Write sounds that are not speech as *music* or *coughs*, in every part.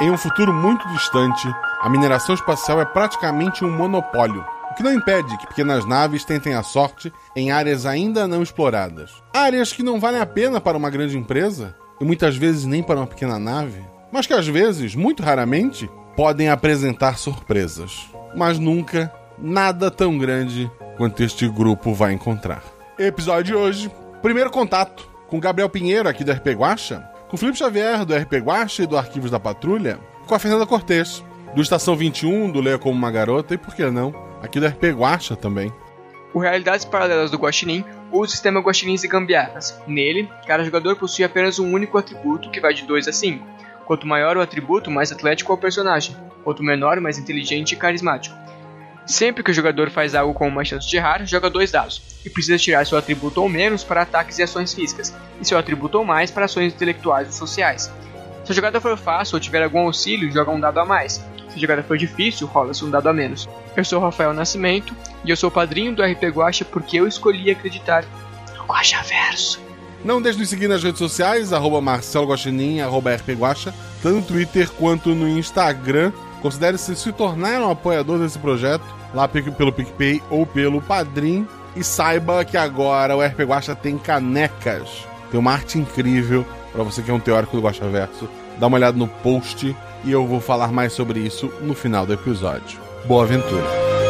Em um futuro muito distante, a mineração espacial é praticamente um monopólio, o que não impede que pequenas naves tentem a sorte em áreas ainda não exploradas. Áreas que não valem a pena para uma grande empresa, e muitas vezes nem para uma pequena nave, mas que às vezes, muito raramente, podem apresentar surpresas. Mas nunca nada tão grande quanto este grupo vai encontrar. Episódio de hoje: primeiro contato com Gabriel Pinheiro, aqui do RP Guacha, com Felipe Xavier, do RP Guacha e do Arquivos da Patrulha, com a Fernanda Cortez, do Estação 21, do Leia Como Uma Garota, e por que não, aqui do RP Guacha também. O Realidades Paralelas do Guaxinim usa o sistema Guaxinins e Gambiarras. Nele, cada jogador possui apenas um único atributo que vai de 2 a 5. Quanto maior o atributo, mais atlético é o personagem. Quanto menor, mais inteligente e carismático. Sempre que o jogador faz algo com uma chance de errar, joga dois dados, e precisa tirar seu atributo ou menos para ataques e ações físicas, e seu atributo ou mais para ações intelectuais ou sociais. Se a jogada for fácil ou tiver algum auxílio, joga um dado a mais. Se a jogada for difícil, rola-se um dado a menos. Eu sou Rafael Nascimento, e eu sou padrinho do RP Guacha porque eu escolhi acreditar no Guacha Verso. Não deixe de seguir nas redes sociais, arroba Marcelo Guaxinim, arroba RP Guacha, tanto no Twitter quanto no Instagram. Considere-se se tornar um apoiador desse projeto lá pelo PicPay ou pelo Padrim. E saiba que agora o RP Guacha tem canecas. Tem uma arte incrível para você que é um teórico do Guacha Verso. Dá uma olhada no post e eu vou falar mais sobre isso no final do episódio. Boa aventura!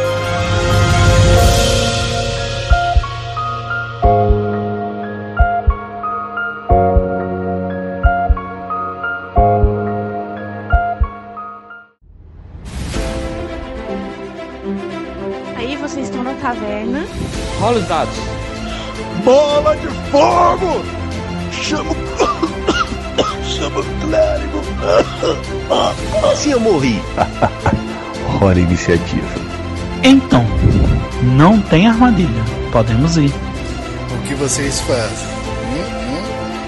Rola os dados. Bola de fogo! Chama. *coughs* Chama o clérigo. Se eu morri. *laughs* Hora iniciativa. Então, não tem armadilha. Podemos ir. O que vocês fazem?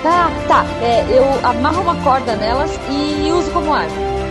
Tá, tá. É, eu amarro uma corda nelas e uso como arma.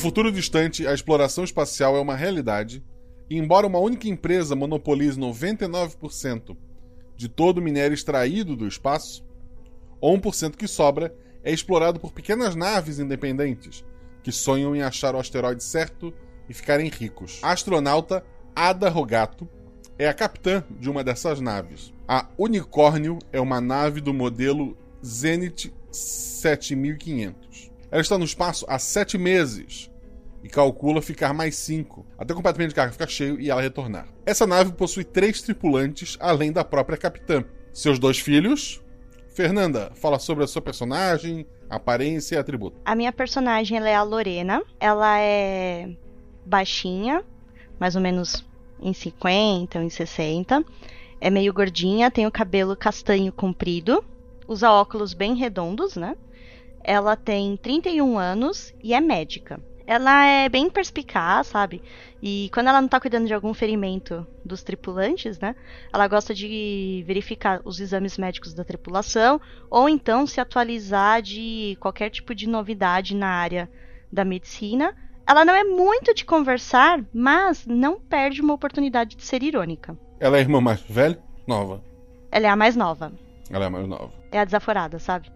Futuro distante, a exploração espacial é uma realidade, e embora uma única empresa monopolize 99% de todo o minério extraído do espaço, o 1% que sobra é explorado por pequenas naves independentes que sonham em achar o asteroide certo e ficarem ricos. A astronauta Ada Rogato é a capitã de uma dessas naves. A Unicórnio é uma nave do modelo Zenit 7500. Ela está no espaço há sete meses e calcula ficar mais cinco, até o compartimento de carga ficar cheio e ela retornar. Essa nave possui três tripulantes, além da própria capitã. Seus dois filhos. Fernanda, fala sobre a sua personagem, aparência e atributo. A minha personagem é a Lorena. Ela é baixinha, mais ou menos em 50 ou em 60. É meio gordinha, tem o cabelo castanho comprido, usa óculos bem redondos, né? Ela tem 31 anos e é médica. Ela é bem perspicaz, sabe? E quando ela não tá cuidando de algum ferimento dos tripulantes, né? Ela gosta de verificar os exames médicos da tripulação ou então se atualizar de qualquer tipo de novidade na área da medicina. Ela não é muito de conversar, mas não perde uma oportunidade de ser irônica. Ela é a irmã mais velha? Nova? Ela é a mais nova. Ela é a mais nova. É a desaforada, sabe?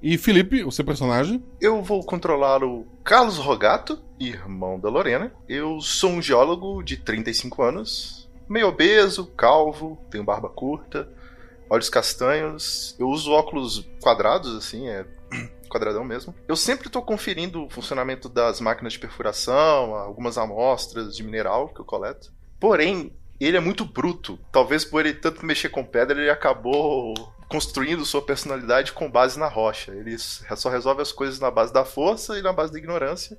E Felipe, o seu personagem? Eu vou controlar o Carlos Rogato, irmão da Lorena. Eu sou um geólogo de 35 anos. meio obeso, calvo, tenho barba curta, olhos castanhos. Eu uso óculos quadrados, assim, é *clears throat* quadradão mesmo. Eu sempre estou conferindo o funcionamento das máquinas de perfuração, algumas amostras de mineral que eu coleto. Porém, ele é muito bruto. Talvez por ele tanto mexer com pedra, ele acabou construindo sua personalidade com base na rocha. Ele só resolve as coisas na base da força e na base da ignorância.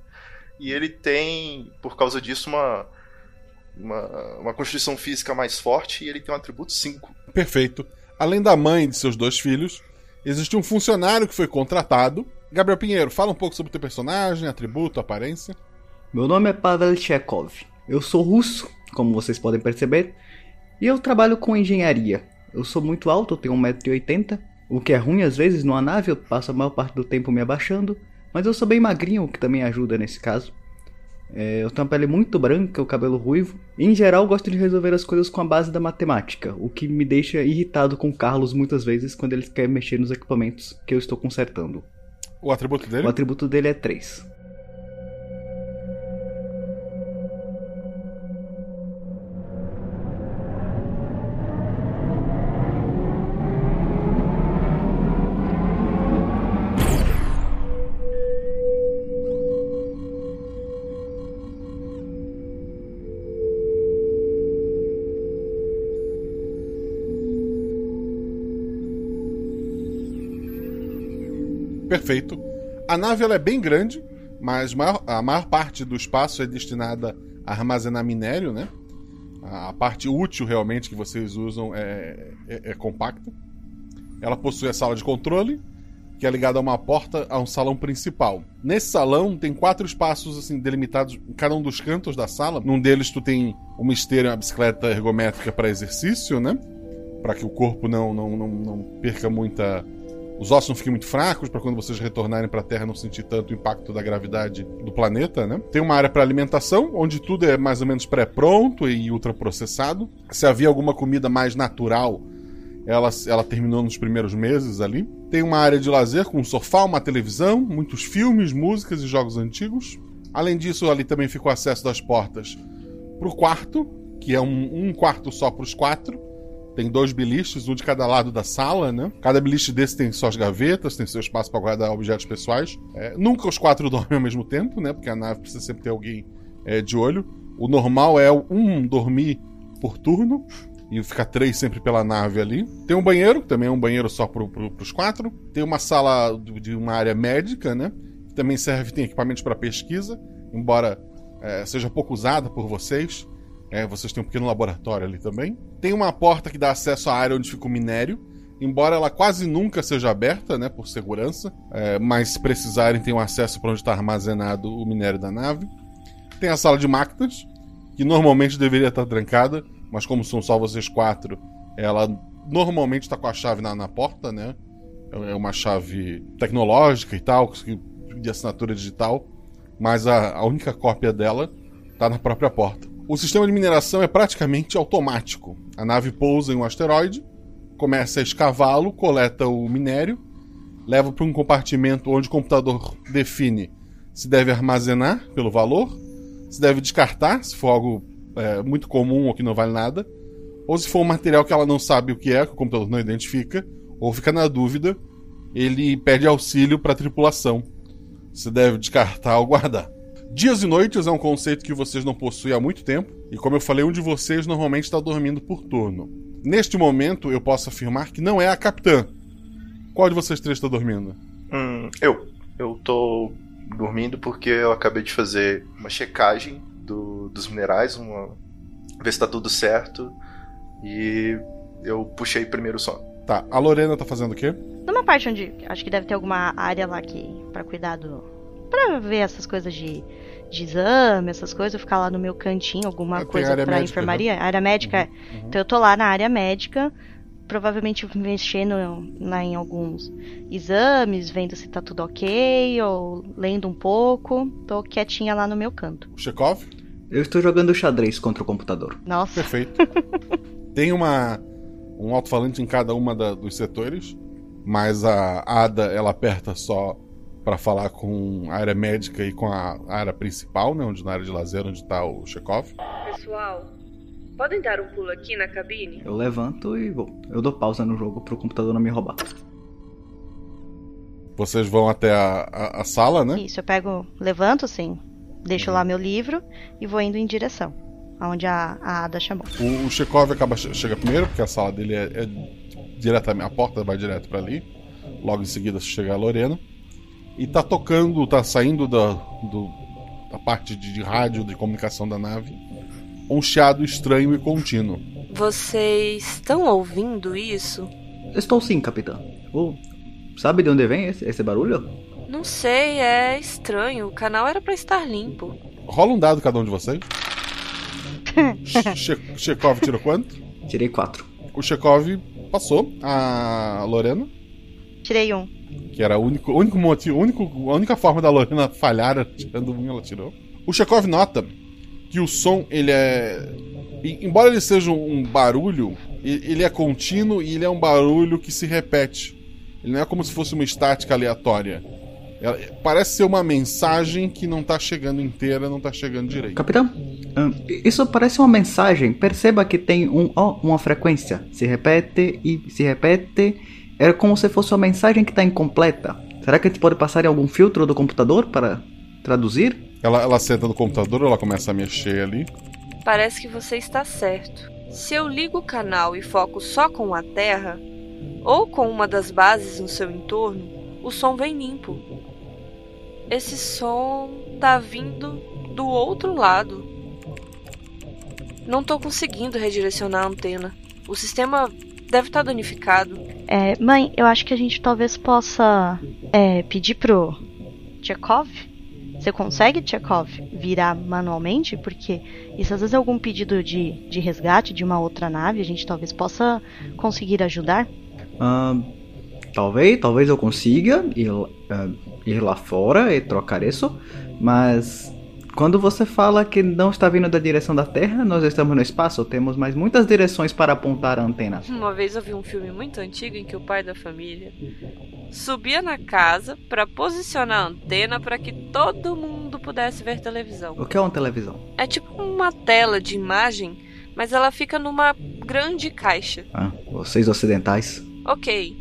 E ele tem, por causa disso, uma, uma, uma constituição física mais forte e ele tem um atributo 5. Perfeito. Além da mãe e de seus dois filhos, existe um funcionário que foi contratado. Gabriel Pinheiro, fala um pouco sobre o teu personagem, atributo, aparência. Meu nome é Pavel Chekhov. Eu sou russo, como vocês podem perceber, e eu trabalho com engenharia. Eu sou muito alto, eu tenho 1,80m, o que é ruim às vezes numa nave, eu passo a maior parte do tempo me abaixando, mas eu sou bem magrinho, o que também ajuda nesse caso. É, eu tenho uma pele muito branca, o cabelo ruivo. E, em geral, gosto de resolver as coisas com a base da matemática, o que me deixa irritado com o Carlos muitas vezes quando ele quer mexer nos equipamentos que eu estou consertando. O atributo dele? O atributo dele é 3. A nave ela é bem grande, mas maior, a maior parte do espaço é destinada a armazenar minério, né? A parte útil realmente que vocês usam é, é, é compacta. Ela possui a sala de controle, que é ligada a uma porta a um salão principal. Nesse salão tem quatro espaços assim delimitados em cada um dos cantos da sala. Num deles tu tem uma esteira uma bicicleta ergométrica para exercício, né? Para que o corpo não, não, não, não perca muita os ossos não fiquem muito fracos para quando vocês retornarem para a Terra não sentir tanto o impacto da gravidade do planeta, né? Tem uma área para alimentação, onde tudo é mais ou menos pré-pronto e ultraprocessado. Se havia alguma comida mais natural, ela, ela terminou nos primeiros meses ali. Tem uma área de lazer com um sofá, uma televisão, muitos filmes, músicas e jogos antigos. Além disso, ali também fica o acesso das portas para o quarto, que é um, um quarto só para os quatro tem dois biliches, um de cada lado da sala, né? Cada beliche desse tem suas gavetas, tem seu espaço para guardar objetos pessoais. É, nunca os quatro *laughs* dormem ao mesmo tempo, né? Porque a nave precisa sempre ter alguém é, de olho. O normal é um dormir por turno e ficar três sempre pela nave ali. Tem um banheiro, que também é um banheiro só para pro, os quatro. Tem uma sala de uma área médica, né? Que também serve, tem equipamentos para pesquisa, embora é, seja pouco usada por vocês. É, vocês têm um pequeno laboratório ali também. Tem uma porta que dá acesso à área onde fica o minério. Embora ela quase nunca seja aberta, né, por segurança, é, mas se precisarem, tem um acesso para onde está armazenado o minério da nave. Tem a sala de máquinas, que normalmente deveria estar trancada, mas como são só vocês quatro, ela normalmente está com a chave na, na porta, né? É uma chave tecnológica e tal, de assinatura digital, mas a, a única cópia dela está na própria porta. O sistema de mineração é praticamente automático. A nave pousa em um asteroide, começa a escavá-lo, coleta o minério, leva para um compartimento onde o computador define se deve armazenar pelo valor, se deve descartar, se for algo é, muito comum ou que não vale nada, ou se for um material que ela não sabe o que é, que o computador não identifica, ou fica na dúvida, ele pede auxílio para a tripulação. Se deve descartar ou guardar. Dias e noites é um conceito que vocês não possuem há muito tempo, e como eu falei, um de vocês normalmente está dormindo por turno. Neste momento, eu posso afirmar que não é a capitã. Qual de vocês três está dormindo? Hum, eu. Eu tô dormindo porque eu acabei de fazer uma checagem do, dos minerais, uma, ver se tá tudo certo, e eu puxei primeiro o sono. Tá, a Lorena tá fazendo o quê? Numa parte onde acho que deve ter alguma área lá que para cuidar do para ver essas coisas de, de exame, essas coisas, eu ficar lá no meu cantinho, alguma coisa pra médica, enfermaria. Né? Área médica. Uhum. Então eu tô lá na área médica, provavelmente mexendo lá em alguns exames, vendo se tá tudo ok, ou lendo um pouco. Tô quietinha lá no meu canto. Chekhov? Eu estou jogando xadrez contra o computador. Nossa. Perfeito. *laughs* Tem uma um alto-falante em cada uma da, dos setores, mas a Ada ela aperta só para falar com a área médica e com a área principal, né, onde na área de lazer onde está o Chekhov. Pessoal, Podem dar um pulo aqui na cabine? Eu levanto e vou. Eu dou pausa no jogo pro computador não me roubar. Vocês vão até a, a, a sala, né? Isso, eu pego, levanto assim, deixo lá meu livro e vou indo em direção aonde a, a Ada chamou. O, o Chekhov acaba chega primeiro, porque a sala dele é, é diretamente. A porta vai direto para ali. Logo em seguida chega a Lorena. E tá tocando, tá saindo da, do, da parte de, de rádio, de comunicação da nave, um chiado estranho e contínuo. Vocês estão ouvindo isso? Estou sim, capitão. Oh, sabe de onde vem esse, esse barulho? Não sei, é estranho. O canal era para estar limpo. Rola um dado cada um de vocês. che Chekhov tirou quanto? Tirei quatro. O Chekhov passou. A Lorena? Tirei um. Que era o único, único motivo, único, a única forma da Lorena *laughs* falhar era tirando um, ela tirou. O Chekhov nota que o som, ele é. Embora ele seja um barulho, ele é contínuo e ele é um barulho que se repete. Ele não é como se fosse uma estática aleatória. Parece ser uma mensagem que não tá chegando inteira, não tá chegando direito. Capitão, isso parece uma mensagem. Perceba que tem um, oh, uma frequência. Se repete e se repete. É como se fosse uma mensagem que está incompleta. Será que a gente pode passar em algum filtro do computador para traduzir? Ela, ela senta no computador, ela começa a mexer ali. Parece que você está certo. Se eu ligo o canal e foco só com a Terra, ou com uma das bases no seu entorno, o som vem limpo. Esse som tá vindo do outro lado. Não tô conseguindo redirecionar a antena. O sistema deve estar tá danificado. É, mãe, eu acho que a gente talvez possa é, pedir pro Tchekov. Você consegue, Tchekov, virar manualmente? Porque isso às vezes é algum pedido de, de resgate de uma outra nave. A gente talvez possa conseguir ajudar. Uh, talvez, talvez eu consiga ir, uh, ir lá fora e trocar isso, mas quando você fala que não está vindo da direção da Terra, nós estamos no espaço, temos mais muitas direções para apontar a antena. Uma vez eu vi um filme muito antigo em que o pai da família subia na casa para posicionar a antena para que todo mundo pudesse ver televisão. O que é uma televisão? É tipo uma tela de imagem, mas ela fica numa grande caixa. Ah, vocês ocidentais. Ok.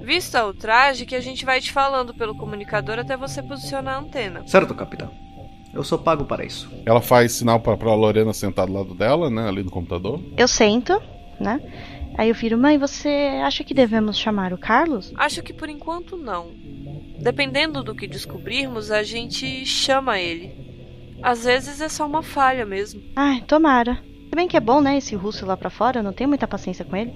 Vista o traje que a gente vai te falando pelo comunicador até você posicionar a antena. Certo, capitão. Eu sou pago para isso. Ela faz sinal para a Lorena sentar do lado dela, né? Ali no computador. Eu sento, né? Aí eu viro, mãe, você acha que devemos chamar o Carlos? Acho que por enquanto não. Dependendo do que descobrirmos, a gente chama ele. Às vezes é só uma falha mesmo. Ai, tomara. Se bem que é bom, né, esse russo lá pra fora, eu não tenho muita paciência com ele.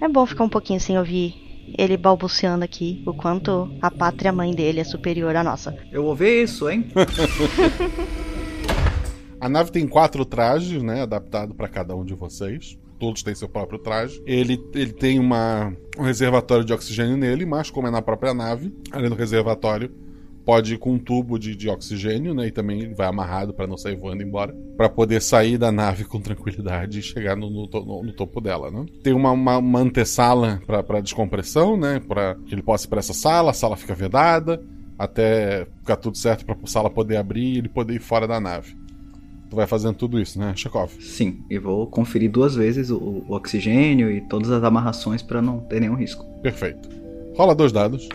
É bom ficar um pouquinho sem ouvir ele balbuciando aqui o quanto a pátria mãe dele é superior à nossa. Eu ouvi isso, hein? *laughs* a nave tem quatro trajes, né, adaptado para cada um de vocês. Todos têm seu próprio traje. Ele, ele tem uma, um reservatório de oxigênio nele, mas como é na própria nave, além do reservatório, pode ir com um tubo de, de oxigênio, né? E também vai amarrado para não sair voando embora, para poder sair da nave com tranquilidade e chegar no, no, no, no topo dela, né? Tem uma, uma, uma antessala para descompressão, né? Para que ele possa ir para essa sala, a sala fica vedada até ficar tudo certo para a sala poder abrir e ele poder ir fora da nave. Tu vai fazendo tudo isso, né, Chekhov? Sim, e vou conferir duas vezes o, o oxigênio e todas as amarrações para não ter nenhum risco. Perfeito. Rola dois dados.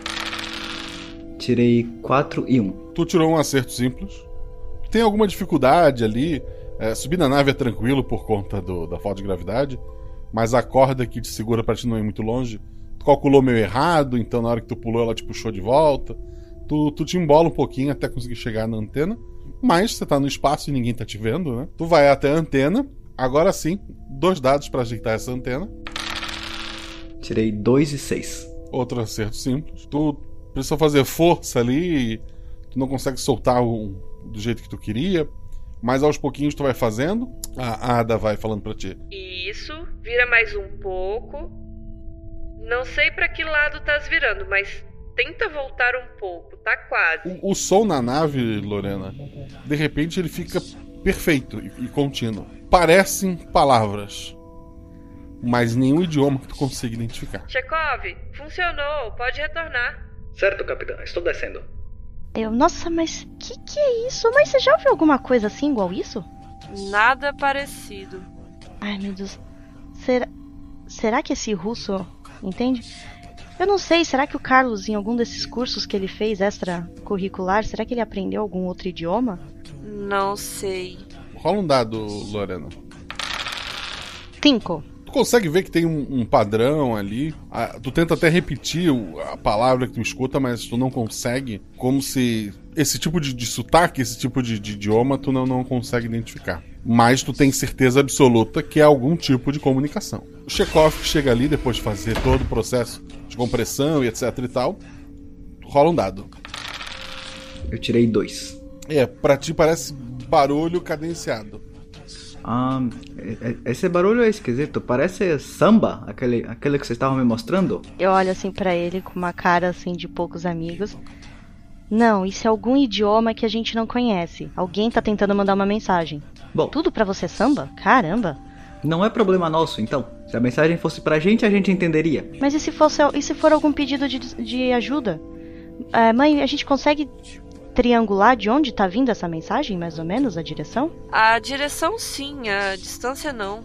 Tirei 4 e 1. Um. Tu tirou um acerto simples. Tem alguma dificuldade ali? É, subir na nave é tranquilo por conta do, da falta de gravidade, mas a corda que te segura para ti não ir muito longe. Tu calculou meio errado, então na hora que tu pulou ela te puxou de volta. Tu, tu te embola um pouquinho até conseguir chegar na antena, mas você tá no espaço e ninguém tá te vendo, né? Tu vai até a antena. Agora sim, dois dados para ajeitar essa antena. Tirei 2 e 6. Outro acerto simples. Tu precisa fazer força ali tu não consegue soltar o, do jeito que tu queria. Mas aos pouquinhos tu vai fazendo. A Ada vai falando pra ti. Isso, vira mais um pouco. Não sei para que lado estás virando, mas tenta voltar um pouco, tá quase. O, o, som na nave, Lorena, de repente ele fica perfeito e, e contínuo. Parecem palavras, mas nenhum idioma que tu consiga identificar. Chekhov, funcionou, pode retornar. Certo, capitão, estou descendo. Eu, nossa, mas que que é isso? Mas você já ouviu alguma coisa assim igual isso? Nada parecido. Ai, meu Deus. Será, será que esse russo entende? Eu não sei, será que o Carlos, em algum desses cursos que ele fez extracurricular, será que ele aprendeu algum outro idioma? Não sei. Rola um dado, Lorena. Cinco. Tu consegue ver que tem um, um padrão ali. Ah, tu tenta até repetir o- a palavra que tu escuta, mas tu não consegue. Como se esse tipo de, de sotaque, esse tipo de, de idioma, tu não, não consegue identificar. Mas tu tem certeza absoluta que é algum tipo de comunicação. O Chekhov chega ali depois de fazer todo o processo de compressão e etc e tal. Rola um dado. Eu tirei dois. É, pra ti parece barulho cadenciado. Ah, e- e- esse barulho é esquisito. Parece samba, aquele, aquele que vocês estavam me mostrando. Eu olho assim pra ele com uma cara assim de poucos amigos. Não, isso é algum idioma que a gente não conhece. Alguém tá tentando mandar uma mensagem. Bom. Tudo pra você é samba? Caramba. Não é problema nosso, então. Se a mensagem fosse pra gente, a gente entenderia. Mas e se, fosse, e se for algum pedido de, de ajuda? É, mãe, a gente consegue triangular de onde tá vindo essa mensagem, mais ou menos, a direção? A direção sim, a distância não.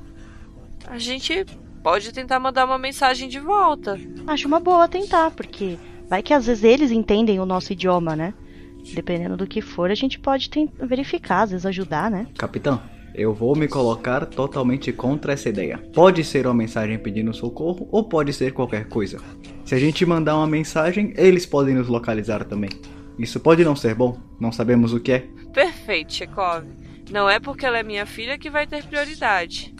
A gente pode tentar mandar uma mensagem de volta. Acho uma boa tentar, porque vai que às vezes eles entendem o nosso idioma, né? Dependendo do que for, a gente pode ten- verificar, às vezes ajudar, né? Capitão, eu vou me colocar totalmente contra essa ideia. Pode ser uma mensagem pedindo socorro ou pode ser qualquer coisa. Se a gente mandar uma mensagem, eles podem nos localizar também. Isso pode não ser bom, não sabemos o que é. Perfeito, Chekhov. Não é porque ela é minha filha que vai ter prioridade.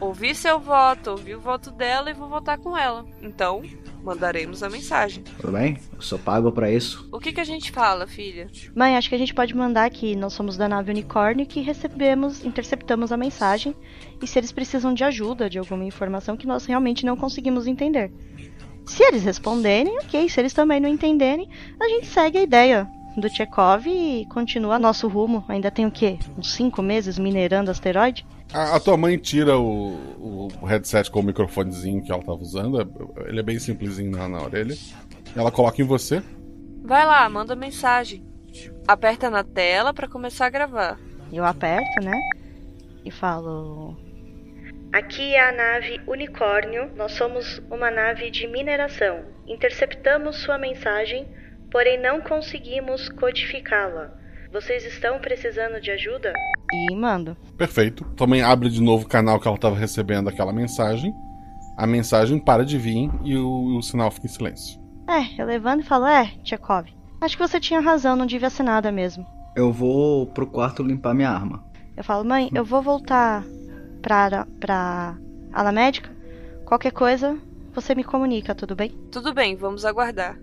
Ouvi seu voto, ouvi o voto dela e vou votar com ela. Então, mandaremos a mensagem. Tudo bem? Eu sou pago pra isso. O que, que a gente fala, filha? Mãe, acho que a gente pode mandar que nós somos da nave Unicórnio e que recebemos, interceptamos a mensagem e se eles precisam de ajuda, de alguma informação que nós realmente não conseguimos entender. Se eles responderem, ok. Se eles também não entenderem, a gente segue a ideia do Chekhov e continua nosso rumo. Ainda tem o quê? Uns cinco meses minerando asteroide? A, a tua mãe tira o, o headset com o microfonezinho que ela tava usando. é- Ele é bem simplesinho na, na orelha. Ela coloca em você. Vai lá, manda mensagem. Aperta na tela para começar a gravar. Eu aperto, né? E falo. Aqui é a nave Unicórnio. Nós somos uma nave de mineração. Interceptamos sua mensagem, porém não conseguimos codificá-la. Vocês estão precisando de ajuda? E mando. Perfeito. Mãe abre de novo o canal que ela tava recebendo aquela mensagem. A mensagem para de vir e o, o sinal fica em silêncio. É, eu levanto e falo: É, Tchekov. Acho que você tinha razão, não devia ser nada mesmo. Eu vou pro quarto limpar minha arma. Eu falo: Mãe, eu vou voltar pra, pra ala médica. Qualquer coisa, você me comunica, tudo bem? Tudo bem, vamos aguardar.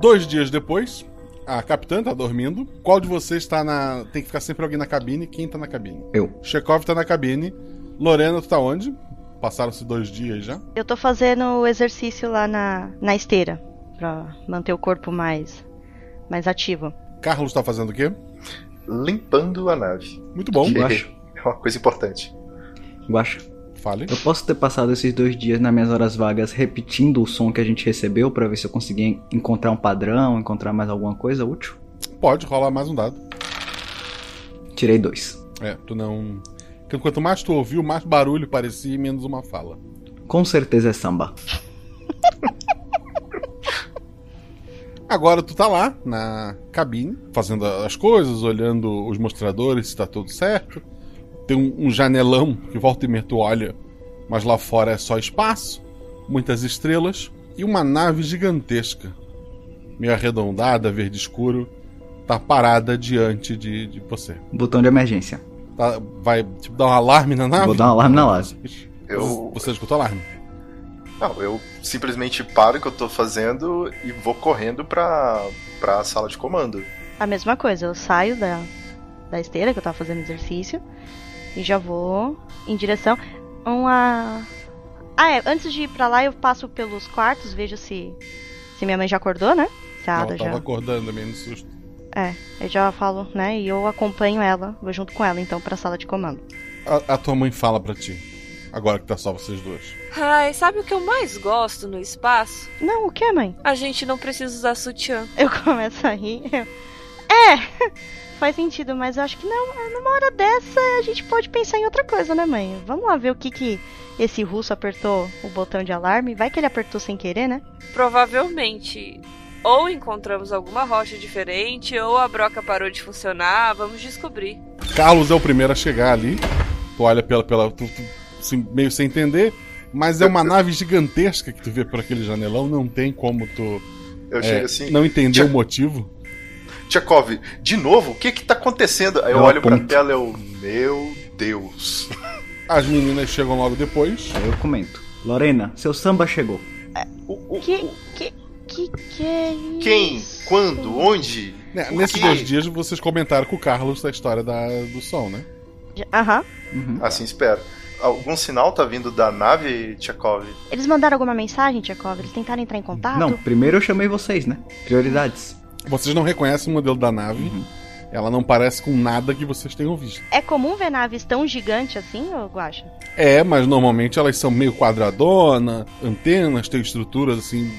Dois dias depois, a capitã tá dormindo. Qual de vocês tá na. Tem que ficar sempre alguém na cabine. Quem tá na cabine? Eu. Chekhov tá na cabine. Lorena, tu tá onde? Passaram-se dois dias já. Eu tô fazendo o exercício lá na, na esteira. Pra manter o corpo mais, mais ativo. Carlos tá fazendo o quê? Limpando a nave. Muito bom. Que Guaxa. É uma coisa importante. Guaxa. Fale. Eu posso ter passado esses dois dias nas minhas horas vagas repetindo o som que a gente recebeu pra ver se eu conseguia encontrar um padrão, encontrar mais alguma coisa útil? Pode rolar mais um dado. Tirei dois. É, tu não. Porque Quanto mais tu ouviu, mais barulho parecia e menos uma fala. Com certeza é samba. *laughs* Agora tu tá lá na cabine, fazendo as coisas, olhando os mostradores se tá tudo certo. Tem um, um janelão que volta e meia tu olha, mas lá fora é só espaço, muitas estrelas e uma nave gigantesca, meio arredondada, verde escuro, tá parada diante de, de você. Botão de emergência. Tá- vai tipo, dar um alarme na nave? Vou dar um alarme na nave. Eu- Você escutou alarme? Não, eu simplesmente paro o que eu tô fazendo e vou correndo pra, pra sala de comando. A mesma coisa, eu saio da, da esteira que eu tava fazendo exercício e já vou em direção a uma. Ah, é, antes de ir pra lá eu passo pelos quartos, vejo se, se minha mãe já acordou, né? Se a Ela Ada tava já. acordando, meio no susto. É, eu já falo, né? E eu acompanho ela, vou junto com ela então pra sala de comando. A, a tua mãe fala pra ti. Agora que tá só vocês dois. Ai, sabe o que eu mais gosto no espaço? Não, o que, mãe? A gente não precisa usar sutiã. Eu *laughs* começo a rir. eu- É, *laughs* faz sentido, mas eu acho que não, numa hora dessa a gente pode pensar em outra coisa, né, mãe? Vamos lá ver o que que esse russo apertou o botão de alarme. Vai que ele apertou sem querer, né? Provavelmente. Ou encontramos alguma rocha diferente, ou a broca parou de funcionar, vamos descobrir. Carlos é o primeiro a chegar ali. Tu olha pela. pela tu, tu, meio sem entender. Mas é uma *laughs* nave gigantesca que tu vê por aquele janelão. Não tem como tu. Eu é, chego assim. Não entender o motivo. Tchekov, de novo? O que que tá acontecendo? Aí eu, olho pra aponto. tela e eu. Meu Deus. As meninas chegam logo depois. Aí eu comento. Lorena, seu samba chegou. Que, que, que, que é isso? Quem? Quando? Onde? Né, nesses dois dias vocês comentaram com o Carlos a história da, do som, né? Aham. Assim espero. Algum sinal tá vindo da nave, Tchekov? Eles mandaram alguma mensagem, Tchekov? Eles tentaram entrar em contato? Não, primeiro eu chamei vocês, né? Prioridades. Vocês não reconhecem o modelo da nave. Ela não parece com nada que vocês tenham visto. É comum ver naves tão gigantes assim, ô Guaxa? É, mas normalmente elas são meio quadradona, antenas, tem estruturas assim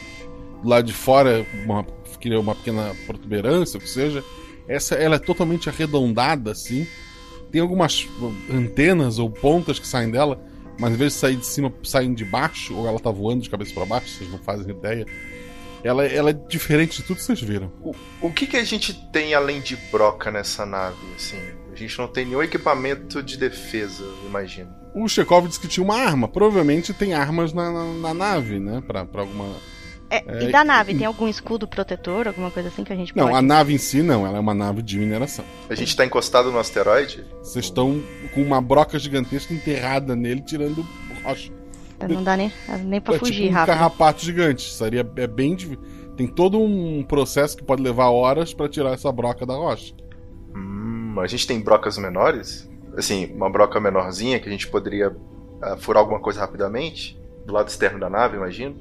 lado de fora, uma, é uma pequena protuberância, o que seja. Essa ela é totalmente arredondada assim. Tem algumas antenas ou pontas que saem dela, mas em vez de sair de cima, saem de baixo, ou ela tá voando de cabeça para baixo, vocês não fazem ideia. Ela, ela é diferente de tudo que vocês viram. O, o que que a gente tem além de broca nessa nave, assim? A gente não tem nenhum equipamento de defesa, imagino. O Chekhov disse que tinha uma arma. Provavelmente tem armas na, na, na nave, né? Pra, pra alguma. É, É, e da nave, tem algum escudo protetor, alguma coisa assim que a gente Não, pode... a nave em si não, ela é uma nave de mineração. A gente tá encostado no asteroide? Vocês estão com uma broca gigantesca enterrada nele, tirando rocha. Não dá nem, nem pra é fugir tipo um rápido. carrapato gigante. Seria é bem. Tem todo um processo que pode levar horas pra tirar essa broca da rocha. Hum, a gente tem brocas menores? Assim, uma broca menorzinha que a gente poderia ah, furar alguma coisa rapidamente? Do lado externo da nave, imagino?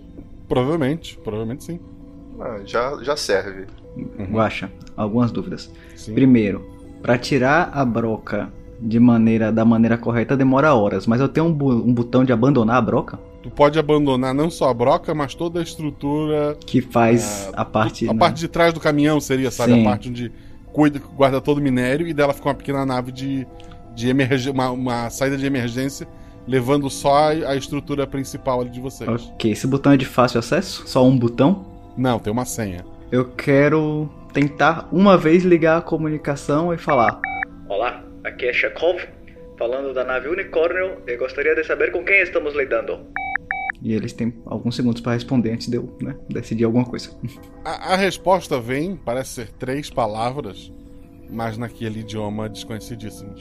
Provavelmente, provavelmente sim. Ah, já, já serve. Guaxa, algumas dúvidas. Primeiro, pra tirar a broca de maneira da maneira correta demora horas, mas eu tenho um, bu- um botão de abandonar a broca Tu pode abandonar não só a broca, mas toda a estrutura. que faz a parte A né? parte de trás do caminhão seria, sabe? Sim. A parte onde cuida, guarda todo o minério e dela fica uma pequena nave de, de emergência, uma, uma saída de emergência, levando só a, estrutura principal ali de vocês. Ok, esse botão é de fácil acesso? Só um botão? Não, tem uma senha. Eu quero tentar uma vez ligar a comunicação e falar. Olá, aqui é Chekhov, falando da nave Unicórnio e gostaria de saber com quem estamos lidando. E eles têm alguns segundos para responder antes de eu né, decidir alguma coisa. A, a resposta vem, parece ser três palavras, mas naquele idioma desconhecidíssimo.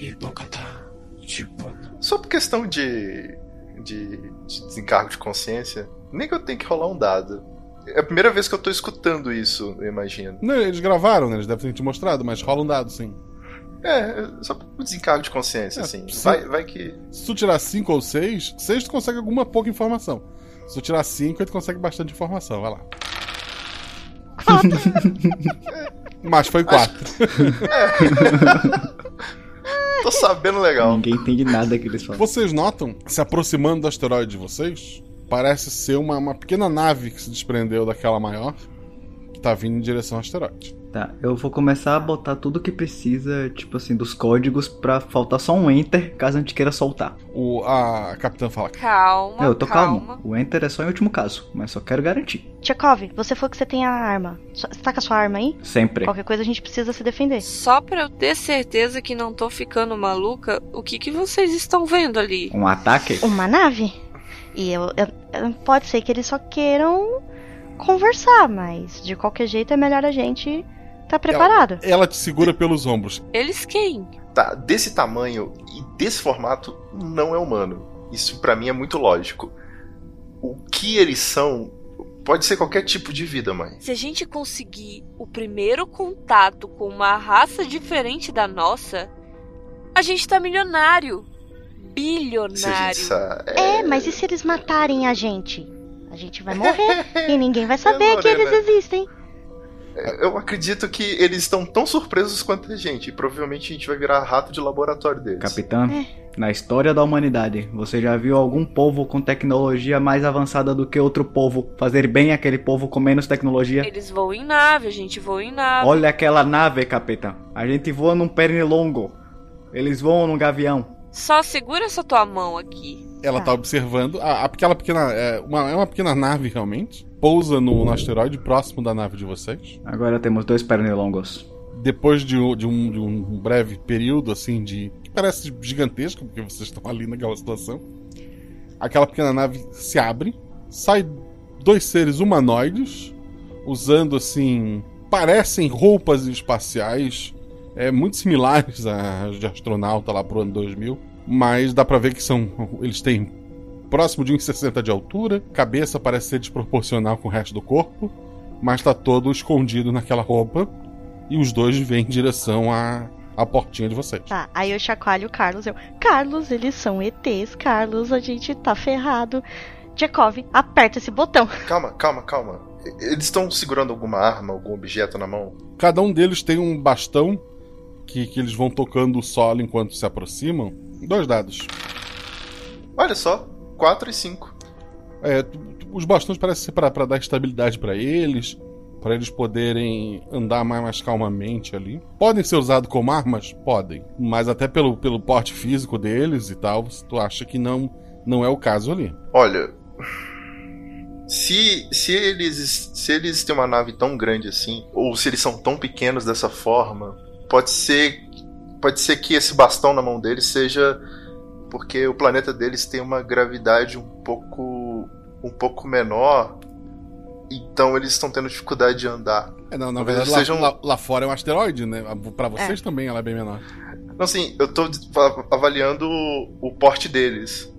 Só por questão de, de, de desencargo de consciência, nem que eu tenho que rolar um dado. É a primeira vez que eu tô escutando isso, eu imagino. Não, eles gravaram, né? Eles devem ter te mostrado, mas rola um dado, sim. É, só por desencargo de consciência, É, assim. sim. Vai, vai que. Se tu tirar 5 ou 6, 6 tu consegue alguma pouca informação. Se tu tirar 5, tu consegue bastante informação, vai lá. *laughs* Mas foi 4. *laughs* Tô sabendo legal. Ninguém entende nada que eles falam. Vocês notam, se aproximando do asteroide de vocês, parece ser uma, uma pequena nave que se desprendeu daquela maior, que tá vindo em direção ao asteroide. Tá, eu vou começar a botar tudo que precisa, tipo assim, dos códigos pra faltar só um enter caso a gente queira soltar. O, a capitã fala: Calma, eu tô calma. calmo. O enter é só em último caso, mas só quero garantir. Tchekov, você falou que você tem a arma. Você tá com a sua arma aí? Sempre. Qualquer coisa a gente precisa se defender. Só pra eu ter certeza que não tô ficando maluca, o que, que vocês estão vendo ali? Um ataque? Uma nave? E eu, eu- eu- pode ser que eles só queiram conversar, mas de qualquer jeito é melhor a gente tá preparado. Ela te segura pelos ombros. Eles quem? Tá, desse tamanho e desse formato não é humano. Isso pra mim é muito lógico. O que eles são pode ser qualquer tipo de vida, mãe. Se a gente conseguir o primeiro contato com uma raça diferente da nossa, a gente tá milionário. Bilionário. É, mas e se eles matarem a gente? A gente vai morrer e ninguém vai *laughs* saber que eles Lorena. existem. Eu acredito que eles estão tão surpresos quanto a gente. E provavelmente a gente vai virar rato de laboratório deles. Capitã, Na história da humanidade, você já viu algum povo com tecnologia mais avançada do que outro povo fazer bem aquele povo com menos tecnologia? Eles voam em nave, a gente voa em nave. Olha aquela nave, capitão. A gente voa num pernilongo. Eles voam num gavião. Só segura essa tua mão aqui. Ela tá observando. A, aquela pequena. É uma, é uma pequena nave, realmente. Pousa no, no asteroide próximo da nave de vocês. Agora temos dois pernilongos. Depois de, de, um, de um breve período, assim, de. que parece gigantesco, porque vocês estão ali naquela situação. Aquela pequena nave se abre. Sai dois seres humanoides. Usando, assim. Parecem roupas espaciais. É, muito similares às de astronauta lá pro ano 2000 mas dá pra ver que são. Eles têm próximo de 1,60 de altura, cabeça parece ser desproporcional com o resto do corpo, mas tá todo escondido naquela roupa. E os dois vêm em direção à, à portinha de vocês. Tá, aí eu chacoalho o Carlos. Eu, Carlos, eles são ETs, Carlos, a gente tá ferrado. Jacob, aperta esse botão. Calma, calma, calma. Eles estão segurando alguma arma, algum objeto na mão? Cada um deles tem um bastão que, que eles vão tocando o solo enquanto se aproximam. Dois dados. Olha só, 4 e 5. É, os bastões parecem ser para dar estabilidade para eles, para eles poderem andar mais, mais, calmamente ali. Podem ser usados como armas? Podem. Mas até pelo, pelo porte físico deles e tal, tu acha que não, não é o caso ali. Olha. Se, se, eles, se eles têm uma nave tão grande assim, ou se eles são tão pequenos dessa forma, pode ser pode ser que esse bastão na mão deles seja porque o planeta deles tem uma gravidade um pouco um pouco menor então eles estão tendo dificuldade de andar. É, não, na verdade, lá, sejam... lá, lá, fora é um asteroide, né? Para vocês é. também ela é bem menor. Não, assim, eu tô avaliando o porte deles.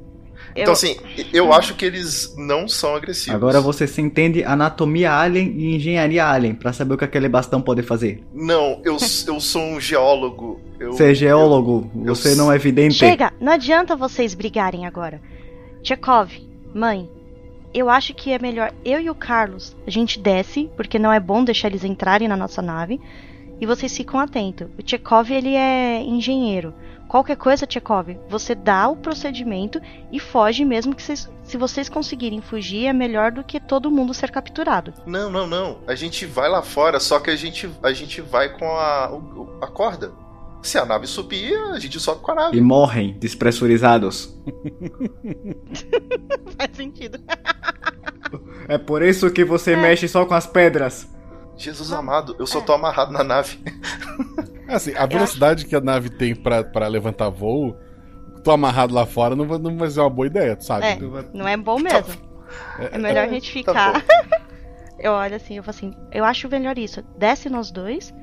Então, assim, eu acho que eles não são agressivos. Agora você se entende anatomia alien e engenharia alien para saber o que aquele bastão pode fazer. Não, eu, eu sou um geólogo. Eu, você é geólogo, eu, você eu... não é vidente. Chega, não adianta vocês brigarem agora. Tchekov, mãe, eu acho que é melhor eu e o Carlos, a gente desce, porque não é bom deixar eles entrarem na nossa nave, e vocês ficam atentos. O Tchekov, ele é engenheiro. Qualquer coisa, Tchekov, você dá o procedimento e foge mesmo que vocês, se vocês conseguirem fugir é melhor do que todo mundo ser capturado. Não, não, não. A gente vai lá fora, só que a gente, a gente vai com a, a corda. Se a nave subir, a gente sobe com a nave. E morrem despressurizados. *laughs* Faz sentido. é por isso que você é. mexe só com as pedras. Jesus amado, eu só tô amarrado na nave. *laughs* Assim, a velocidade que a nave tem para levantar voo, tô amarrado lá fora, não vai, não vai ser uma boa ideia, sabe? É, não é bom mesmo. Tá. É, melhor é, a gente ficar. Tá *laughs* eu olho assim, eu falo assim, eu acho melhor isso. Desce nós dois.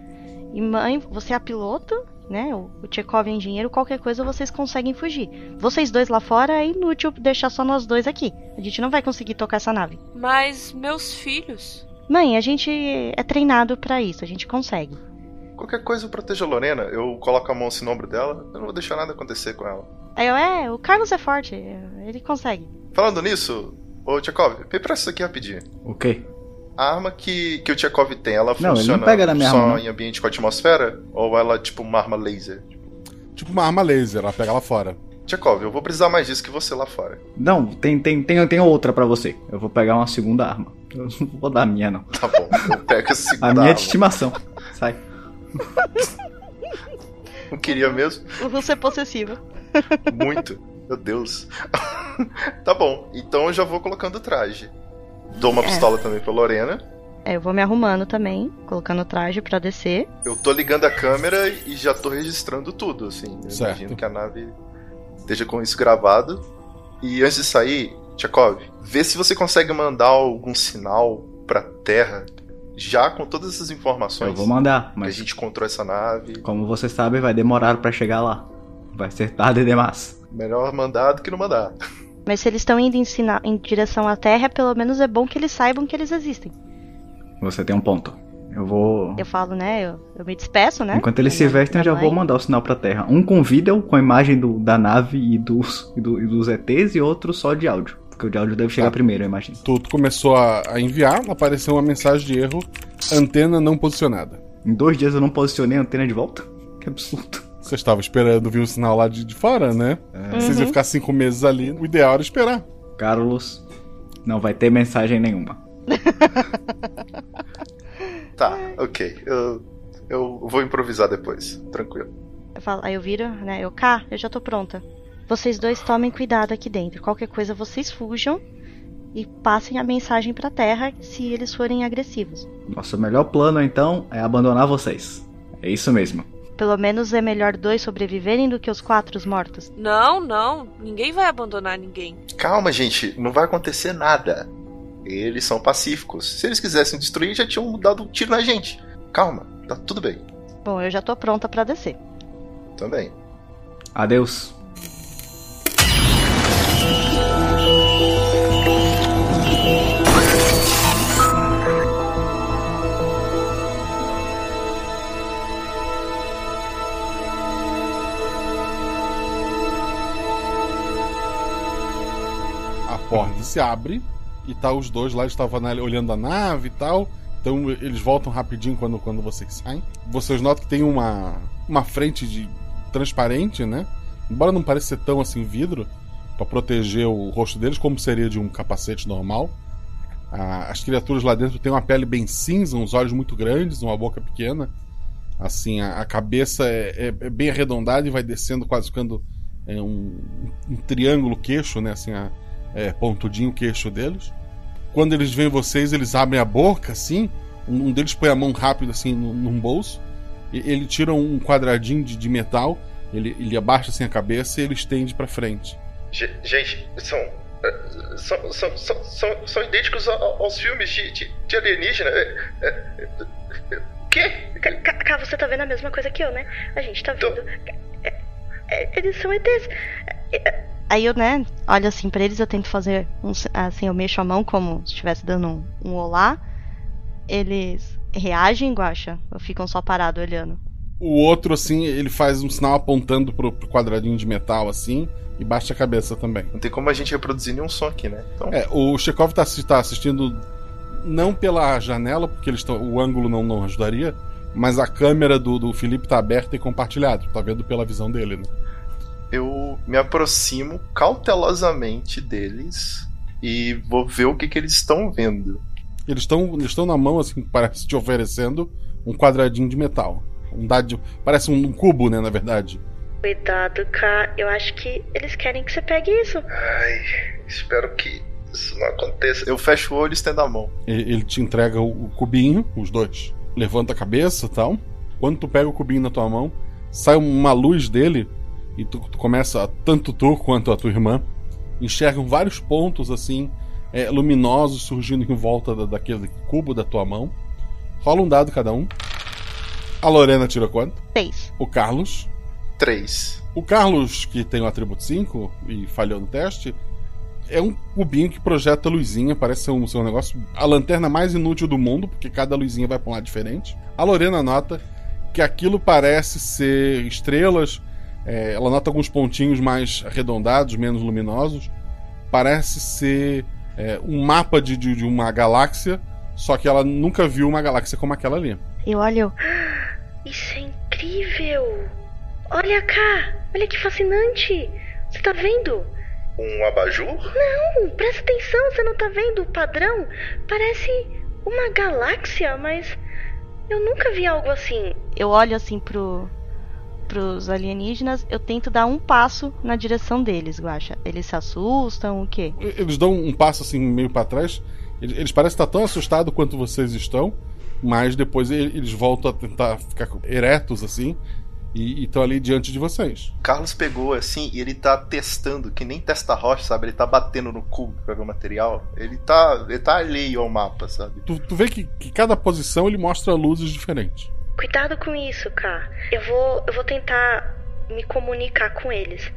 E mãe, você é a piloto, né? O, o Tchekov é engenheiro, qualquer coisa vocês conseguem fugir. Vocês dois lá fora é inútil deixar só nós dois aqui. A gente não vai conseguir tocar essa nave. Mas meus filhos. Mãe, a gente é treinado para isso, a gente consegue. Qualquer coisa eu protejo a Lorena, eu coloco a mão assim no ombro dela, eu não vou deixar nada acontecer com ela. Aí eu, é, o Carlos é forte, ele consegue. Falando nisso, ô Tchekov, me presta isso aqui rapidinho. O quê? A arma que, que o Tchekov tem, ela não, funciona não pega na minha só arma, em ambiente com atmosfera? Ou ela é tipo uma arma laser? Tipo uma arma laser, ela pega lá fora. Tchekov, eu vou precisar mais disso que você lá fora. Não, tem, tem, tem, tem outra para você. Eu vou pegar uma segunda arma. Eu não vou dar a minha, não. Tá bom, eu pego a segunda A minha é de estimação. Sai. Não queria mesmo? O russo é possessivo. Muito. Meu Deus. tá bom, então eu já vou colocando o traje. Dou uma é. pistola também pra Lorena. É, eu vou me arrumando também, colocando o traje para descer. Eu tô ligando a câmera e já tô registrando tudo, assim. Eu imagino que a nave esteja com isso gravado. E antes de sair, Tchekov, vê se você consegue mandar algum sinal pra Terra já com todas essas informações. Eu vou mandar, mas. Que a gente encontrou essa nave. Como você sabe, vai demorar para chegar lá. Vai ser tarde demais. Melhor mandar do que não mandar. *laughs* Mas se eles estão indo em, em direção à Terra, pelo menos é bom que eles saibam que eles existem. Você tem um ponto. Eu vou. Eu falo, né? Eu, eu me despeço, né? Enquanto eles se vestem, eu já mãe. vou mandar o sinal pra Terra. Um com vídeo, com a imagem do, da nave e dos, e, do, e dos ETs, e outro só de áudio. Porque o de áudio deve chegar tá. primeiro, eu imagino. Tu, tu começou a, a, enviar, apareceu uma mensagem de erro: antena não posicionada. Em dois dias eu não posicionei a antena de volta? Que absurdo. Você estava esperando vir o sinal lá de, de fora, né? É. Vocês iam Uhum. ficar cinco meses ali. O ideal era esperar. Carlos, não vai ter mensagem nenhuma. *laughs* Tá, ok. Eu, eu vou improvisar depois. Tranquilo. Eu falo, aí eu viro, né? Eu, cá, eu já tô pronta. Vocês dois tomem cuidado aqui dentro. Qualquer coisa vocês fujam e passem a mensagem pra terra se eles forem agressivos. Nosso melhor plano, então, é abandonar vocês. É isso mesmo. Pelo menos é melhor dois sobreviverem do que os quatro mortos. Não, não. Ninguém vai abandonar ninguém. Calma, gente. Não vai acontecer nada. Eles são pacíficos. Se eles quisessem destruir, já tinham dado um tiro na gente. Calma, tá tudo bem. Bom, eu já tô pronta pra descer. Também. Adeus. Porta se abre e tá os dois lá, estavam olhando a nave e tal. Então eles voltam rapidinho quando, quando vocês saem. Vocês notam que tem uma, uma frente de transparente, né? Embora não pareça ser tão assim vidro, para proteger o rosto deles, como seria de um capacete normal. Ah, as criaturas lá dentro têm uma pele bem cinza, uns olhos muito grandes, uma boca pequena. Assim, a, a cabeça é, é- é bem arredondada e vai descendo, quase ficando é, um, um triângulo queixo, né? Assim, a- é, pontudinho o queixo deles. Quando eles veem vocês, eles abrem a boca, assim. Um, um deles põe a mão rápido, assim, no- num bolso. E ele tira um quadradinho de, de metal. Ele, ele abaixa assim a cabeça e ele estende pra frente. Gente, são. eh, São, são, são, são, são idênticos aos filmes de, de, de alienígena. O quê? Cá, você tá vendo a mesma coisa que eu, né? A gente tá vendo. É, é, eles são ETs. Aí eu, né, olho assim pra eles, eu tento fazer um, si- assim, eu mexo a mão como se estivesse dando um, um olá. Eles reagem, Guaxa? Ou ficam só parados olhando? O outro, assim, ele faz um sinal apontando pro, pro quadradinho de metal, assim, e baixa a cabeça também. Não tem como a gente reproduzir nenhum som aqui, né? Então, É, o Chekhov tá, tá assistindo não pela janela, porque eles tão, o ângulo não, não ajudaria, mas a câmera do, do Felipe tá aberta e compartilhada. Tá vendo pela visão dele, né? Eu me aproximo cautelosamente deles e vou ver o que, que eles estão vendo. Eles estão eles estão na mão, assim, parece te oferecendo um quadradinho de metal. Um dado, parece um cubo, né, na verdade. Cuidado, Cá. Eu acho que eles querem que você pegue isso. Ai, espero que isso não aconteça. Eu fecho o olho e estendo a mão. Ele, ele te entrega o, o cubinho, os dois. Levanta a cabeça e tal. Quando tu pega o cubinho na tua mão, sai uma luz dele e tu, tu começa, tanto tu quanto a tua irmã, enxergam vários pontos assim, é, luminosos surgindo em volta da- daquele cubo da tua mão. Rola um dado cada um. A Lorena tira quanto? Seis. O Carlos. Três. O Carlos, que tem o atributo 5 e falhou no teste, é um cubinho que projeta luzinha, parece ser um, ser um negócio. A lanterna mais inútil do mundo, porque cada luzinha vai pra um lado diferente. A Lorena nota que aquilo parece ser estrelas. É, ela nota alguns pontinhos mais arredondados, menos luminosos. Parece ser é, um mapa de, de, de uma galáxia, só que ela nunca viu uma galáxia como aquela ali. Eu olho. "Ah, *gasps* Isso é incrível! Olha cá! Olha que fascinante! Você tá vendo? Um abajur? Não, presta atenção, você não tá vendo o padrão? Parece uma galáxia, mas eu nunca vi algo assim. Eu olho assim pro pros alienígenas, eu tento dar um passo na direção deles, Guaxa. Eles se assustam, o quê? Eles dão um passo assim meio pra trás. Eles, eles parecem estar tão assustados quanto vocês estão, mas depois eles voltam a tentar ficar eretos assim e estão ali diante de vocês. Carlos pegou assim e ele tá testando, que nem testa rocha, sabe? Ele tá batendo no cubo pra ver o material. Ele tá, ele tá alheio ao mapa, sabe? Tu, tu vê que, que cada posição ele mostra luzes diferentes. Cuidado com isso, Cá. Eu vou, eu vou tentar me comunicar com eles.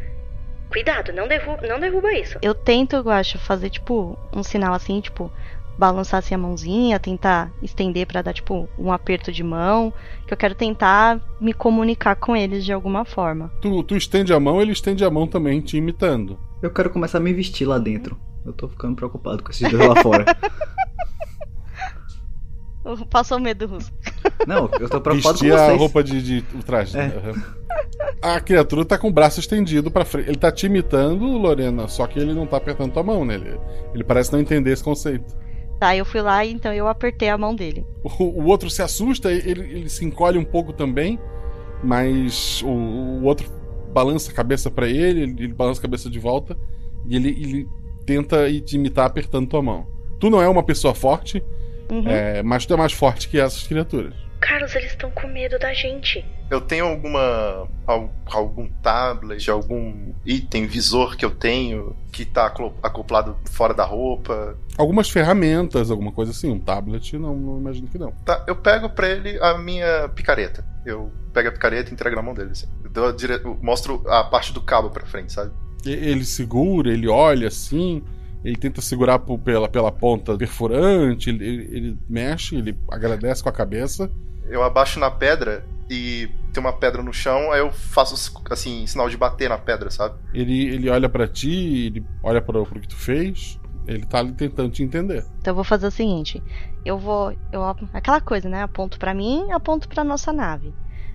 Cuidado, não derruba, não derruba isso. Eu tento, eu acho, fazer tipo um sinal assim, tipo, balançar assim a mãozinha, tentar estender pra dar tipo um aperto de mão, que eu quero tentar me comunicar com eles de alguma forma. Tu, tu estende a mão, ele estende a mão também, te imitando. Eu quero começar a me vestir lá dentro. Eu tô ficando preocupado com esses dois lá fora. *laughs* Passou o medo, Russo. Não, eu tô preocupado Vestir com vocês. a roupa de, de o traje. É. né? Uhum. A criatura tá com o braço estendido pra frente. Ele tá te imitando, Lorena, só que ele não tá apertando tua mão nele. Ele parece não entender esse conceito. Tá, eu fui lá e então eu apertei a mão dele. O, o outro se assusta, ele, ele se encolhe um pouco também, mas o, o outro balança a cabeça pra ele, ele, ele balança a cabeça de volta e ele, ele tenta ir te imitar apertando tua mão. Tu não é uma pessoa forte, Uhum. é, mas tu é mais forte que essas criaturas. Carlos, eles estão com medo da gente. Eu tenho alguma. al- algum tablet, algum item, visor que eu tenho que tá acoplado fora da roupa. Algumas ferramentas, alguma coisa assim, um tablet, não, não imagino que não. Tá, eu pego pra ele a minha picareta. Eu pego a picareta e entrego na mão dele. Assim. Eu dou a dire- eu mostro a parte do cabo pra frente, sabe? Ele segura, ele olha assim, ele tenta segurar por- pela, pela ponta perfurante, ele, ele- ele mexe, ele agradece com a cabeça. Eu abaixo na pedra e tem uma pedra no chão, aí eu faço assim, sinal de bater na pedra, sabe? Ele, ele olha pra ti, ele olha pro, pro que tu fez, ele tá ali tentando te entender. Então eu vou fazer o seguinte, eu vou, eu aquela coisa, né? Aponto pra mim, aponto pra nossa nave.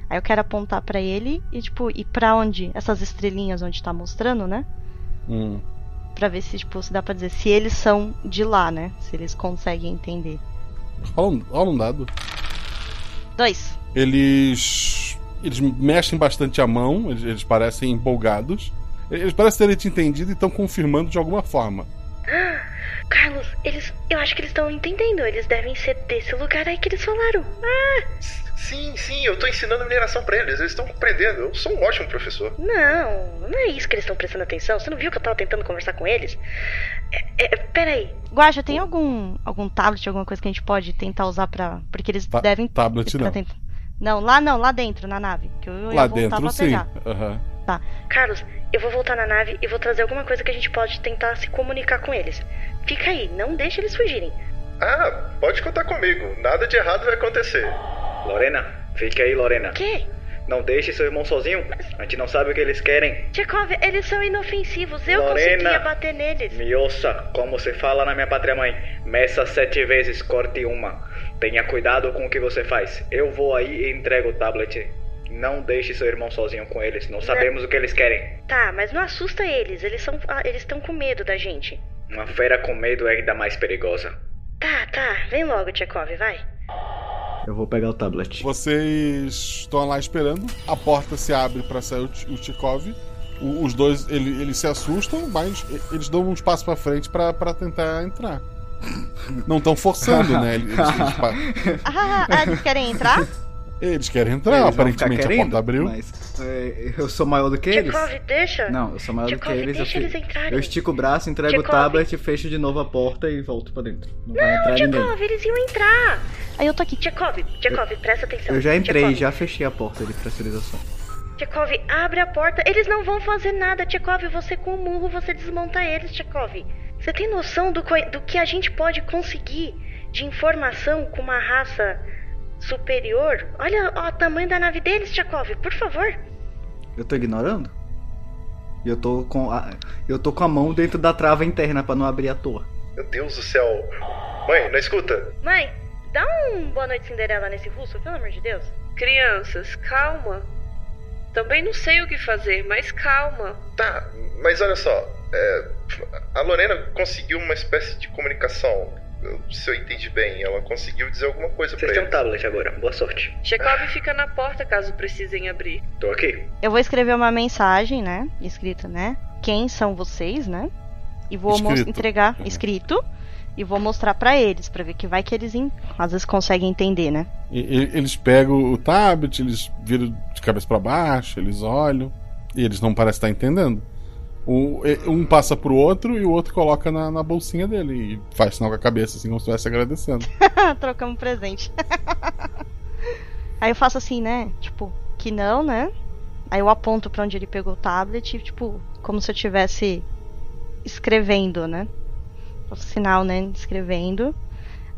Aí eu quero apontar pra ele e tipo ir pra onde essas estrelinhas onde tá mostrando, né? Hum. Pra ver se tipo se dá pra dizer se eles são de lá, né? Se eles conseguem entender. Rola um, um dado. Dois. Eles. Eles mexem bastante a mão, eles, eles parecem empolgados. Eles parecem terem te entendido e estão confirmando de alguma forma. *gasps* Carlos, eles. Eu acho que eles estão entendendo. Eles devem ser desse lugar aí que eles falaram. Ah! Sim, sim, eu tô ensinando mineração pra eles, eles estão compreendendo. Eu sou um ótimo professor. Não, não é isso que eles estão prestando atenção. Você não viu que eu tava tentando conversar com eles? É, é, peraí. Guaxa, tem algum algum tablet, alguma coisa que a gente pode tentar usar pra. Porque eles Ta- devem. tablet não. Não, lá não, lá dentro, na nave. Que eu Lá dentro, pra sim. Aham. Tá. Carlos, eu vou voltar na nave e vou trazer alguma coisa que a gente pode tentar se comunicar com eles. Fica aí, não deixa eles fugirem. Ah, pode contar comigo. Nada de errado vai acontecer. Lorena, fique aí, Lorena. Que? Não deixe seu irmão sozinho. A gente não sabe o que eles querem. Tchekov, eles são inofensivos. Eu Lorena. conseguia bater neles. Me ouça, como se fala na minha pátria mãe. Meça sete vezes, corte uma. Tenha cuidado com o que você faz. Eu vou aí e entrego o tablet. Não deixe seu irmão sozinho com eles. Não sabemos o que eles querem. Tá, mas não assusta eles. Eles são, ah, eles estão com medo da gente. Uma fera com medo é ainda mais perigosa. Tá, tá. Vem logo, Tchekov, vai. Eu vou pegar o tablet. Vocês estão lá esperando, a porta se abre pra sair o, T- o Tikov. O- os dois, ele- eles se assustam, mas eles dão uns passos pra frente pra pra tentar entrar. Não estão forçando, né? Eles, eles- pa- *laughs* Ah, ah, eles querem entrar? Eles querem entrar, Eles aparentemente a querendo, porta abriu. Mas é, eu sou maior do que eles? Tchekov, deixa. Não, eu sou maior do que eles. Eu, deixa fi- eles entrarem. eu estico o braço, entrego o tablet, fecho de novo a porta e volto pra dentro. Não, vai Não. Tchekov, eles iam entrar. Aí eu tô aqui. Tchekov, Tchekov, presta atenção. Eu já entrei, já fechei a porta de pressurização. Tchekov, abre a porta. Eles não vão fazer nada, Tchekov. Você com o murro, você desmonta eles, Tchekov. Você tem noção do, do que a gente pode conseguir de informação com uma raça superior? Olha ó, o tamanho da nave deles, Tchekov, por favor. Eu tô ignorando? Eu tô com a, eu tô com a mão dentro da trava interna pra não abrir à toa. Meu Deus do céu. Mãe, não escuta. Mãe, dá um boa noite Cinderela nesse russo, pelo amor de Deus. Crianças, calma. Também não sei o que fazer, mas calma. Tá, mas olha só. é, a Lorena conseguiu uma espécie de comunicação. Se eu entendi bem, ela conseguiu dizer alguma coisa Vocês pra têm um ele. tablet agora. Boa sorte. Chekov fica na porta caso precisem abrir. Tô aqui. Eu vou escrever uma mensagem, né? Escrita, né? Quem são vocês, né? E vou mos- Escrito. entregar escrito e vou mostrar pra eles, pra ver que vai que eles às vezes conseguem entender, né? E- e- Eles pegam o tablet, eles viram de cabeça pra baixo, eles olham e eles não parecem estar entendendo. E- um passa pro outro e o outro coloca na, na bolsinha dele e faz sinal com a cabeça, assim como se estivesse agradecendo. *laughs* Trocamos presente. *laughs* Aí eu faço assim, né? Tipo, que não, né? Aí eu aponto pra onde ele pegou o tablet, tipo, como se eu estivesse escrevendo, né? Faço sinal, né? Escrevendo.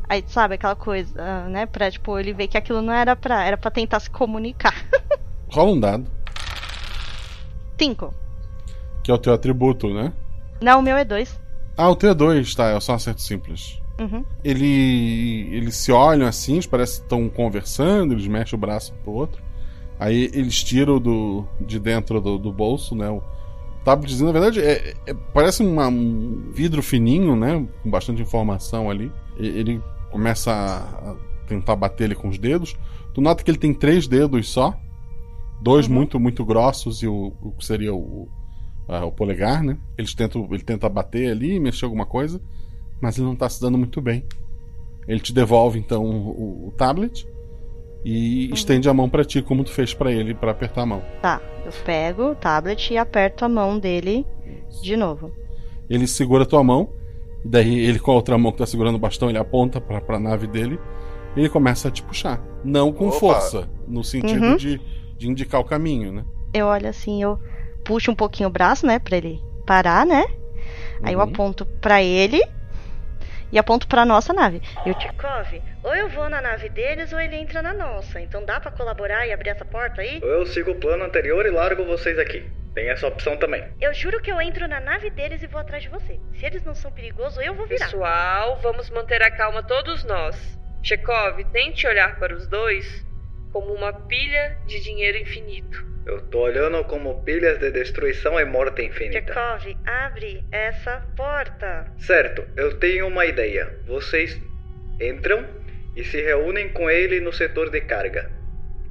Aí, sabe, aquela coisa, né? Pra, tipo, ele ver que aquilo não era pra. Era pra tentar se comunicar. *laughs* Rola um dado, Cinco. Que é o teu atributo, né? Não, o meu é dois. Ah, o teu é dois, tá, é só um acerto simples. Uhum. Ele, eles se olham assim, eles parecem que estão conversando, eles mexem o braço pro outro. Aí eles tiram do, de dentro do, do bolso, né? O tabletzinho, na verdade, é, é- parece uma- um vidro fininho, né? Com bastante informação ali. E- ele começa a, tentar bater ele com os dedos. Tu nota que ele tem três dedos só. Dois muito, muito grossos e o, o que seria o, o polegar, né? Eles tentam, ele tenta bater ali, mexer alguma coisa, mas ele não tá se dando muito bem. Ele te devolve então o, o tablet e estende a mão pra ti, como tu fez pra ele pra apertar a mão. Tá, eu pego o tablet e aperto a mão dele de novo. Ele segura a tua mão, e daí ele com a outra mão que tá segurando o bastão, ele aponta pra, pra nave dele e ele começa a te puxar. Não com Opa. força, no sentido Uhum. de, de indicar o caminho, né? Eu olho assim, eu puxo um pouquinho o braço, né, pra ele parar, né? Aí eu Uhum. aponto pra ele e aponto pra nossa nave. Eu te Tchekov, ou eu vou na nave deles ou ele entra na nossa. Então dá pra colaborar e abrir essa porta aí? Ou eu sigo o plano anterior e largo vocês aqui. Tem essa opção também. Eu juro que eu entro na nave deles e vou atrás de você. Se eles não são perigosos, eu vou virar. Pessoal, vamos manter a calma todos nós. Chekhov, tente olhar para os dois como uma pilha de dinheiro infinito. Eu tô olhando como pilhas de destruição e morte infinita. Tchekov, abre essa porta. Certo, eu tenho uma ideia. Vocês entram e se reúnem com ele no setor de carga.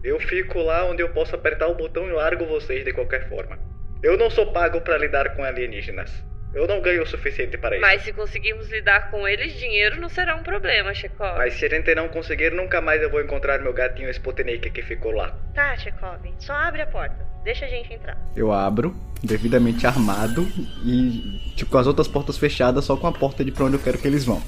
Eu fico lá onde eu posso apertar o botão e largo vocês de qualquer forma. Eu não sou pago para lidar com alienígenas. Eu não ganho o suficiente para isso. Mas se conseguirmos lidar com eles, dinheiro não será um problema, Chekhov. Mas se a gente não conseguir, nunca mais eu vou encontrar meu gatinho Sputnik que ficou lá. Tá, Tchekov, só abre a porta. Deixa a gente entrar. Eu abro, devidamente armado e, tipo, com as outras portas fechadas, só com a porta de pra onde eu quero que eles vão.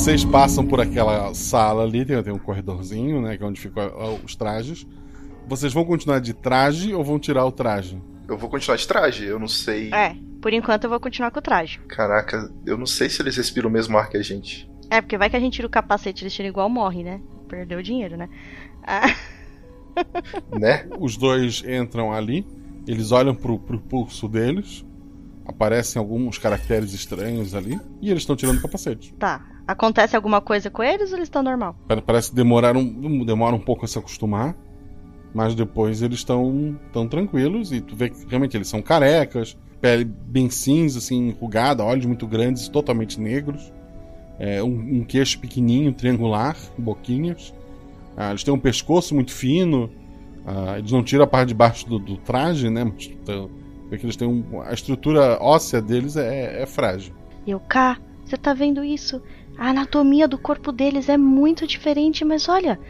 Vocês passam por aquela sala ali, tem, tem um corredorzinho, né? Que é onde ficam os trajes. Vocês vão continuar de traje ou vão tirar o traje? Eu vou continuar de traje, eu não sei. É, por enquanto eu vou continuar com o traje. Caraca, eu não sei se eles respiram o mesmo ar que a gente. É, porque vai que a gente tira o capacete, eles tiram igual morre, né? Perdeu o dinheiro, né? Ah, *laughs* *laughs* Né? Os dois entram ali, eles olham pro, pro pulso deles, aparecem alguns caracteres estranhos ali, e eles estão tirando o capacete. tá. Acontece alguma coisa com eles ou eles estão normal? Pare- Parece que demoraram, demora um pouco a se acostumar, mas depois eles estão tão tranquilos e tu vê que realmente eles são carecas, pele bem cinza, assim, enrugada, olhos muito grandes, totalmente negros, é, um, um queixo pequenininho, triangular, boquinhas. Ah, eles têm um pescoço muito fino, ah, eles não tiram a parte de baixo do, do traje, né? Mas vê que eles têm um, a estrutura óssea deles é, é frágil. Eu, Cá, você tá vendo isso? A anatomia do corpo deles é muito diferente, mas olha,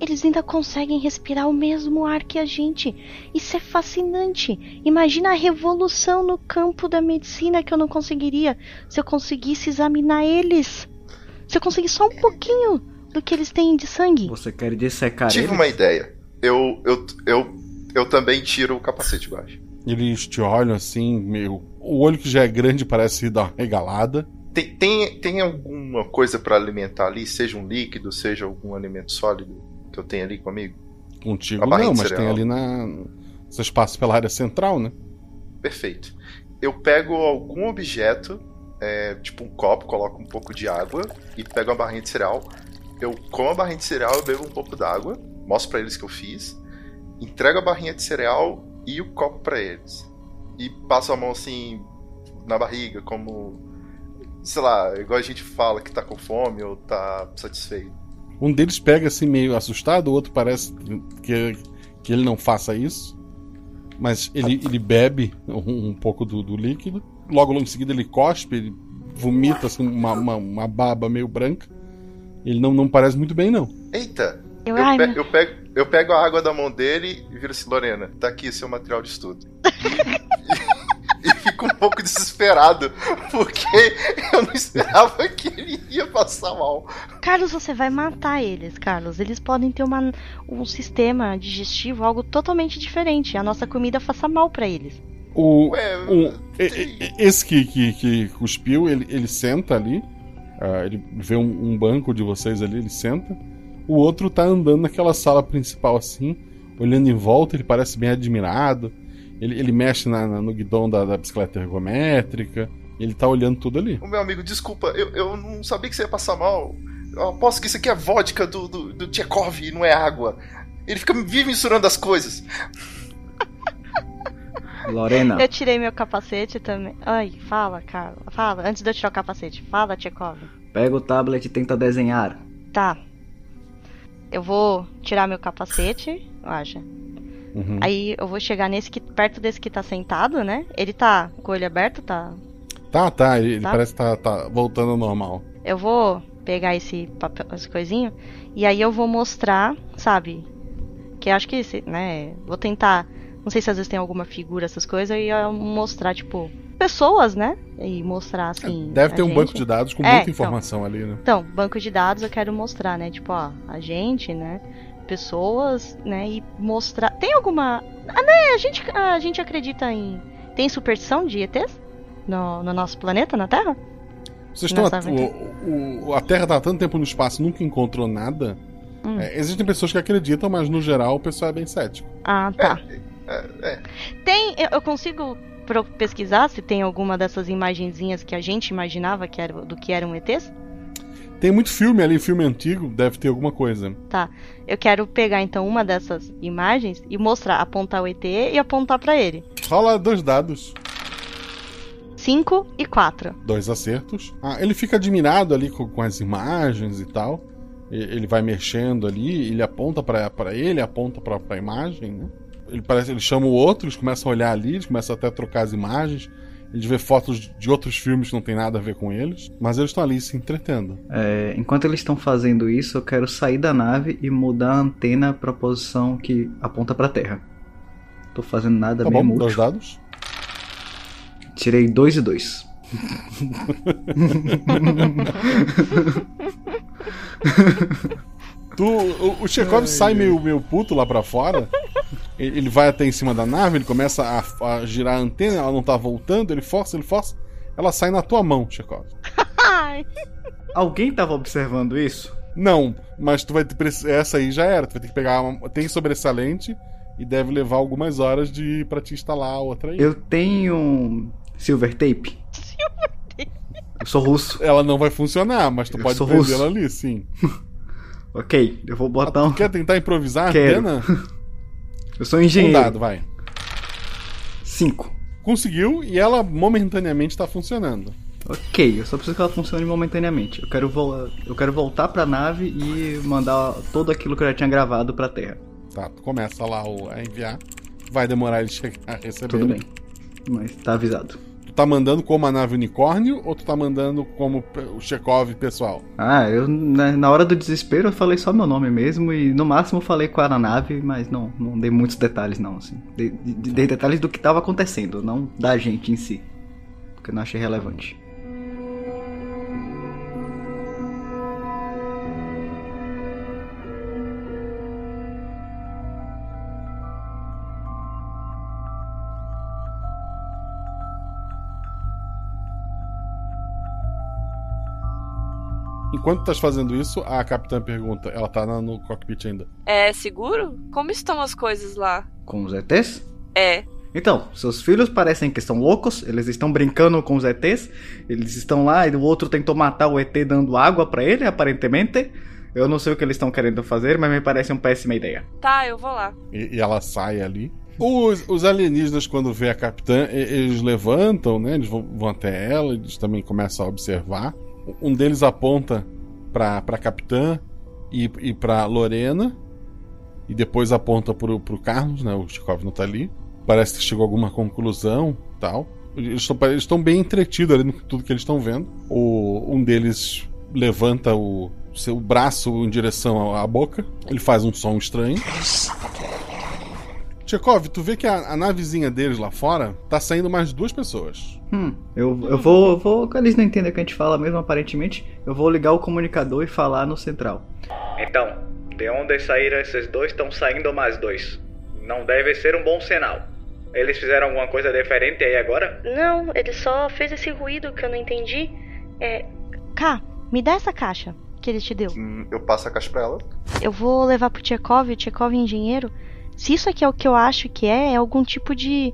eles ainda conseguem respirar o mesmo ar que a gente. Isso é fascinante. Imagina a revolução no campo da medicina que eu não conseguiria se eu conseguisse examinar eles. Se eu conseguisse só um pouquinho do que eles têm de sangue. Você quer dissecar Tive eles? uma ideia. Eu, eu, eu, eu também tiro o capacete baixo. Eles te olham assim, meio. O olho que já é grande parece dar uma regalada. Tem, tem, tem alguma coisa pra alimentar ali? Seja um líquido, seja algum alimento sólido que eu tenho ali comigo? Contigo não, mas tem ali na. Esse espaço pela área central, né? Perfeito. Eu pego algum objeto, é, tipo um copo, coloco um pouco de água e pego uma barrinha de cereal. Eu como a barrinha de cereal, eu bebo um pouco d'água, mostro pra eles que eu fiz, entrego a barrinha de cereal e o copo pra eles. E passo a mão assim na barriga, como sei lá, igual a gente fala que tá com fome ou tá satisfeito. Um deles pega assim meio assustado, o outro parece que, que ele não faça isso. Mas ele, ele bebe um, um pouco do, do líquido. Logo, logo em seguida ele cospe, ele vomita assim, uma, uma, uma baba meio branca. Ele não, não parece muito bem, não. Eita! Eu, Eu, pe- eu pego, eu pego a água da mão dele e viro assim, Lorena, tá aqui seu material de estudo. *laughs* E, fico um pouco desesperado, porque eu não esperava que ele ia passar mal. Carlos, você vai matar eles, Carlos. Eles podem ter uma, um sistema digestivo, algo totalmente diferente. A nossa comida faça mal pra eles. O, Ué, o- esse que, que, que cuspiu, ele, ele senta ali. ah, ele vê um, um banco de vocês ali, ele senta. O outro tá andando naquela sala principal assim, olhando em volta, ele parece bem admirado. Ele, ele mexe na, na, no guidão da, da, bicicleta ergométrica. Ele tá olhando tudo ali. O meu amigo, desculpa, eu, eu não sabia que você ia passar mal. Eu aposto que isso aqui é vodka do, do, do Tchekov e não é água. Ele fica vive misturando as coisas. *laughs* Lorena. Eu tirei meu capacete também. Ai, fala, Carla. Fala, antes de eu tirar o capacete. Fala, Tchekov. Pega o tablet e tenta desenhar. Tá. Eu vou tirar meu capacete, acha. Uhum. Aí eu vou chegar nesse que perto desse que tá sentado, né? Ele tá com o olho aberto, tá? Tá, tá. Ele tá? parece que tá, tá voltando ao normal. Eu vou pegar esse papel, esse coisinho, e aí eu vou mostrar, sabe? Que acho que, né? Vou tentar não sei se às vezes tem alguma figura, essas coisas, e eu mostrar, tipo, pessoas, né? E mostrar assim. Deve ter um gente. banco de dados com é, muita então. informação então, ali, né? Então, banco de dados eu quero mostrar, né? Tipo, ó, a gente, né? Pessoas, né? E mostrar. Tem alguma. Ah, né? A gente, a gente acredita em. Tem superstição de ETs no, no nosso planeta, na Terra? Vocês estão. A, o, o, a Terra tá há tanto tempo no espaço nunca encontrou nada. Hum. É, existem pessoas que acreditam, mas no geral o pessoal é bem cético. Ah, tá. É, é, é. Tem. Eu consigo pesquisar se tem alguma dessas imagenzinhas que a gente imaginava que era, do que eram ETs? Tem muito filme ali, filme antigo, deve ter alguma coisa. Tá. Eu quero pegar então uma dessas imagens e mostrar, apontar o ET e apontar para ele. Rola dois dados. 5 e 4. Dois acertos. Ah, ele fica admirado ali com, com as imagens e tal. Ele vai mexendo ali, ele aponta para ele, aponta para a imagem, né? ele parece, ele chama o outro, eles começam a olhar ali, eles começam até a trocar as imagens. Eles vê fotos de outros filmes que não tem nada a ver com eles, mas eles estão ali se entretendo. É, enquanto eles estão fazendo isso, eu quero sair da nave e mudar a antena para a posição que aponta para a Terra. Tô fazendo nada tá bem bom, dois dados. Tirei dois e dois. *laughs* *laughs* tu, o, o Chekhov sai meio, meio puto lá para fora ele vai até em cima da nave, ele começa a, a, girar a antena, ela não tá voltando, ele força, ele força, ela sai na tua mão, Chekhov. Alguém tava observando isso? Não, mas tu vai ter. Essa aí já era. Tu vai ter que pegar. Uma, tem sobressalente e deve levar algumas horas de para te instalar a outra aí. Eu tenho silver tape. Silver tape. Eu sou russo. Ela não vai funcionar, mas tu eu pode prender ela ali, sim. *laughs* ok, eu vou botar ah, um. Quer tentar improvisar a Quero. antena? *laughs* Eu sou engenheiro. Um dado, vai. Cinco. Conseguiu e ela momentaneamente está funcionando. Ok, eu só preciso que ela funcione momentaneamente. Eu quero, vo eu quero voltar pra nave e mandar todo aquilo que eu já tinha gravado pra Terra. Tá, começa lá a enviar. Vai demorar ele chegar a receber. Tudo bem. Mas tá avisado tá mandando como a nave unicórnio ou tu tá mandando como o Chekhov pessoal? Ah, eu na, hora do desespero eu falei só meu nome mesmo e no máximo falei qual era a nave, mas não, não dei muitos detalhes não, assim. Dei, dei detalhes do que tava acontecendo, não da gente em si. Porque eu não achei relevante. Enquanto estás fazendo isso, a capitã pergunta: ela tá no cockpit ainda. É seguro? Como estão as coisas lá? Com os ETs? É. Então, seus filhos parecem que estão loucos, eles estão brincando com os ETs, eles estão lá e o outro tentou matar o ET dando água para ele, aparentemente. Eu não sei o que eles estão querendo fazer, mas me parece uma péssima ideia. Tá, eu vou lá. E, e ela sai ali. Os, os, alienígenas, quando vê a capitã, eles levantam, né? Eles vão, vão até ela, eles também começam a observar. Um deles aponta pra, pra capitã e, e pra Lorena. E depois aponta pro, pro Carlos, né? O Chikov não tá ali. Parece que chegou a alguma conclusão tal. Eles estão bem entretidos ali no tudo que eles estão vendo. O, um deles levanta o seu braço em direção à boca. Ele faz um som estranho. Chekhov, tu vê que a, a, navezinha deles lá fora tá saindo mais duas pessoas. Hum, eu, eu vou, eu vou. Eles não entendem o que a gente fala mesmo, aparentemente. Eu vou ligar o comunicador e falar no central. Então, de onde saíram esses dois, estão saindo mais dois. Não deve ser um bom sinal. Eles fizeram alguma coisa diferente aí agora? Não, ele só fez esse ruído que eu não entendi. É. Cá, me dá essa caixa. que ele te deu? Hum, eu passo a caixa pra ela. Eu vou levar pro Tchekov, o Tchekov é engenheiro. Se isso aqui é o que eu acho que é, é algum tipo de.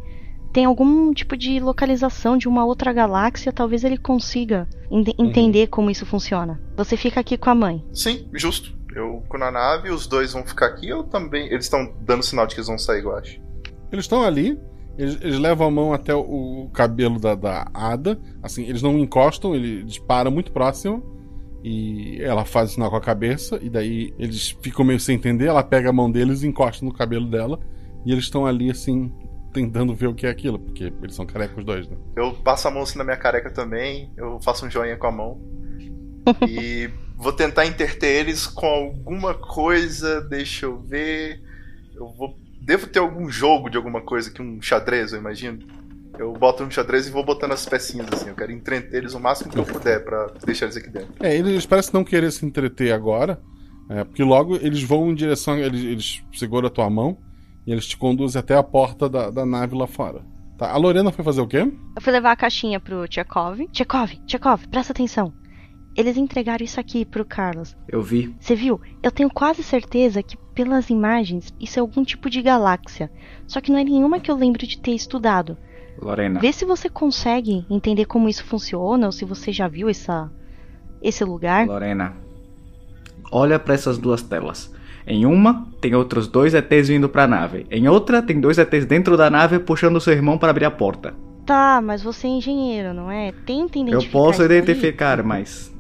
Tem algum tipo de localização de uma outra galáxia, talvez ele consiga ent entender como isso funciona. Você fica aqui com a mãe. Sim, justo. Eu com na nave, os dois vão ficar aqui, eu também. Eles estão dando sinal de que eles vão sair, eu acho. Eles estão ali, eles, eles, levam a mão até o, o cabelo da, da Ada. Assim, eles não encostam, eles param muito próximo. E ela faz sinal com a cabeça. E daí eles ficam meio sem entender. Ela pega a mão deles e encosta no cabelo dela. E eles estão ali, assim, tentando ver o que é aquilo. Porque eles são carecas os dois, né? Eu passo a mão assim na minha careca também. Eu faço um joinha com a mão. e *laughs* vou tentar interter eles com alguma coisa. Deixa eu ver. Eu vou. Devo ter algum jogo de alguma coisa que um xadrez, eu imagino. Eu boto um xadrez e vou botando as pecinhas assim. Eu quero entreter eles o máximo que eu puder para deixar eles aqui dentro. É, eles parecem não querer se entreter agora. É, porque logo eles vão em direção. Eles, eles seguram a tua mão e eles te conduzem até a porta da, da nave lá fora. Tá, a Lorena foi fazer o quê? Eu fui levar a caixinha pro Tchekov. Tchekov, Tchekov, presta atenção. Eles entregaram isso aqui pro Carlos. Eu vi. Você viu? Eu tenho quase certeza que, pelas imagens, isso é algum tipo de galáxia. Só que não é nenhuma que eu lembro de ter estudado. Lorena. Vê se você consegue entender como isso funciona ou se você já viu essa, esse lugar. Lorena. Olha para essas duas telas. Em uma, tem outros dois ETs vindo pra nave. Em outra, tem dois ETs dentro da nave puxando seu irmão para abrir a porta. Tá, mas você é engenheiro, não é? Tenta identificar. Eu posso identificar, mas.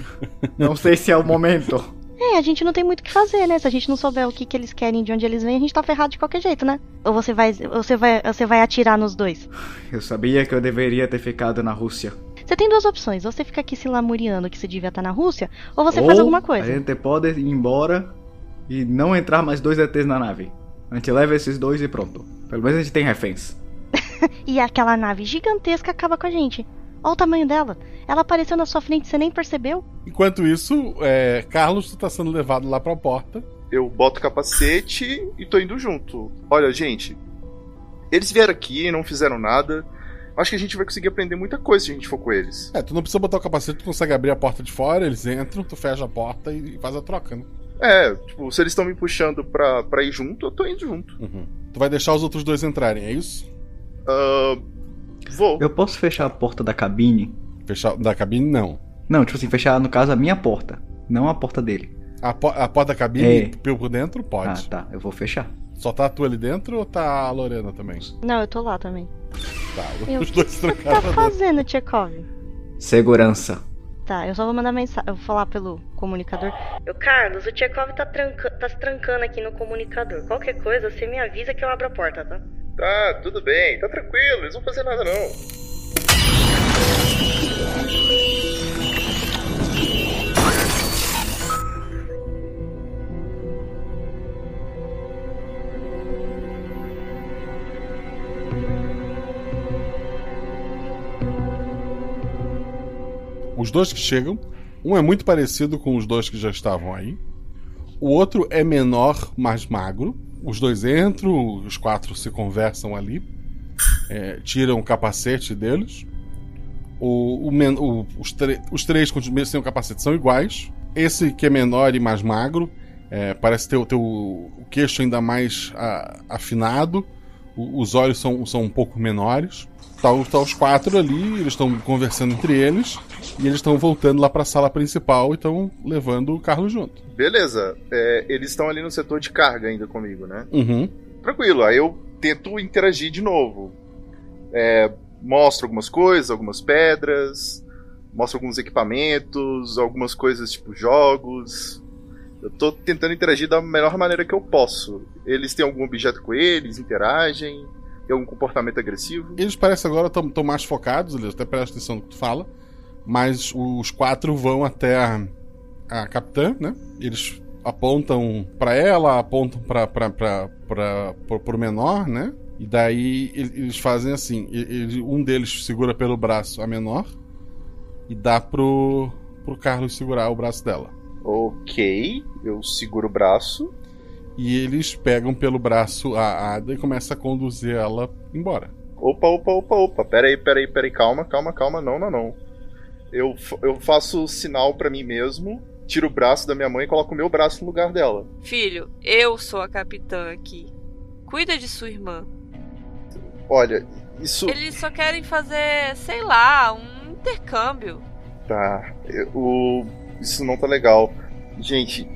*laughs* não sei se é o momento. É, a gente não tem muito o que fazer, né? Se a gente não souber o que, que eles querem, de onde eles vêm, a gente tá ferrado de qualquer jeito, né? Ou você vai, você vai, você vai atirar nos dois? Eu sabia que eu deveria ter ficado na Rússia. Você tem duas opções. Ou você fica aqui se lamuriando que você devia estar na Rússia, ou você ou faz alguma coisa. A gente pode ir embora e não entrar mais dois ETs na nave. A gente leva esses dois e pronto. Pelo menos a gente tem reféns. *laughs* e aquela nave gigantesca acaba com a gente. Olha o tamanho dela. Ela apareceu na sua frente e você nem percebeu? Enquanto isso, é, Carlos, tu tá sendo levado lá pra porta. Eu boto o capacete e tô indo junto. Olha, gente, eles vieram aqui, não fizeram nada. Acho que a gente vai conseguir aprender muita coisa se a gente for com eles. É, tu não precisa botar o capacete, tu consegue abrir a porta de fora, eles entram, tu fecha a porta e faz a troca, né? É, tipo, se eles estão me puxando pra, pra ir junto, eu tô indo junto. Uhum. Tu vai deixar os outros dois entrarem, é isso? Uh, vou. Eu posso fechar a porta da cabine? Fechar da cabine, não. Não, tipo assim, fechar, no caso, a minha porta, não a porta dele. A, po a porta da cabine, é. por dentro, pode. Ah, tá, eu vou fechar. Só tá tu ali dentro ou tá a Lorena também? Não, eu tô lá também. Tá, eu, os dois trancaram. *laughs* O que você tá fazendo, Tchekov? Segurança. Tá, eu só vou mandar mensagem. Eu vou falar pelo comunicador. Eu, Carlos, o Tchekov tá, tranca... tá se trancando aqui no comunicador. Qualquer coisa, você me avisa que eu abro a porta, tá? Tá, tudo bem, tá tranquilo, eles não vão fazer nada não. Os dois que chegam, um é muito parecido com os dois que já estavam aí. O outro é menor, mais magro. Os dois entram, os quatro se conversam ali, é, tiram o capacete deles. O, o, o, os, os, três continuam sem o capacete são iguais. Esse que é menor e mais magro é, parece ter, ter o, o, queixo ainda mais a, afinado. os olhos são, são um pouco menores. Tá, tá os quatro ali, eles estão conversando entre eles. E eles estão voltando lá para a sala principal e estão levando o Carlos junto. Beleza. É, eles estão ali no setor de carga ainda comigo, né? Uhum. Tranquilo. Aí eu tento interagir de novo. É, mostro algumas coisas, algumas pedras, mostro alguns equipamentos, algumas coisas tipo jogos. Eu tô tentando interagir da melhor maneira que eu posso. Eles têm algum objeto com eles, interagem, tem algum comportamento agressivo? Eles parecem agora estão mais focados, eles até prestam atenção no que tu fala. Mas os quatro vão até a, a capitã, né? Eles apontam para ela, apontam para o menor, né? E daí eles fazem assim: ele, um deles segura pelo braço a menor e dá pro, pro Carlos segurar o braço dela. Ok, eu seguro o braço. E eles pegam pelo braço a Ada e começam a conduzir ela embora. Opa, opa, opa, opa. Peraí, peraí, peraí. Calma, calma, calma. Não, não, não eu, eu faço sinal para mim mesmo tiro o braço da minha mãe e coloco o meu braço no lugar dela. Filho, eu sou a capitã aqui. Cuida de sua irmã. Olha, isso. Eles só querem fazer, sei lá, um intercâmbio. Tá. eu- o... Isso não tá legal. Gente,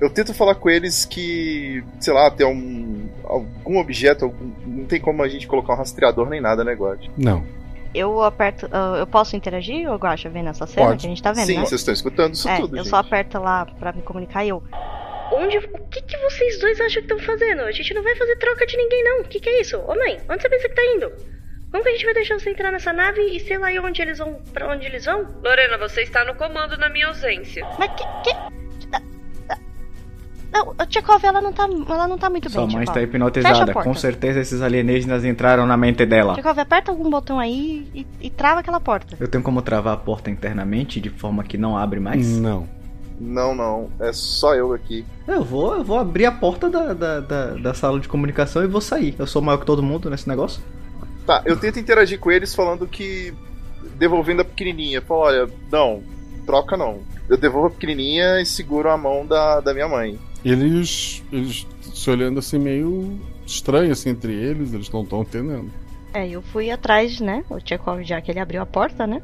eu tento falar com eles que, sei lá, tem um, algum objeto, algum- não tem como a gente colocar um rastreador nem nada, né, God? Não. Eu aperto. ah, eu posso interagir, ou Guacha, vendo essa cena Pode. que a gente tá vendo, Sim, né? vocês estão escutando isso é, tudo, Eu gente. só aperto lá pra me comunicar e eu. Onde. O que, que vocês dois acham que estão fazendo? A gente não vai fazer troca de ninguém, não. O que, que é isso? Ô mãe, onde você pensa que tá indo? Como que a gente vai deixar você entrar nessa nave e sei lá onde eles vão. pra onde eles vão? Lorena, você está no comando na minha ausência. Mas que. que... Não, a Tchekov, ela não tá, ela não tá muito Sua bem, mãe Tchekov. está hipnotizada. Com certeza esses alienígenas entraram na mente dela. Tchekov, aperta algum botão aí e, e trava aquela porta. Eu tenho como travar a porta internamente de forma que não abre mais? Não. Não, não. É só eu aqui. Eu vou, eu vou abrir a porta da, da, da, da sala de comunicação e vou sair. Eu sou maior que todo mundo nesse negócio. Tá, eu tento interagir com eles falando que. devolvendo a pequenininha. Falo, olha, não, troca não. Eu devolvo a pequenininha e seguro a mão da, da minha mãe. Eles, eles se olhando assim meio estranho assim entre eles, eles não estão entendendo. É, eu fui atrás, né? O Tchekov, já que ele abriu a porta, né?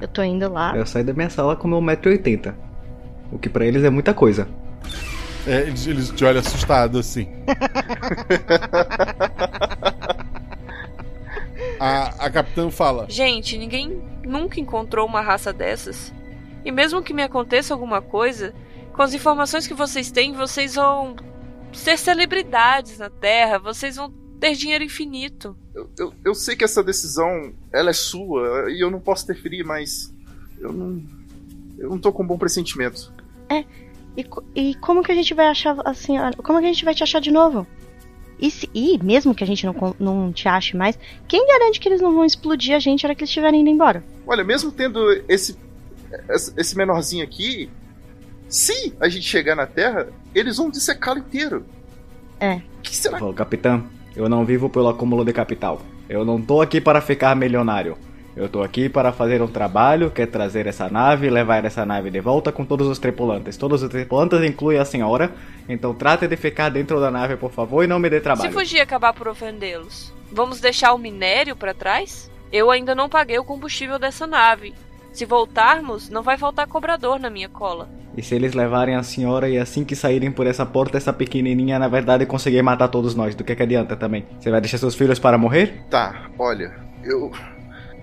Eu tô indo lá. Eu saí da minha sala com meu 1,80m. O que pra eles é muita coisa. É, eles, eles te olham assustados assim. *laughs* a, a capitã fala: Gente, ninguém nunca encontrou uma raça dessas. E mesmo que me aconteça alguma coisa, com as informações que vocês têm, vocês vão ser celebridades na Terra, vocês vão ter dinheiro infinito. Eu, eu, eu sei que essa decisão, ela é sua e eu não posso interferir, mas. Eu não. Eu não tô com um bom pressentimento. É, e, e como que a gente vai achar a senhora? Como que a gente vai te achar de novo? E, se, e mesmo que a gente não, não te ache mais, quem garante que eles não vão explodir a gente na hora que eles estiverem indo embora? Olha, mesmo tendo esse. esse esse menorzinho aqui, se a gente chegar na Terra, eles vão dissecá-lo inteiro. É. que será? Ô, capitã, eu não vivo pelo acúmulo de capital. Eu não tô aqui para ficar milionário. Eu tô aqui para fazer um trabalho, que é trazer essa nave e levar essa nave de volta com todos os tripulantes. Todos os tripulantes incluem a senhora, então trate de ficar dentro da nave, por favor, e não me dê trabalho. Se fugir e acabar por ofendê-los, vamos deixar o minério para trás? Eu ainda não paguei o combustível dessa nave. Se voltarmos, não vai faltar cobrador na minha cola. E se eles levarem a senhora e assim que saírem por essa porta, essa pequenininha, na verdade, conseguir matar todos nós, do que que adianta também? Você vai deixar seus filhos para morrer? Tá, olha, eu.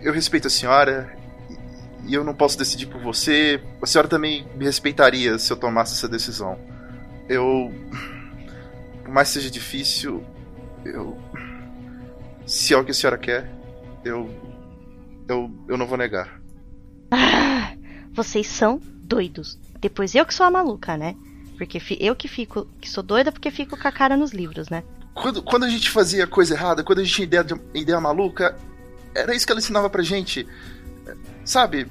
Eu respeito a senhora e- e eu não posso decidir por você. A senhora também me respeitaria se eu tomasse essa decisão. Eu. Por mais que seja difícil, eu. Se é o que a senhora quer, eu. Eu, eu não vou negar. Ah, vocês são doidos. Depois eu que sou a maluca, né? Porque eu que fico, que sou doida porque fico com a cara nos livros, né? Quando, quando a gente fazia coisa errada, quando a gente tinha ideia, de- ideia maluca, era isso que ela ensinava pra gente. Sabe?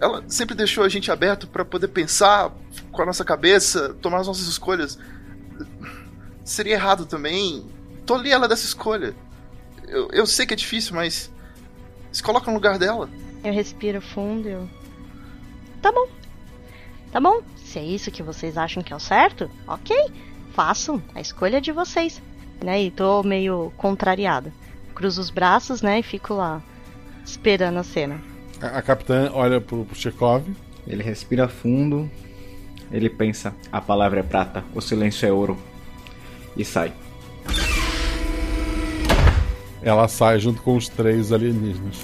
Ela sempre deixou a gente aberto pra poder pensar com a nossa cabeça, tomar as nossas escolhas. Seria errado também tolir ela dessa escolha. Eu, eu sei que é difícil, mas. Se coloca no lugar dela. Eu respiro fundo e eu. Tá bom. Tá bom. Se é isso que vocês acham que é o certo, ok. Façam. A escolha é de vocês. Né? E tô meio contrariada. Cruzo os braços, né? E fico lá. Esperando a cena. A, a capitã olha pro, pro Chekhov. Ele respira fundo. Ele pensa: a palavra é prata, o silêncio é ouro. E sai. Ela sai junto com os três alienígenas.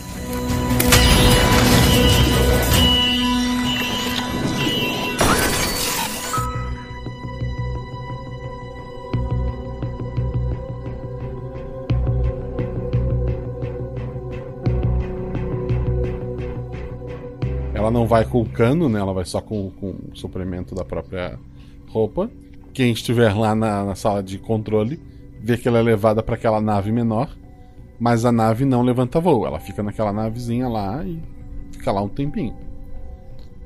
Ela não vai com o cano, né? Ela vai só com, com o suplemento da própria roupa. Quem estiver lá na, na sala de controle vê que ela é levada para aquela nave menor, mas a nave não levanta voo. Ela fica naquela navezinha lá e fica lá um tempinho.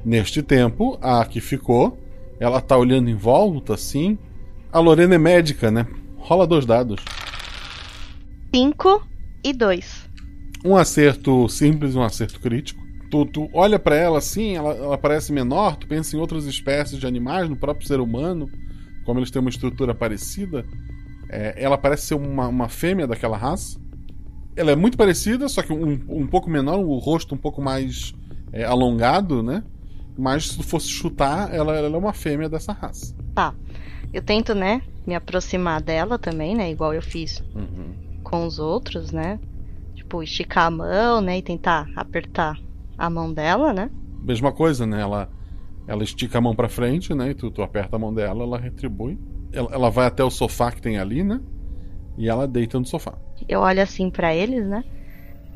Neste tempo, a que ficou, ela tá olhando em volta assim. A Lorena é médica, né? Rola dois dados. 5 e 2. Um acerto simples e um acerto crítico. Tu, tu olha para ela assim, ela, ela parece menor, tu pensa em outras espécies de animais, no próprio ser humano, como eles têm uma estrutura parecida. É, ela parece ser uma, uma fêmea daquela raça. Ela é muito parecida, só que um, um pouco menor, o rosto um pouco mais é, alongado, né? Mas se tu fosse chutar, ela, ela é uma fêmea dessa raça. Tá. Eu tento, né, me aproximar dela também, né? Igual eu fiz Uhum. com os outros, né? Tipo, esticar a mão, né? E tentar apertar a mão dela, né? Mesma coisa, né? Ela, ela estica a mão pra frente, né? E tu, tu aperta a mão dela, ela retribui. Ela, ela vai até o sofá que tem ali, né? E ela deita no sofá. Eu olho assim pra eles, né?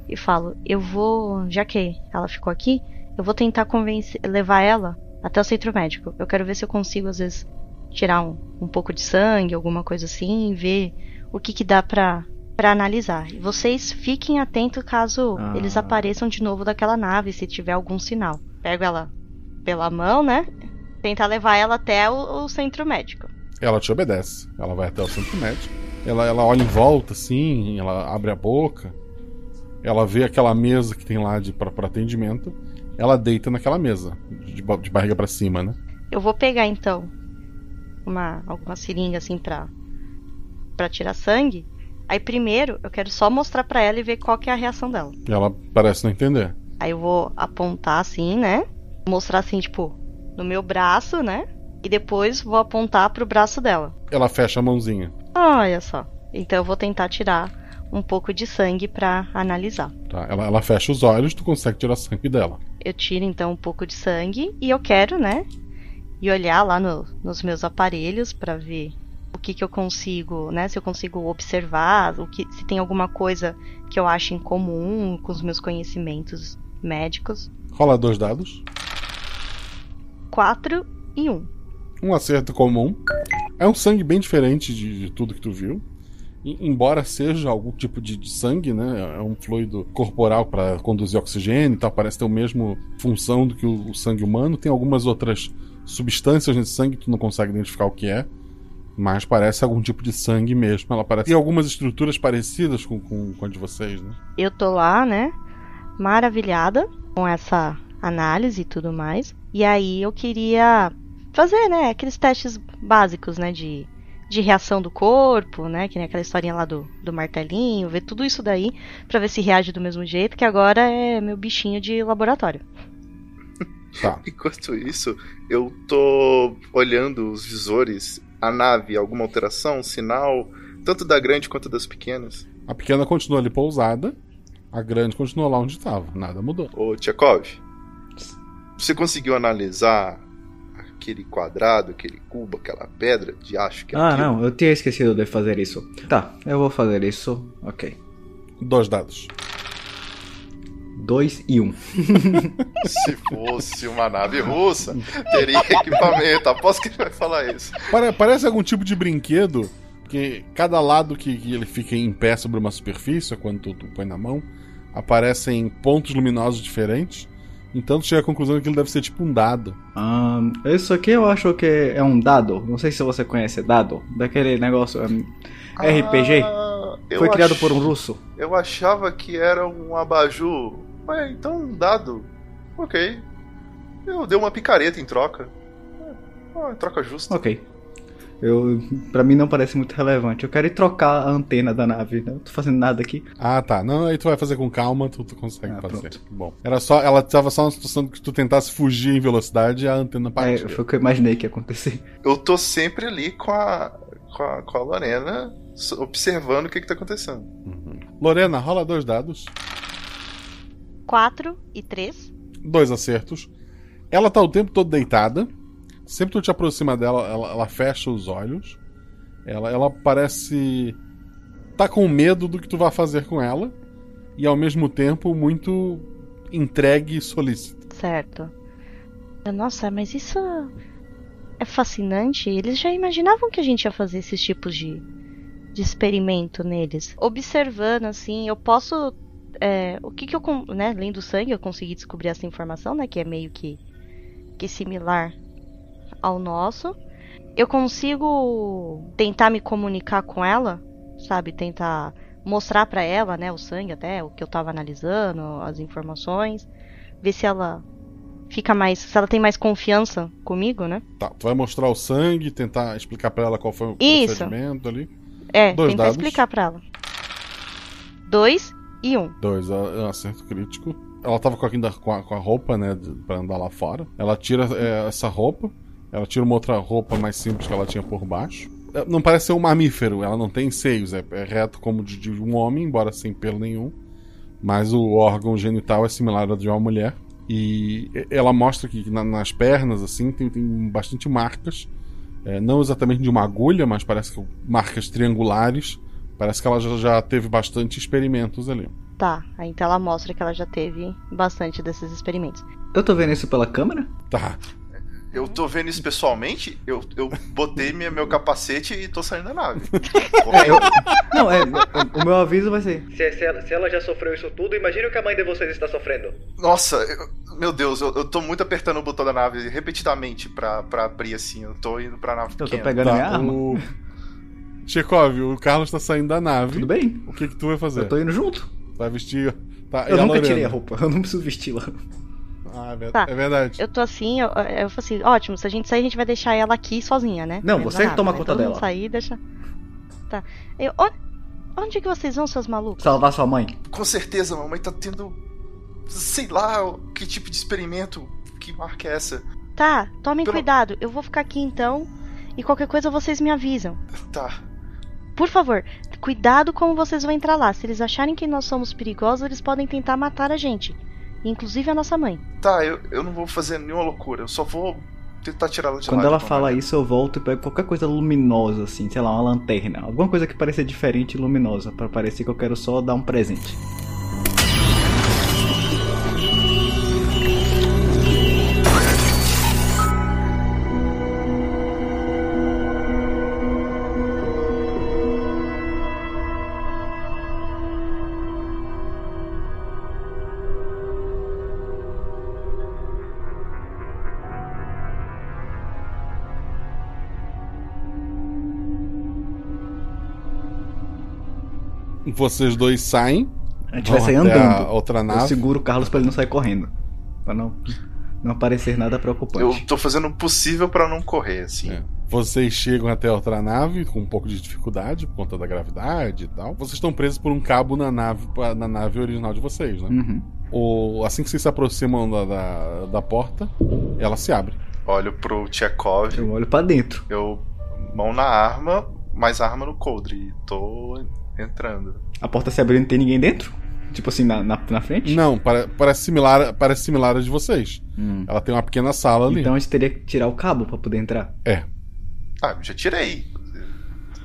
E falo, eu vou, já que ela ficou aqui, eu vou tentar convencer, levar ela até o centro médico. Eu quero ver se eu consigo às vezes tirar um, um pouco de sangue, alguma coisa assim, e ver o que que dá pra para analisar. E vocês fiquem atentos caso Ah. eles apareçam de novo daquela nave, se tiver algum sinal. Pego ela pela mão, né? Tentar levar ela até o, o centro médico. Ela te obedece. Ela vai até o centro médico. Ela, ela olha em volta, assim, ela abre a boca. Ela vê aquela mesa que tem lá de pra, pra atendimento. Ela deita naquela mesa, de, de barriga pra cima, né? Eu vou pegar então uma alguma seringa assim pra para tirar sangue. Aí primeiro eu quero só mostrar pra ela e ver qual que é a reação dela. E ela parece não entender. Aí eu vou apontar assim, né? Mostrar assim, tipo, no meu braço, né? E depois vou apontar pro braço dela. Ela fecha a mãozinha. Olha só. Então eu vou tentar tirar um pouco de sangue pra analisar. Tá? Ela, ela fecha os olhos, tu consegue tirar sangue dela. Eu tiro então um pouco de sangue e eu quero, né? E olhar lá no- nos meus aparelhos pra ver o que, que eu consigo, né? Se eu consigo observar, o que, se tem alguma coisa que eu acho em comum com os meus conhecimentos médicos. Rola dois dados. 4 e 1. Um acerto comum. É um sangue bem diferente de, de tudo que tu viu. E, embora seja algum tipo de, de sangue, né? É um fluido corporal para conduzir oxigênio e tal. Parece ter a mesma função do que o, o sangue humano. Tem algumas outras substâncias nesse sangue que tu não consegue identificar o que é. Mas parece algum tipo de sangue mesmo. Ela parece. Tem algumas estruturas parecidas com, com, com a de vocês, né? Eu tô lá, né? Maravilhada com essa análise e tudo mais. E aí eu queria fazer, né? Aqueles testes básicos, né? De, de reação do corpo, né? Que nem aquela historinha lá do, do martelinho. Ver tudo isso daí pra ver se reage do mesmo jeito, que agora é meu bichinho de laboratório. *laughs* Tá. Enquanto isso, eu tô olhando os visores, a nave, alguma alteração, sinal, tanto da grande quanto das pequenas. A pequena continua ali pousada. A grande continua lá onde estava. Nada mudou. Ô, Tchekov, você conseguiu analisar aquele quadrado, aquele cubo, aquela pedra de acho que é Ah, aquilo? não, eu tinha esquecido de fazer isso. Tá, eu vou fazer isso. Ok. Dois dados. 2 e 1. Um. *laughs* Se fosse uma nave russa, teria equipamento. Aposto que ele vai falar isso. Pare- parece algum tipo de brinquedo, que cada lado que, que ele fica em pé sobre uma superfície, quando tu, tu põe na mão, aparecem pontos luminosos diferentes. Então tu chega à conclusão que ele deve ser tipo um dado. Ahn, isso aqui eu acho que é um dado. Não sei se você conhece dado. Daquele negócio. RPG. Ah, eu Foi criado ach- por um russo. Eu achava que era um abajur. Ué, então um dado. Ok. Eu dei uma picareta em troca. Ah, troca justa. Ok. Eu, pra mim não parece muito relevante. Eu quero ir trocar a antena da nave. Não tô fazendo nada aqui. Ah, tá. Não, aí tu vai fazer com calma, tu, tu consegue fazer. Bom. Era só. Ela tava só na situação que tu tentasse fugir em velocidade e a antena É, partiu. foi o que eu imaginei que ia acontecer. Eu tô sempre ali com a, com a, com a Lorena, observando o que, que tá acontecendo. Lorena, rola dois dados. 4 e 3. Dois acertos. Ela tá o tempo todo deitada. Sempre que tu te aproxima dela, ela, ela fecha os olhos. Ela, ela parece. tá com medo do que tu vai fazer com ela. E ao mesmo tempo muito entregue e solícita. Certo. Nossa, mas isso é fascinante. Eles já imaginavam que a gente ia fazer esses tipos de, de experimento neles. Observando, assim, eu posso. é, o que que eu. Né, além do sangue, eu consegui descobrir essa informação, né? Que é meio que, que similar ao nosso. Eu consigo tentar me comunicar com ela, sabe? Tentar mostrar pra ela, né, o sangue até, o que eu tava analisando, as informações. ver se ela fica mais. Se ela tem mais confiança comigo, né? Tá, tu vai mostrar o sangue, tentar explicar pra ela qual foi o Isso. procedimento ali. É, Dois tentar dados. explicar pra ela. Dois e um. Dois, é um acerto crítico. Ela tava com a, com a, roupa, né, pra andar lá fora. Ela tira é, essa roupa, ela tira uma outra roupa mais simples que ela tinha por baixo. É, Não parece ser um mamífero, ela não tem seios, é, é reto como de, de um homem, embora sem pelo nenhum. Mas o órgão genital é similar ao de uma mulher. E ela mostra que na- nas pernas, assim, tem, tem bastante marcas. É, não exatamente de uma agulha, mas parece que marcas triangulares. Parece que ela já, já teve bastante experimentos ali. Tá, então ela mostra que ela já teve bastante desses experimentos. Eu tô vendo isso pela câmera? Tá. Eu tô vendo isso pessoalmente, eu, eu botei minha, meu capacete e tô saindo da nave. *laughs* Não, é. O, o meu aviso vai ser. Se, se ela, se ela já sofreu isso tudo, imagine o que a mãe de vocês está sofrendo. Nossa, eu- meu Deus, eu, eu tô muito apertando o botão da nave repetidamente pra, pra abrir assim. Eu tô indo pra nave Eu tô pequena. pegando minha arma. Tá, O... Chekhov, o Carlos tá saindo da nave. Tudo bem. O que que tu vai fazer? Eu tô indo junto. Vai vestir... Tá, Eu e nunca tirei a roupa, eu não preciso vesti-la. Ah, é Tá. é verdade. Eu tô assim, eu, eu falo assim, ótimo, se a gente sair, a gente vai deixar ela aqui sozinha, né? Não, você da nave, toma né? conta Todo dela. sair, deixa. Tá. Eu, onde, onde que vocês vão, seus malucos? Salvar sua mãe. Com certeza, mamãe tá tendo. Sei lá, que tipo de experimento. Que marca é essa? Tá, tomem Pelo- cuidado. Eu vou ficar aqui então. E qualquer coisa vocês me avisam. Tá. Por favor, cuidado como vocês vão entrar lá. Se eles acharem que nós somos perigosos, eles podem tentar matar a gente. Inclusive a nossa mãe. Tá, eu, eu não vou fazer nenhuma loucura. Eu só vou tentar tirar ela de Quando lá. ela fala maneira. isso, eu volto e pego qualquer coisa luminosa, assim, sei lá, uma lanterna. Alguma coisa que pareça diferente e luminosa, pra parecer que eu quero só dar um presente. Vocês dois saem. A gente vai sair andando. A outra Eu nave. seguro o Carlos pra ele não sair correndo. Pra não, não aparecer nada preocupante. Eu tô fazendo o possível pra não correr, assim. É. Vocês chegam até a outra nave com um pouco de dificuldade por conta da gravidade e tal. Vocês estão presos por um cabo na nave, na nave original de vocês, né? Uhum. O, assim que vocês se aproximam da, da, da porta, ela se abre. Olho pro Tchekov. Eu olho pra dentro. Eu. Mão na arma, mais arma no coldre. E tô entrando. A porta se abriu e não tem ninguém dentro? Tipo assim, na, na, na frente? Não, pare- parece similar, parece similar a de vocês. Hum. Ela tem uma pequena sala ali. Então a gente teria que tirar o cabo pra poder entrar. É. Ah, já tirei.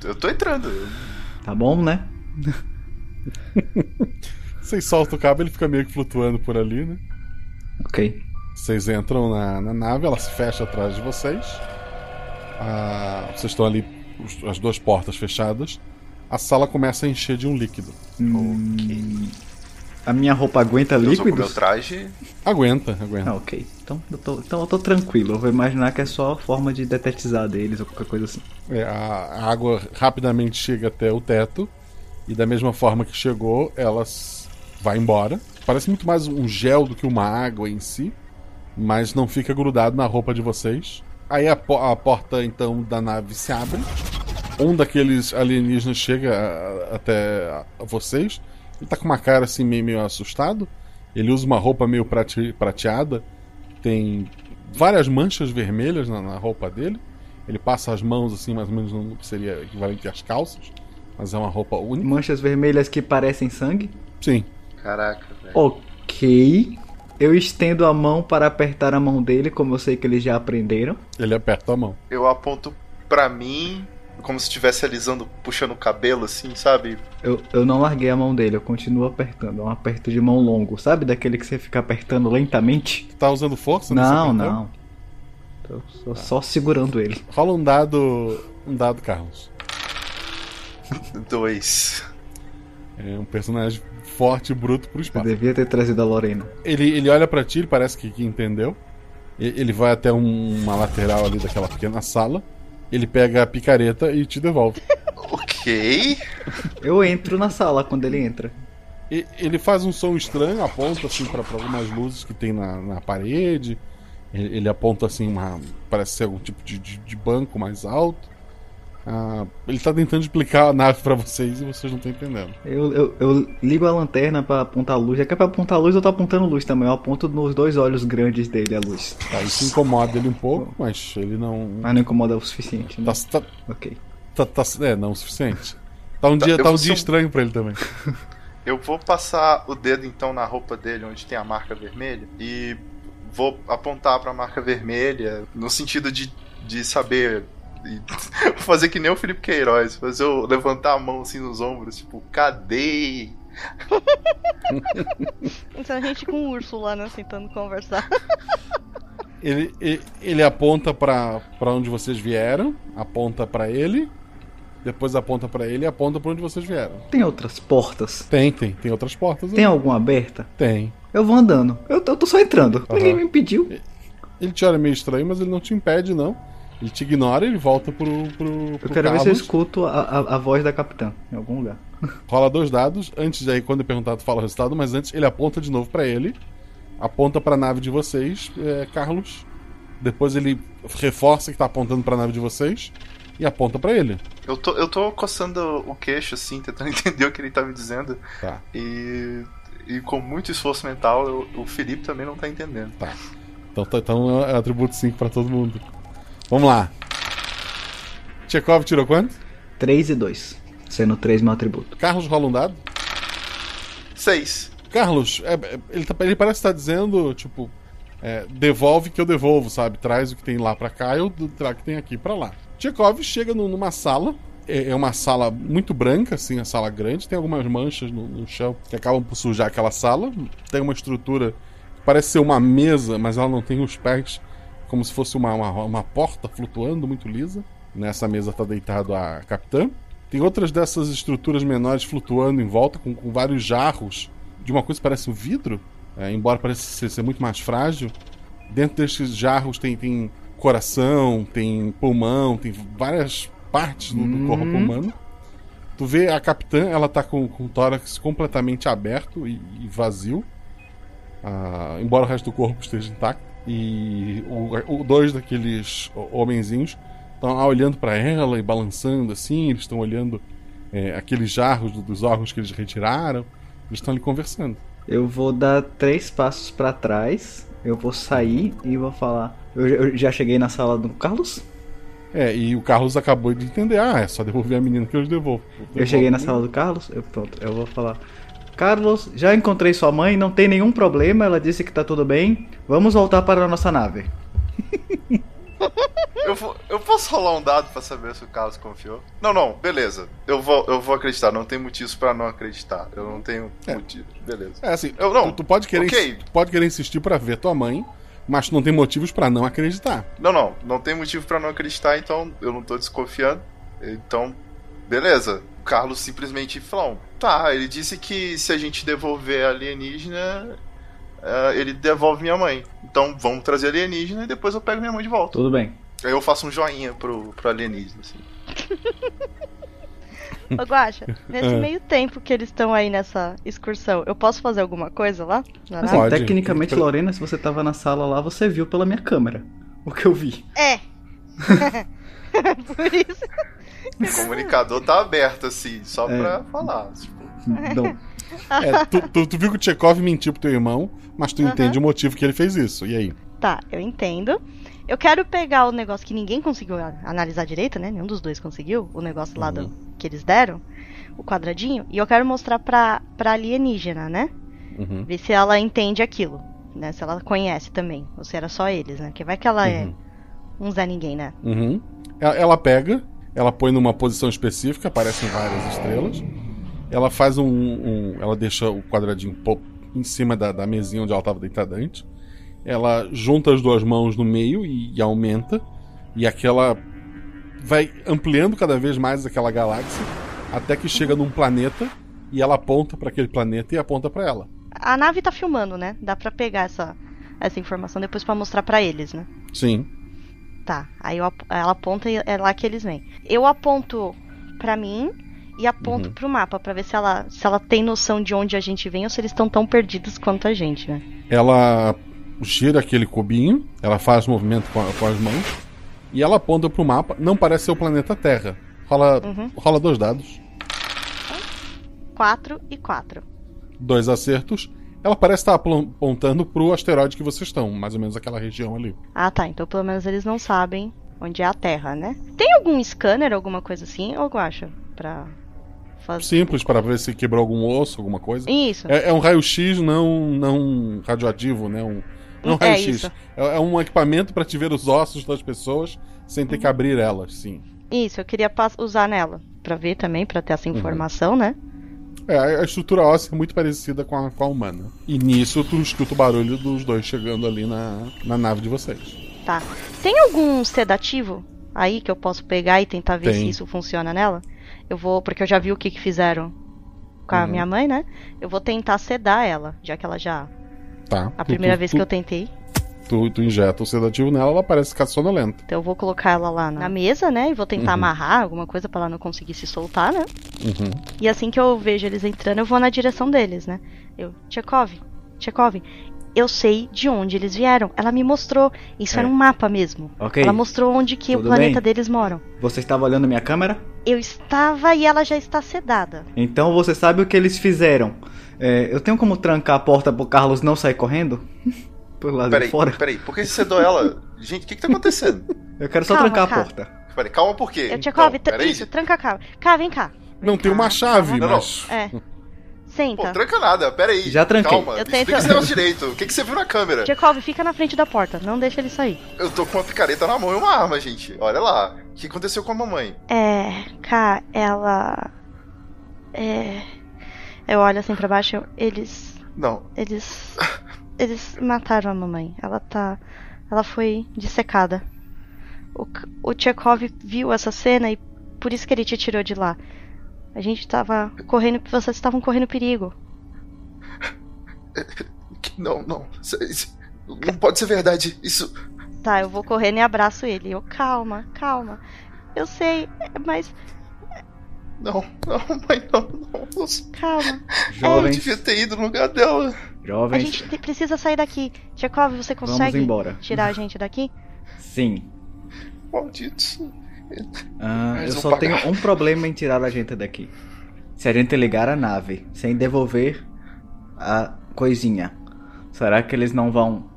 Eu tô entrando. Tá bom, né? *laughs* Vocês soltam o cabo, ele fica meio que flutuando por ali, né? Ok. Vocês entram na, na nave, ela se fecha atrás de vocês. Ah, vocês estão ali, as duas portas fechadas. A sala começa a encher de um líquido. Hum, A minha roupa aguenta Eu líquidos? meu traje. Aguenta, aguenta. Ah, ok. Então eu, tô, então eu tô tranquilo. Eu vou imaginar que é só forma de detetizar deles ou qualquer coisa assim. É, a, água rapidamente chega até o teto. E da mesma forma que chegou, ela vai embora. Parece muito mais um gel do que uma água em si. Mas não fica grudado na roupa de vocês. Aí a, po- a porta então da nave se abre. Um daqueles alienígenas chega a- até a- a vocês. Ele tá com uma cara assim meio, meio assustado. Ele usa uma roupa meio prate- prateada. Tem várias manchas vermelhas na, na roupa dele. Ele passa as mãos assim, mais ou menos no que seria equivalente às calças. Mas é uma roupa única. Manchas vermelhas que parecem sangue? Sim. Caraca, velho. Ok. Eu estendo a mão para apertar a mão dele, como eu sei que eles já aprenderam. Ele aperta a mão. Eu aponto pra mim, como se estivesse alisando, puxando o cabelo, assim, sabe? Eu, eu não larguei a mão dele, eu continuo apertando. É um aperto de mão longo, sabe? Daquele que você fica apertando lentamente. Tá usando força? nesse Não, não. Tô só, só segurando ele. Rola um dado. Um dado, Carlos. Dois. É um personagem forte e bruto pro Eu espaço. devia ter trazido a Lorena. Ele, ele olha pra ti, ele parece que, que entendeu. E- Ele vai até um- uma lateral ali daquela pequena sala. Ele pega a picareta e te devolve. *laughs* Ok. Eu entro na sala quando ele entra. E- Ele faz um som estranho, aponta assim para algumas luzes que tem na, na parede. Ele, ele aponta assim uma. Parece ser algum tipo de, de- de banco mais alto. Ah, ele tá tentando explicar a nave pra vocês e vocês não estão entendendo. Eu, eu, eu ligo a lanterna pra apontar a luz. Já que é pra apontar a luz, eu tô apontando luz também. Eu aponto nos dois olhos grandes dele a luz. Tá, isso incomoda ele um pouco, mas ele não. Mas não incomoda o suficiente, né? Tá, tá, ok. Tá, tá- é, não o suficiente. Tá um Tá, dia, eu tá um dia ser um- estranho pra ele também. *laughs* Eu vou passar o dedo então na roupa dele, onde tem a marca vermelha, e vou apontar pra marca vermelha, no sentido de, de saber. E vou *laughs* fazer que nem o Felipe Queiroz, fazer eu levantar a mão assim nos ombros, tipo, cadê? *laughs* Então a gente com o urso lá, né? Tentando conversar. *laughs* Ele, ele, ele aponta pra pra onde vocês vieram, aponta pra ele, depois aponta pra ele e aponta pra onde vocês vieram. Tem outras portas? Tem, tem. Tem outras portas. Tem ali. alguma aberta? Tem. Eu vou andando. Eu, tô- eu tô só entrando. Aham. Ninguém me impediu. Ele te olha meio estranho, mas ele não te impede, não. Ele te ignora e ele volta pro, pro, pro Eu quero ver se eu Carlos. escuto a, a, a voz da capitã em algum lugar. *laughs* Rola dois dados. Antes de aí, quando eu perguntar, tu fala o resultado, mas antes ele aponta de novo pra ele. Aponta pra nave de vocês, é, Carlos. Depois ele reforça que tá apontando pra nave de vocês e aponta pra ele. Eu tô, eu tô coçando o queixo, assim, tentando *laughs* entender o que ele tá me dizendo. Tá. E, e com muito esforço mental, eu- o Felipe também não tá entendendo. Tá. Então, tá- então é atributo 5 pra todo mundo. Vamos lá. Tchekov tirou quanto? 3 e 2. Sendo 3 meu atributo. Carlos rola um dado. Seis. Carlos, é- é- ele, tá- ele parece estar dizendo, tipo, é, devolve que eu devolvo, sabe? Traz o que tem lá pra cá, eu trago o que tem aqui pra lá. Tchekov chega nu- numa sala, é é uma sala muito branca, assim, a sala grande, tem algumas manchas no, no chão que acabam por sujar aquela sala. Tem uma estrutura que parece ser uma mesa, mas ela não tem os pés, como se fosse uma, uma, uma porta flutuando muito lisa. Nessa mesa tá deitado a capitã. Tem outras dessas estruturas menores flutuando em volta, com, com vários jarros de uma coisa que parece um vidro, é, embora pareça ser, ser muito mais frágil. Dentro desses jarros tem, tem coração, tem pulmão, tem várias partes do, do corpo Hum. humano. Tu vê a capitã, ela tá com, com o tórax completamente aberto e, e vazio. Ah, embora o resto do corpo esteja intacto. E o, o- dois daqueles ho- homenzinhos estão lá olhando pra ela e balançando assim. Eles estão olhando é, aqueles jarros do- dos órgãos que eles retiraram. Eles estão ali conversando. Eu vou dar três passos pra trás. Eu vou sair e vou falar. Eu, eu já cheguei na sala do Carlos? É, e o Carlos acabou de entender. Ah, é só devolver a menina que eu devolvo. Eu cheguei na sala do Carlos? Eu, pronto, eu vou falar. Carlos, já encontrei sua mãe, não tem nenhum problema, ela disse que tá tudo bem. Vamos voltar para a nossa nave. *laughs* Eu, vou, eu posso rolar um dado pra saber se o Carlos confiou? Não, não, beleza. Eu vou, eu vou acreditar, não tem motivos pra não acreditar. Eu não tenho motivo. Beleza. É assim, Eu não. tu, tu pode querer, ok. tu pode querer insistir pra ver tua mãe, mas tu não tem motivos pra não acreditar. Não, não, não tem motivo pra não acreditar, então eu não tô desconfiando. Então, beleza. O Carlos simplesmente falou: tá, ele disse que se a gente devolver a alienígena, eh, ele devolve minha mãe. Então vamos trazer a alienígena e depois eu pego minha mãe de volta. Tudo bem. Aí eu faço um joinha pro, pro alienígena, assim. *laughs* Ô, Guaxa, nesse É. meio tempo que eles estão aí nessa excursão, eu posso fazer alguma coisa lá? Mas, nave? assim, tecnicamente, Lorena, se você tava na sala lá, você viu pela minha câmera. O que eu vi. É. *laughs* *laughs* Por isso. O comunicador tá aberto, assim, só É. pra falar. Tipo, Não. É, tu, tu- tu viu que o Tchekov mentiu pro teu irmão, mas tu Aham. entende o motivo que ele fez isso. E aí? Tá, eu entendo. Eu quero pegar o negócio que ninguém conseguiu analisar direito, né? Nenhum dos dois conseguiu. O negócio lá do, que eles deram. O quadradinho. E eu quero mostrar pra, pra alienígena, né? Uhum. Ver se ela entende aquilo. Né? Se ela conhece também. Ou se era só eles, né? Porque vai que ela é um Zé Ninguém, né? Uhum. Ela pega, ela põe numa posição específica, aparecem várias estrelas. Ela faz um. um- ela deixa o quadradinho um pouco em cima da, da mesinha onde ela estava deitada antes. Ela junta as duas mãos no meio e, e aumenta. E aquela. Vai ampliando cada vez mais aquela galáxia. Até que chega num planeta. E ela aponta para aquele planeta e aponta para ela. A nave tá filmando, né? Dá pra pegar essa, essa informação depois pra mostrar pra eles, né? Sim. Tá, aí eu ela aponta e é lá que eles vêm. Eu aponto pra mim e aponto Uhum. pro mapa pra ver se ela, se ela tem noção de onde a gente vem ou se eles estão tão perdidos quanto a gente, né? Ela gira aquele cubinho, ela faz movimento com, a- com as mãos e ela aponta pro mapa. Não parece ser o planeta Terra. Rola, Uhum. rola dois dados, 4 e 4. dois acertos. Ela parece estar apontando pro asteroide que vocês estão, mais ou menos aquela região ali. Ah, tá. Então pelo menos eles não sabem onde é a Terra, né? Tem algum scanner, alguma coisa assim, ou acha? Pra fazer. Simples para ver se quebrou algum osso, alguma coisa. Isso. É, é um raio-x não, não radioativo, né? Um, não É raio-x. É, é um equipamento para te ver os ossos das pessoas sem ter que abrir elas, sim. Isso, eu queria usar nela. Pra ver também, pra ter essa Uhum. informação, né? É, a estrutura óssea é muito parecida com a, com a humana. E nisso tu escuta o barulho dos dois chegando ali na, na nave de vocês. Tá. Tem algum sedativo aí que eu posso pegar e tentar ver Tem. se isso funciona nela? Eu vou, porque eu já vi o que, que fizeram com a Uhum. minha mãe, né? Eu vou tentar sedar ela, já que ela já. Tá. A Tu- primeira tu- vez tu- que eu tentei. Tu, tu injeta o sedativo nela, ela parece ficar sonolenta. Então eu vou colocar ela lá na mesa, né? E vou tentar Uhum. amarrar alguma coisa pra ela não conseguir se soltar, né? Uhum. E assim que eu vejo eles entrando, eu vou na direção deles, né? Eu, Tchekov, Tchekov, eu sei de onde eles vieram. Ela me mostrou. Isso É. era um mapa mesmo. Ok. Ela mostrou onde que o Tudo planeta bem? deles moram. Você estava olhando minha câmera? Eu estava e ela já está sedada. Então você sabe o que eles fizeram. É, eu tenho como trancar a porta pro Carlos não sair correndo? *laughs* Pelo lado Peraí, de fora? peraí, por que você cedou ela? Gente, o que que tá acontecendo? Eu quero só Calma, trancar cara. a porta. Peraí, calma por quê? Eu, Tchekov, Então, peraí. isso, tranca a cara. Cá, vem cá. Não tem uma chave, Não, não. mas. É. Senta. Pô, tranca nada, peraí. Já tranquei. Calma, Eu explica tento- esse negócio direito. O que, que você viu na câmera? Tchekov, fica na frente da porta. Não deixa ele sair. Eu tô com uma picareta na mão e uma arma, gente. Olha lá. O que aconteceu com a mamãe? É. Cá, ela. É. Eu olho assim pra baixo. eu- Eles. Não. Eles. Eles mataram a mamãe. Ela tá. Ela foi dissecada. O, o Tchekov viu essa cena e por isso que ele te tirou de lá. A gente tava correndo. Vocês estavam correndo perigo. *laughs* Que- Não, não. Isso- Não pode ser verdade. Isso. Tá, eu vou correndo e abraço ele. Eu, calma, calma. Eu sei, mas. Não, não, mãe, não, não. Calma. Eu Jovens, devia ter ido no lugar dela. A jovens, gente te- precisa sair daqui. Tchekov, você Vamos consegue embora. tirar a gente daqui? sim. Malditos. Ah, eu só pagar. tenho um problema em tirar a gente daqui. Se a gente ligar a nave sem devolver a coisinha, será que eles não vão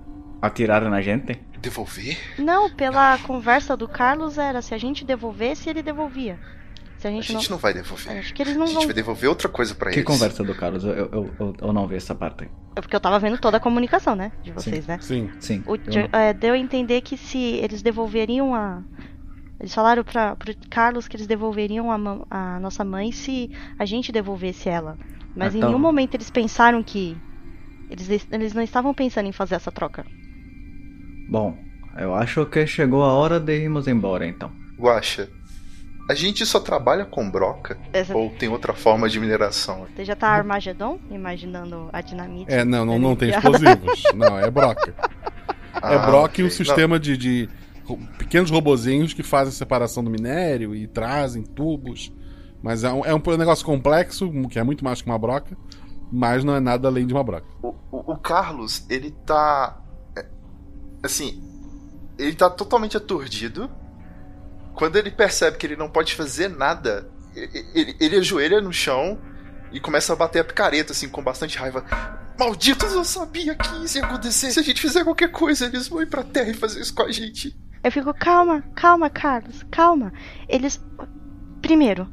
atirar na gente? Devolver? Não, pela conversa do Carlos era se a gente devolvesse, ele devolvia. Se a A gente, gente não vai devolver. Acho que eles A não gente vão. vai devolver outra coisa pra Que eles. conversa do Carlos? Eu, eu, eu, eu não vi essa parte. É porque eu tava vendo toda a comunicação, né? De vocês, né? Sim. Sim. O é, deu a entender que se eles devolveriam a. Eles falaram pra, pro Carlos que eles devolveriam a, a nossa mãe se a gente devolvesse ela. Mas em Então. nenhum momento eles pensaram que. Eles, eles não estavam pensando em fazer essa troca. Bom, eu acho que chegou a hora de irmos embora então. Guaxa, a gente só trabalha com broca? Essa- Ou tem outra forma de mineração? Você já tá Armagedon? Imaginando a dinamite? É, não, não, não tem explosivos. *laughs* Não, é broca. É Ah, broca e um sistema de, de pequenos robozinhos que fazem a separação do minério e trazem tubos. Mas é um, é um negócio complexo, que é muito mais que uma broca, mas não é nada além de uma broca. O, o- o Carlos, ele tá. é, Assim, ele tá totalmente aturdido. Quando ele percebe que ele não pode fazer nada, ele, ele, ele ajoelha no chão e começa a bater a picareta, assim, com bastante raiva. Malditos, eu sabia que isso ia acontecer. Se a gente fizer qualquer coisa, eles vão ir pra terra e fazer isso com a gente. Eu fico, calma, calma, Carlos, calma. Eles. Primeiro,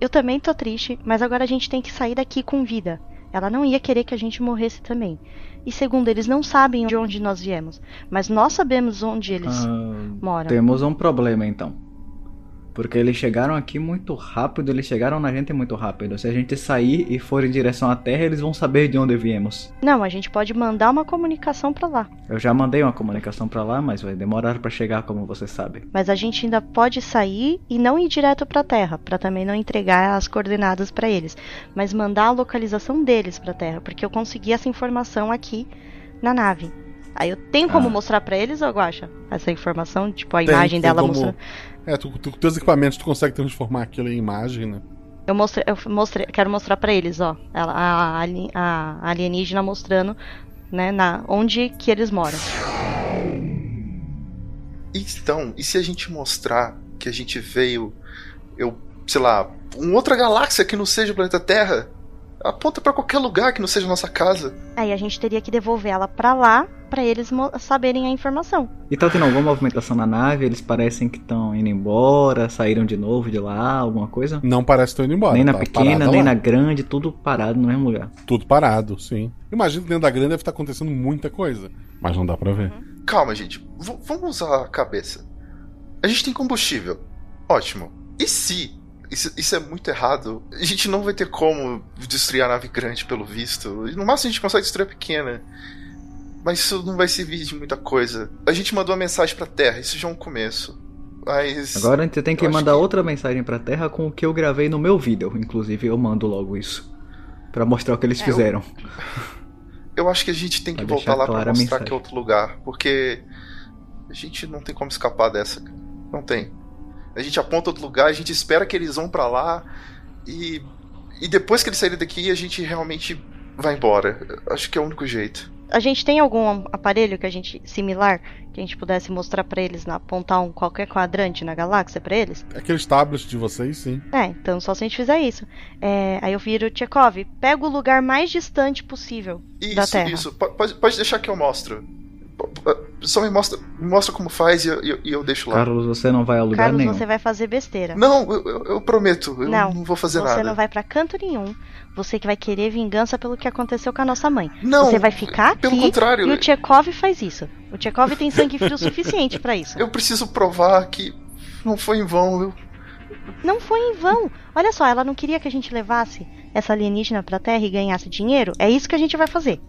eu também tô triste, mas agora a gente tem que sair daqui com vida. Ela não ia querer que a gente morresse também. E segundo, eles não sabem de onde nós viemos, mas nós sabemos onde eles Ah, moram. Temos um problema então. Porque eles chegaram aqui muito rápido, eles chegaram na gente muito rápido. Se a gente sair e for em direção à Terra, eles vão saber de onde viemos. Não, a gente pode mandar uma comunicação pra lá. Eu já mandei uma comunicação pra lá, mas vai demorar pra chegar, como você sabe. Mas a gente ainda pode sair e não ir direto pra Terra, pra também não entregar as coordenadas pra eles, mas mandar a localização deles pra Terra, porque eu consegui essa informação aqui na nave. Aí eu tenho como Ah. mostrar pra eles, ou Guaxa? Essa informação, tipo a Tem- imagem tem dela como- mostrando. É, tu, tu, com teus equipamentos tu consegue transformar aquilo em imagem, né? Eu mostrei, eu mostrei, quero mostrar pra eles, ó. A, ali- a alienígena mostrando, né, na, onde que eles moram. Então, e se a gente mostrar que a gente veio, eu, sei lá, uma outra galáxia que não seja o planeta Terra? Aponta pra qualquer lugar que não seja nossa casa. Aí a gente teria que devolver ela pra lá, pra eles saberem a informação. E tá tendo alguma movimentação na nave? Eles parecem que estão indo embora, saíram de novo de lá, alguma coisa? Não parece que estão indo embora. nem na tá pequena, nem lá. na grande, tudo parado no mesmo lugar. Tudo parado, sim. Imagino que dentro da grande deve estar acontecendo muita coisa. Mas não dá pra ver. Calma, gente. V- vamos usar a cabeça. A gente tem combustível. Ótimo. E se isso, isso é muito errado? A gente não vai ter como destruir a nave grande, pelo visto. No máximo a gente consegue destruir a pequena. Mas isso não vai servir de muita coisa. A gente mandou uma mensagem pra Terra, isso já é um começo. Mas. Agora a gente tem que eu mandar outra mensagem pra Terra com o que eu gravei no meu vídeo. Inclusive eu mando logo isso. Pra mostrar o que eles É, eu- fizeram. Eu acho que a gente tem que Pra voltar lá pra mostrar que é outro lugar. Porque a gente não tem como escapar dessa. Não tem. A gente aponta outro lugar, a gente espera que eles vão pra lá e. E depois que eles saírem daqui, a gente realmente vai embora. Acho que é o único jeito. A gente tem algum aparelho que a gente similar que a gente pudesse mostrar pra eles, na, apontar um qualquer quadrante na galáxia pra eles? Aqueles tablets de vocês, sim. É, então só se a gente fizer isso. É, aí eu viro Tchekov, pega o lugar mais distante possível da Isso, Terra. isso. Po- Pode, pode deixar que eu mostro. Só me mostra, me mostra como faz e eu, e eu- eu deixo lá. Carlos, você não vai a lugar Carlos, nenhum. você vai fazer besteira. Não, eu, eu- eu prometo, eu não, vou fazer você nada. não vai pra canto nenhum. Você que vai querer vingança pelo que aconteceu com a nossa mãe. Não, você vai ficar aqui pelo contrário. e o Tchekov faz isso. O Tchekov tem sangue frio suficiente pra isso. Eu preciso provar que não foi em vão. Eu... Não foi em vão. Olha só, ela não queria que a gente levasse essa alienígena pra Terra e ganhasse dinheiro. É isso que a gente vai fazer.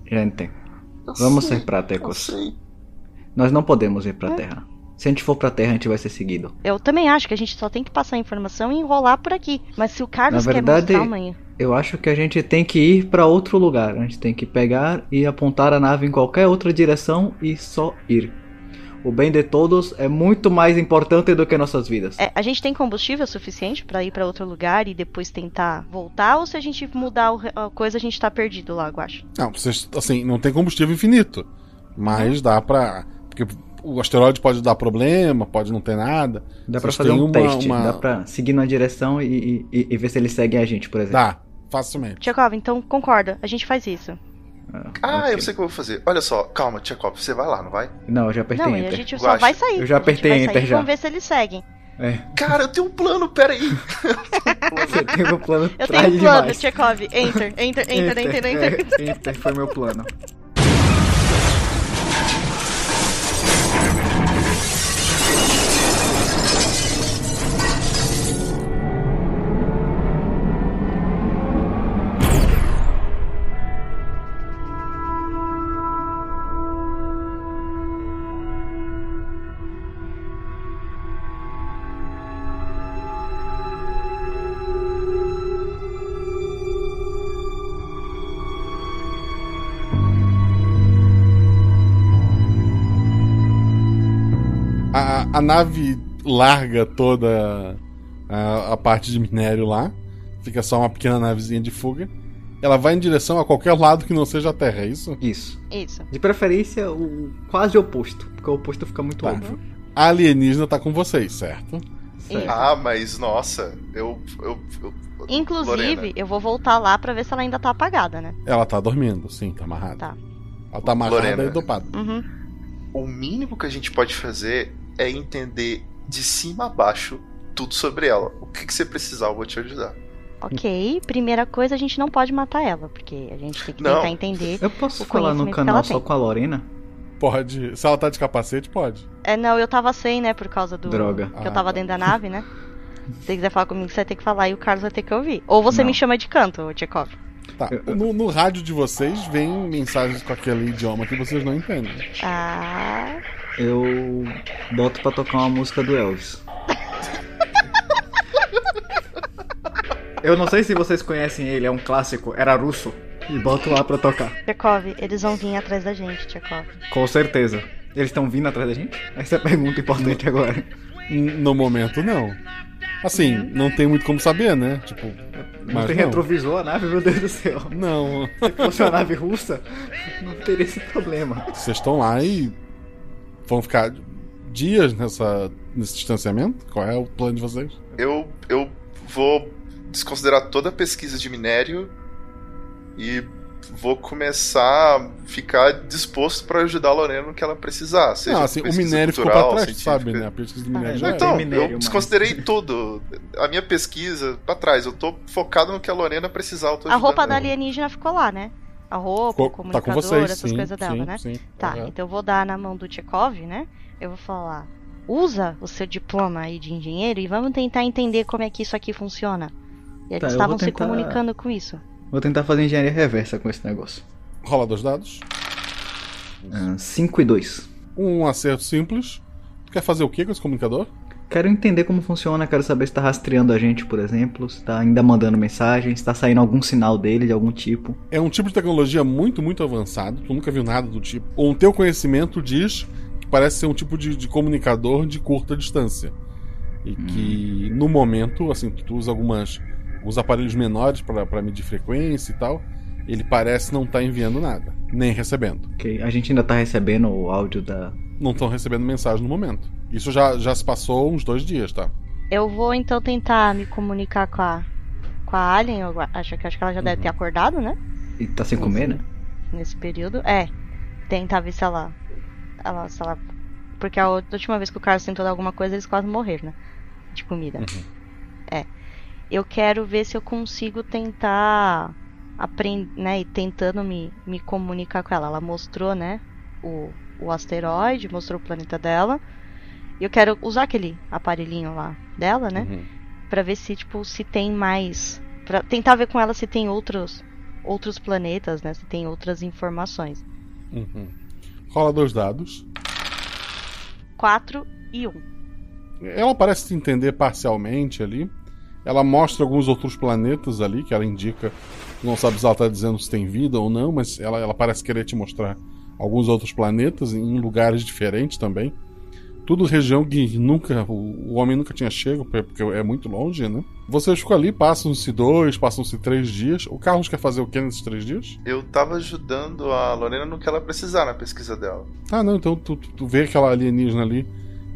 Gente, vamos ser práticos. Nós não podemos ir pra Terra. Se a gente for pra Terra, a gente vai ser seguido. Eu também acho que a gente só tem que passar a informação e enrolar por aqui. Mas se o Carlos Na verdade, quer mostrar amanhã. eu acho que a gente tem que ir pra outro lugar. A gente tem que pegar e apontar a nave em qualquer outra direção e só ir. O bem de todos é muito mais importante do que nossas vidas. É, a gente tem combustível suficiente pra ir pra outro lugar e depois tentar voltar? Ou se a gente mudar a coisa, a gente tá perdido lá, eu acho? Não, vocês, assim, não tem combustível infinito. Mas dá pra. Porque o asteroide pode dar problema, pode não ter nada. Dá pra Vocês fazer um uma- teste. uma- Dá pra seguir numa direção e, e- e ver se eles seguem a gente, por exemplo. Dá, facilmente. Tchekov, então concorda, a gente faz isso. Ah, eu sei o que eu vou fazer. Olha só, calma, Tchekov, você vai lá, não vai? Não, eu já apertei não, e a Enter. gente só vai sair. Eu já apertei vai Enter sair já. Vamos ver se eles seguem. É. Cara, eu tenho um plano, peraí. Você tem um plano Eu tenho um plano. Tchekov. Enter, enter, enter, enter, enter. É, enter foi meu plano. A, nave larga toda a, a parte de minério lá. Fica só uma pequena navezinha de fuga. Ela vai em direção a qualquer lado que não seja a Terra, é isso? Isso. Isso. De preferência, o quase oposto. Porque o oposto fica muito Tá. óbvio. A alienígena tá com vocês, certo? Ah, mas nossa, eu. eu, eu Inclusive, Lorena. eu vou voltar lá pra ver se ela ainda tá apagada, né? Ela tá dormindo, sim, tá amarrada. Tá. Ela tá amarrada Lorena. e dopada. Uhum. O mínimo que a gente pode fazer é entender de cima a baixo tudo sobre ela. O que, que você precisar, eu vou te ajudar. Ok, primeira coisa, a gente não pode matar ela, porque a gente tem que Não. tentar entender. Eu posso o falar no canal só tem. com a Lorena? Pode. Se ela tá de capacete, pode. É, não, eu tava sem, né, por causa do. Droga. Que eu Ah, tava dentro da nave, né? Se você quiser falar comigo, você vai ter que falar e o Carlos vai ter que ouvir. Ou você Não. me chama de canto, ô Tchekov. Tá. No, no rádio de vocês vem mensagens com aquele idioma que vocês não entendem. Ah. Eu boto pra tocar uma música do Elvis. Eu não sei se vocês conhecem ele, é um clássico, era russo. E boto lá pra tocar. Tchekov, eles vão vir atrás da gente, Tchekov. Com certeza. Eles estão vindo atrás da gente? Essa é a pergunta importante agora. No momento, não. Assim, não tem muito como saber, né? Tipo. Não mas tem retrovisor a nave, meu Deus do céu. Não. Se fosse uma nave russa, não teria esse problema. Vocês estão lá e vão ficar dias nessa, nesse distanciamento? Qual é o plano de vocês? Eu, eu vou desconsiderar toda a pesquisa de minério e vou começar a ficar disposto para ajudar a Lorena no que ela precisar. Seja Não, assim, o minério ficou cultural, pra trás, científica. sabe, né? A pesquisa do minério Ah, já é. Então, minério eu desconsiderei tudo. A minha pesquisa pra trás. Eu tô focado no que a Lorena precisar. Eu tô A roupa da alienígena ficou lá, né? A roupa, Co- o tá com comunicador, vocês, essas sim, coisas dela, sim, né? sim. Tá, Aham. então eu vou dar na mão do Tchekov, né? Eu vou falar, usa o seu diploma aí de engenheiro e vamos tentar entender como é que isso aqui funciona. E eles Tá, estavam vou se tentar- comunicando com isso. Vou tentar fazer engenharia reversa com esse negócio. Rola dois dados. 5 e 2. Um acerto simples. Tu quer fazer o que com esse comunicador? Quero entender como funciona, quero saber se tá rastreando a gente, por exemplo, se tá ainda mandando mensagem, se tá saindo algum sinal dele de algum tipo. É um tipo de tecnologia muito, muito avançado. Tu nunca viu nada do tipo. Ou o teu conhecimento diz que parece ser um tipo de, de comunicador de curta distância. E que no momento, assim, tu usa algumas. os aparelhos menores para medir frequência e tal. Ele parece não estar enviando nada, nem recebendo. Ok, a gente ainda tá recebendo o áudio da. Não estão recebendo mensagem no momento. Isso já, já se passou uns dois dias, tá? Eu vou então tentar me comunicar com a com a Alien, eu acho que acho que ela já deve ter acordado, né? E tá sem comer, né? Nesse período. É. Tentar ver se ela ela se ela porque a outra- última vez que o Carlos tentou dar alguma coisa, eles quase morreram, né? De comida. É. Eu quero ver se eu consigo tentar aprender, né, e tentando me, me comunicar com ela. Ela mostrou, né, o, o asteroide, mostrou o planeta dela. E eu quero usar aquele aparelhinho lá dela, né, Uhum. Pra ver se tipo se tem mais, Pra tentar ver com ela se tem outros outros planetas, né, se tem outras informações. Uhum. Rola dois dados. 4 e 1. Ela parece te entender parcialmente ali. Ela mostra alguns outros planetas ali, que ela indica. Não sabe se ela está dizendo se tem vida ou não, mas ela, ela parece querer te mostrar alguns outros planetas em lugares diferentes também. Tudo região que nunca o, homem nunca tinha chego, porque é muito longe, né? Vocês ficam ali, passam-se dois, passam-se três dias. O Carlos quer fazer o que nesses três dias? Eu tava ajudando a Lorena no que ela precisar na pesquisa dela. Ah, não, então tu, tu, tu vê aquela alienígena ali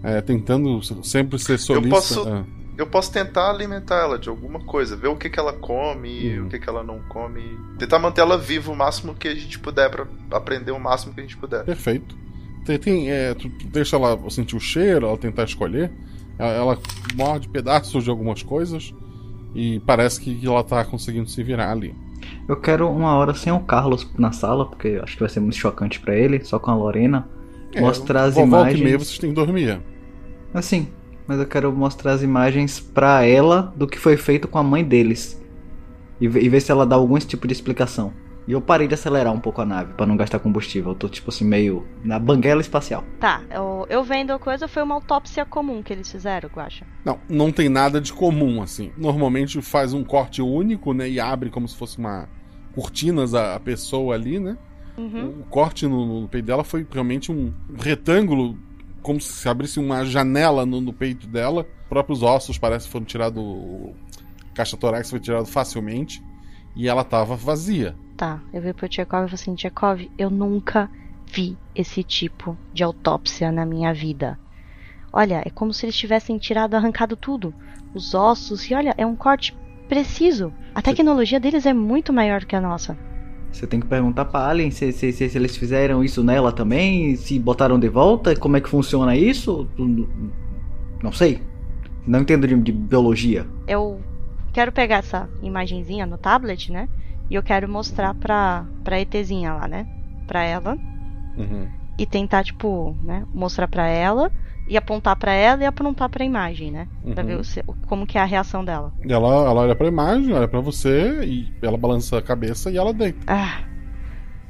é, tentando sempre ser solista. Eu posso, é. eu posso tentar alimentar ela de alguma coisa, ver o que, que ela come, Uhum. o que, que ela não come. Tentar manter ela viva o máximo que a gente puder pra aprender o máximo que a gente puder. Perfeito. Tem, tem, é, tu, deixa ela sentir o cheiro, ela tentar escolher. Ela, ela morde pedaços de algumas coisas e parece que ela tá conseguindo se virar ali. Eu quero uma hora sem o Carlos na sala, porque acho que vai ser muito chocante pra ele, só com a Lorena. É, mostrar as vovó, volta e imagens. meia vocês têm que dormir. Assim, mas eu quero mostrar as imagens pra ela do que foi feito com a mãe deles. E, e ver se ela dá algum tipo de explicação. E eu parei de acelerar um pouco a nave pra não gastar combustível. Eu tô tipo assim, meio na banguela espacial. Tá, eu, eu vendo a coisa foi uma autópsia comum que eles fizeram, Guacha. Não, não tem nada de comum, assim. Normalmente faz um corte único, né? E abre como se fosse uma cortinas a, a pessoa ali, né? Uhum. O corte no, no peito dela foi realmente um retângulo, como se abrisse uma janela no, no peito dela. Os próprios ossos parece que foram tirados. o- Caixa torácica foi tirado facilmente. E ela tava vazia. Tá, eu vi pro Tchekov e falei assim, Tchekov, eu nunca vi esse tipo de autópsia na minha vida. Olha, é como se eles tivessem tirado, arrancado tudo. Os ossos, e olha, é um corte preciso. A tecnologia deles é muito maior que a nossa. Você tem que perguntar pra Alien se, se, se, se eles fizeram isso nela também, se botaram de volta, como é que funciona isso. Não sei. Não entendo de, de biologia. Eu quero pegar essa imagenzinha no tablet, né? E eu quero mostrar pra, pra ETzinha lá, né? Pra ela. Uhum. E tentar, tipo, né? Mostrar pra ela. E apontar pra ela e apontar pra imagem, né? Pra Uhum. ver o se- como que é a reação dela. Ela, ela olha pra imagem, olha pra você, e ela balança a cabeça e ela deita. Ah,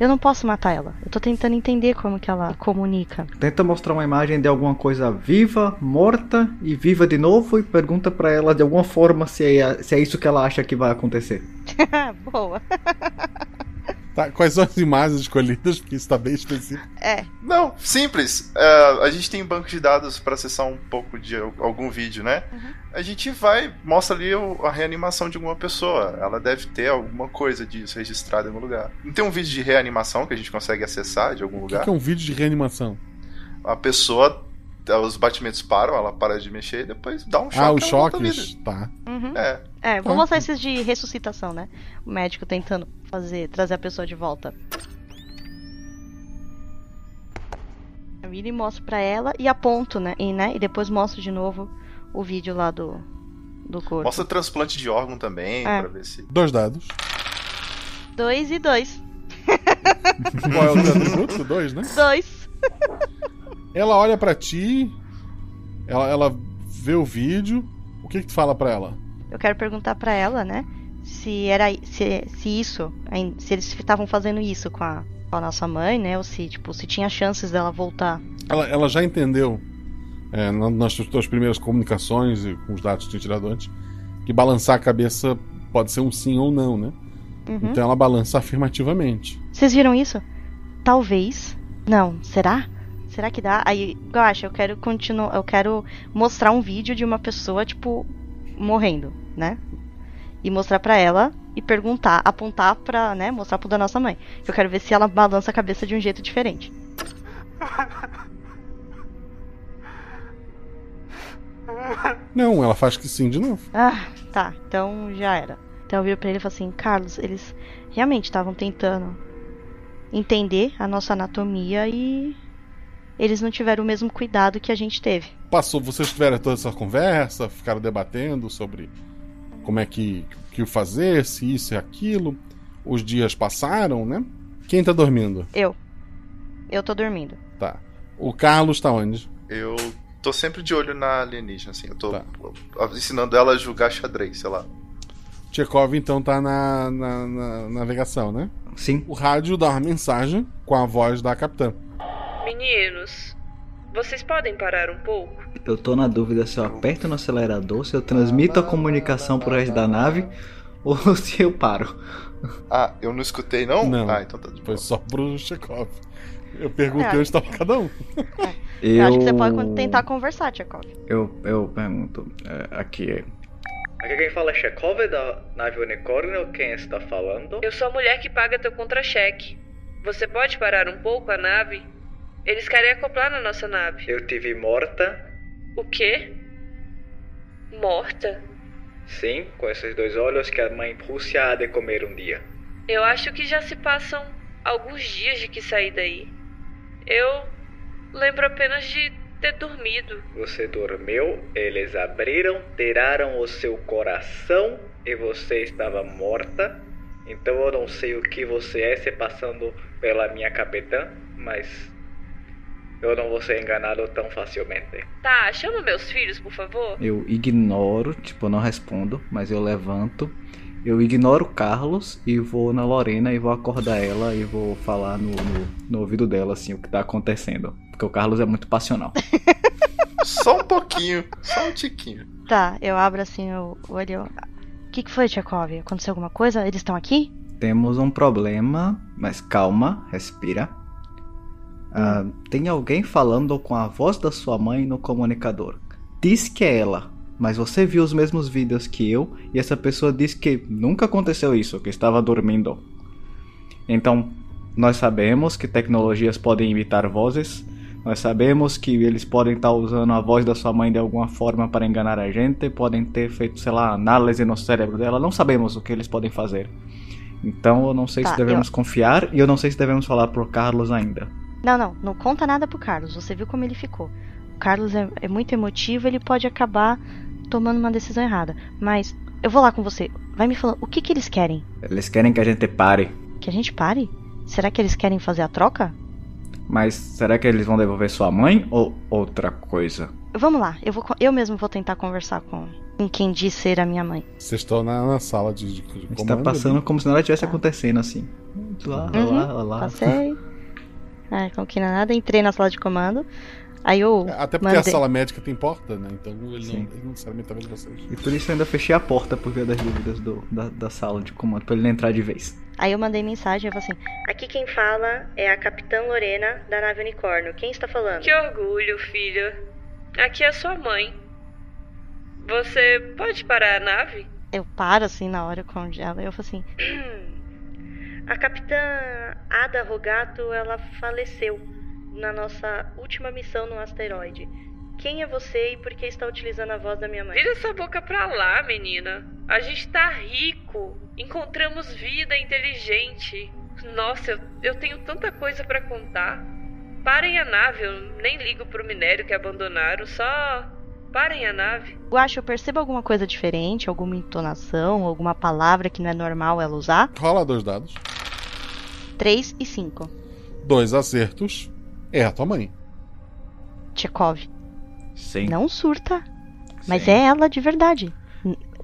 eu não posso matar ela. Eu tô tentando entender como que ela comunica. Tenta mostrar uma imagem de alguma coisa viva, morta e viva de novo e pergunta pra ela de alguma forma se é, se é isso que ela acha que vai acontecer. *laughs* Boa. *laughs* Tá, quais são as imagens escolhidas? Porque isso tá bem específico. É. Não, simples. É, a gente tem banco de dados para acessar um pouco de algum vídeo, né? Uhum. A gente vai, mostra ali a reanimação de alguma pessoa. Ela deve ter alguma coisa disso registrada em algum lugar. Não tem um vídeo de reanimação que a gente consegue acessar de algum O que, lugar? que é um vídeo de reanimação? A pessoa, os batimentos param, ela para de mexer e depois dá um choque. ah, os choques. vida. Tá. Uhum. É. É, vou Tá. mostrar esses de ressuscitação, né? O médico tentando fazer, trazer a pessoa de volta. Eu viro e mostro pra ela e aponto, né? E, né? e depois mostro de novo o vídeo lá do, do corpo. Mostra transplante de órgão também, É. pra ver se. Dois dados. Dois e dois. *laughs* Qual é o atributo? Dois, né? Dois. *laughs* Ela olha pra ti, ela, ela vê o vídeo. O que que tu fala pra ela? Eu quero perguntar pra ela, né? Se era se, se isso, se eles estavam fazendo isso com a, com a nossa mãe, né? Ou se tipo se tinha chances dela voltar. Ela, ela já entendeu é, na- nas suas primeiras comunicações e com os dados que tinha tirado antes que balançar a cabeça pode ser um sim ou não, né? Uhum. Então ela balança afirmativamente. Vocês viram isso? Talvez. Não, será? Será que dá? Aí, acho, eu quero continuar, eu quero mostrar um vídeo de uma pessoa tipo morrendo, né? E mostrar pra ela e perguntar, apontar pra, né, mostrar pro da nossa mãe. Eu quero ver se ela balança a cabeça de um jeito diferente. Não, ela faz que sim de novo. Ah, tá. Então já era. Então eu viro pra ele e falo assim, Carlos, eles realmente estavam tentando entender a nossa anatomia e eles não tiveram o mesmo cuidado que a gente teve. Passou, vocês tiveram toda essa conversa, ficaram debatendo sobre como é que, que o fazer, se isso e aquilo. Os dias passaram, né? Quem tá dormindo? Eu. Eu tô dormindo. Tá. O Carlos tá onde? Eu tô sempre de olho na alienígena, assim. Eu tô Tá. ensinando ela a julgar xadrez, sei lá. Tchekov então tá na, na- na navegação, né? Sim. O rádio dá uma mensagem com a voz da capitã. Meninos, vocês podem parar um pouco? Eu tô na dúvida se eu aperto no acelerador, se eu transmito a comunicação pro resto da nave ou *laughs* se eu paro. Ah, eu não escutei, não? Não. Ah, então tá de Foi só pro Chekhov. Eu perguntei É. onde estava cada um. Eu... acho que você pode tentar conversar, Tchekov. Eu, eu pergunto, é, aqui é. Aqui quem fala é Chekhov da nave Unicórnio, quem está falando? Eu sou a mulher que paga teu contra-cheque. Você pode parar um pouco a nave? Eles querem acoplar na nossa nave. Eu tive morta, O quê? Morta? sim, com esses dois olhos que a mãe Rússia há de comer um dia. Eu acho que já se passam alguns dias de que saí daí. Eu lembro apenas de ter dormido. Você dormiu, eles abriram, tiraram o seu coração e você estava morta. Então eu não sei o que você é se passando pela minha capitã, mas eu não vou ser enganado tão facilmente. Tá, chama meus filhos, por favor. Eu ignoro, tipo, eu não respondo, mas eu levanto. Eu ignoro o Carlos e vou na Lorena e vou acordar ela e vou falar no, no, no ouvido dela, assim, o que tá acontecendo. Porque o Carlos é muito passional. *laughs* Só um pouquinho, só um tiquinho. Tá, eu abro assim o o olho. O que, que foi, Tchekov? Aconteceu alguma coisa? Eles estão aqui? Temos um problema, mas calma, respira. Ah, tem alguém falando com a voz da sua mãe no comunicador. Diz que é ela, mas você viu os mesmos vídeos que eu e essa pessoa diz que nunca aconteceu isso, que estava dormindo. Então, nós sabemos que tecnologias podem imitar vozes, nós sabemos que eles podem estar usando a voz da sua mãe de alguma forma para enganar a gente, podem ter feito, sei lá, análise no cérebro dela, não sabemos o que eles podem fazer. Então eu não sei Tá, se devemos eu- confiar e eu não sei se devemos falar pro Carlos ainda. Não, não, não conta nada pro Carlos. Você viu como ele ficou. O Carlos é, é muito emotivo, ele pode acabar tomando uma decisão errada. Mas eu vou lá com você. Vai me falando, o que que eles querem? Eles querem que a gente pare. Que a gente pare? Será que eles querem fazer a troca? Mas será que eles vão devolver sua mãe ou outra coisa? Vamos lá, eu, vou, eu mesmo vou tentar conversar com, com quem diz ser a minha mãe. Vocês estão na, na sala de, de, de Está comando passando ali. como se nada estivesse acontecendo assim. Lá, Uhum, lá, lá. Passei. *laughs* Ah, não é nada, entrei na sala de comando. Aí eu. Até porque mandei... a sala médica tem porta, né? Então ele não, ele não necessariamente tá vendo vocês. E por isso eu ainda fechei a porta por via das dúvidas do, da, da sala de comando, pra ele não entrar de vez. Aí eu mandei mensagem e eu falei assim: Aqui quem fala é a Capitã Lorena da nave Unicórnio. Quem está falando? Que orgulho, filha. Aqui é sua mãe. Você pode parar a nave? Eu paro assim na hora com ela eu falo assim: *clears throat* A Capitã Ada Rogato, ela faleceu na nossa última missão no asteroide. Quem é você e por que está utilizando a voz da minha mãe? Vira essa boca pra lá, menina. A gente tá rico. Encontramos vida inteligente. Nossa, eu, eu tenho tanta coisa para contar. Parem a nave, eu nem ligo pro minério que abandonaram, só parem a nave. Eu acho, eu percebo alguma coisa diferente, alguma entonação, alguma palavra que não é normal ela usar. Rola dois dados. 3 e 5. Dois acertos. É a tua mãe. Tchekov. Sim. Não surta. Mas é ela de verdade.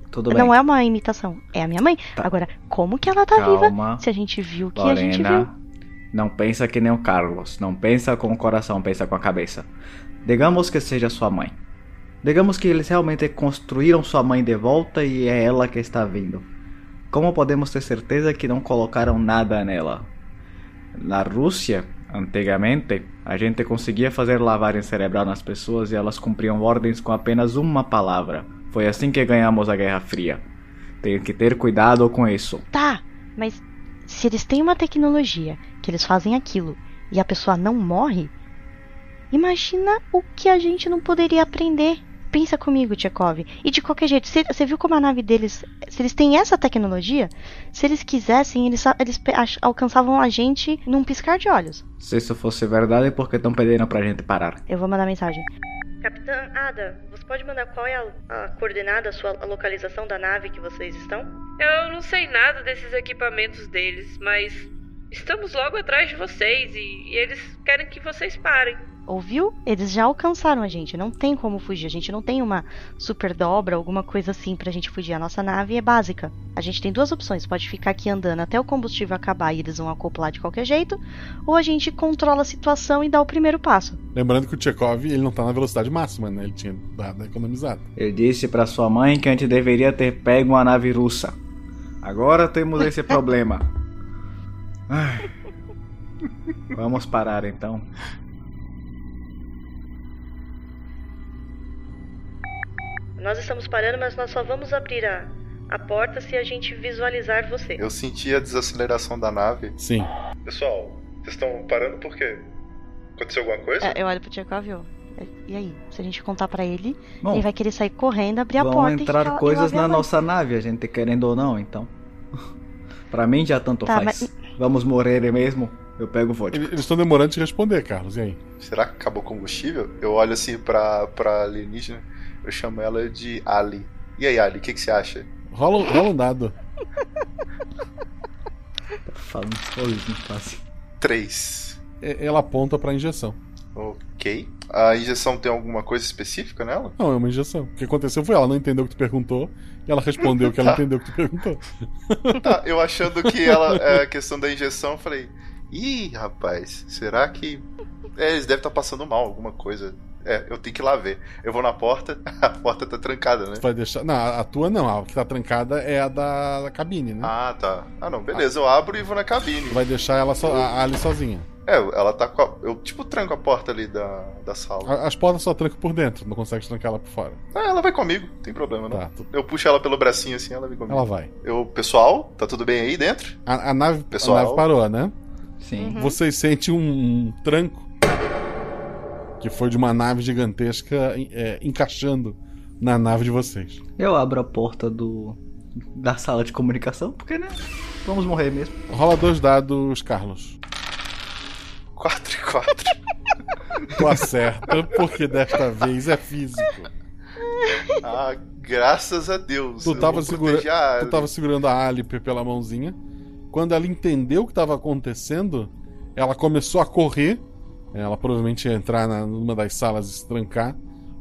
Tudo não bem. é uma imitação. É a minha mãe. Agora, como que ela tá Calma. viva se a gente viu o que a gente viu? Não pensa que nem o Carlos. Não pensa com o coração, pensa com a cabeça. Digamos que seja sua mãe. Digamos que eles realmente construíram sua mãe de volta e é ela que está vindo. Como podemos ter certeza que não colocaram nada nela? Na Rússia, antigamente, a gente conseguia fazer lavagem cerebral nas pessoas e elas cumpriam ordens com apenas uma palavra. Foi assim que ganhamos a Guerra Fria. Tem que ter cuidado com isso. Tá, mas se eles têm uma tecnologia que eles fazem aquilo e a pessoa não morre, imagina o que a gente não poderia aprender. Pensa comigo, Tchekov. E de qualquer jeito, você viu como a nave deles. Se eles têm essa tecnologia, se eles quisessem, eles, eles alcançavam a gente num piscar de olhos. Se isso fosse verdade, por que estão pedindo pra gente parar? Eu vou mandar mensagem. Capitã Ada, você pode mandar qual é a, a coordenada, a sua a localização da nave que vocês estão? Eu não sei nada desses equipamentos deles, mas estamos logo atrás de vocês e, e eles querem que vocês parem. Ouviu? Eles já alcançaram a gente. Não tem como fugir. A gente não tem uma super dobra, alguma coisa assim pra gente fugir. A nossa nave é básica. A gente tem duas opções. Pode ficar aqui andando até o combustível acabar e eles vão acoplar de qualquer jeito. Ou a gente controla a situação e dá o primeiro passo. Lembrando que o Tchekov ele não tá na velocidade máxima, né? Ele tinha dado a economizada. Eu disse pra sua mãe que a gente deveria ter pego uma nave russa. Agora temos esse problema. *laughs* Ai. Vamos parar então. Nós estamos parando, mas nós só vamos abrir a, a porta se a gente visualizar você. Eu senti a desaceleração da nave. Sim. Pessoal, vocês estão parando por quê? Aconteceu alguma coisa? É, eu olho pro Tchekov e eu. E aí? Se a gente contar pra ele, Bom, ele vai querer sair correndo, abrir a Vão porta e entrar e coisas na mãe. nossa nave, a gente querendo ou não, então. *laughs* pra mim já tanto Tá, faz. Vamos morrer mesmo? Eu pego vodka. Eles estão demorando de responder, Carlos. E aí? Será que acabou o combustível? Eu olho assim pra, pra alienígena, eu chamo ela de Ali. E aí, Ali, o que, que você acha? Rola, rola um dado. Tá falando sozinho, quase. Três. É- Ela aponta pra injeção. Ok. A injeção tem alguma coisa específica nela? Não, é uma injeção. O que aconteceu foi ela não entendeu o que tu perguntou e ela respondeu que ela *laughs* Tá. entendeu o que tu perguntou. *laughs* Tá, eu achando que ela, é a questão da injeção, eu falei, ih, rapaz, será que. É, eles devem estar passando mal, alguma coisa. É, eu tenho que ir lá ver. Eu vou na porta, *laughs* a porta tá trancada, né? Tu vai deixar. Não, a tua não. A que tá trancada é a da, da cabine, né? Ah, tá. Ah, não, beleza, eu abro e vou na cabine. Tu vai deixar ela so, a Ali sozinha. É, ela tá com a... Eu, tipo, tranco a porta ali da, da sala. A- As portas só trancam por dentro, não consegue trancar ela por fora. Ah, ela vai comigo, não tem problema, não. Tá, tu- Eu puxo ela pelo bracinho assim, ela vem comigo. Ela vai. Eu, pessoal, tá tudo bem aí dentro? A, a nave, Pessoal. a nave parou, né? Sim. Uhum. Vocês sentem um, tranco que foi de uma nave gigantesca é, encaixando na nave de vocês. Eu abro a porta do da sala de comunicação, porque né? Vamos morrer mesmo. Rola dois dados, Carlos. 4 e 4. *laughs* Tu acerta, porque desta vez é físico. ah, graças a Deus. Tu tava, segura... a tu tava segurando a Alipe pela mãozinha. Quando ela entendeu o que estava acontecendo, ela começou a correr. Ela provavelmente ia entrar na, numa das salas e se trancar.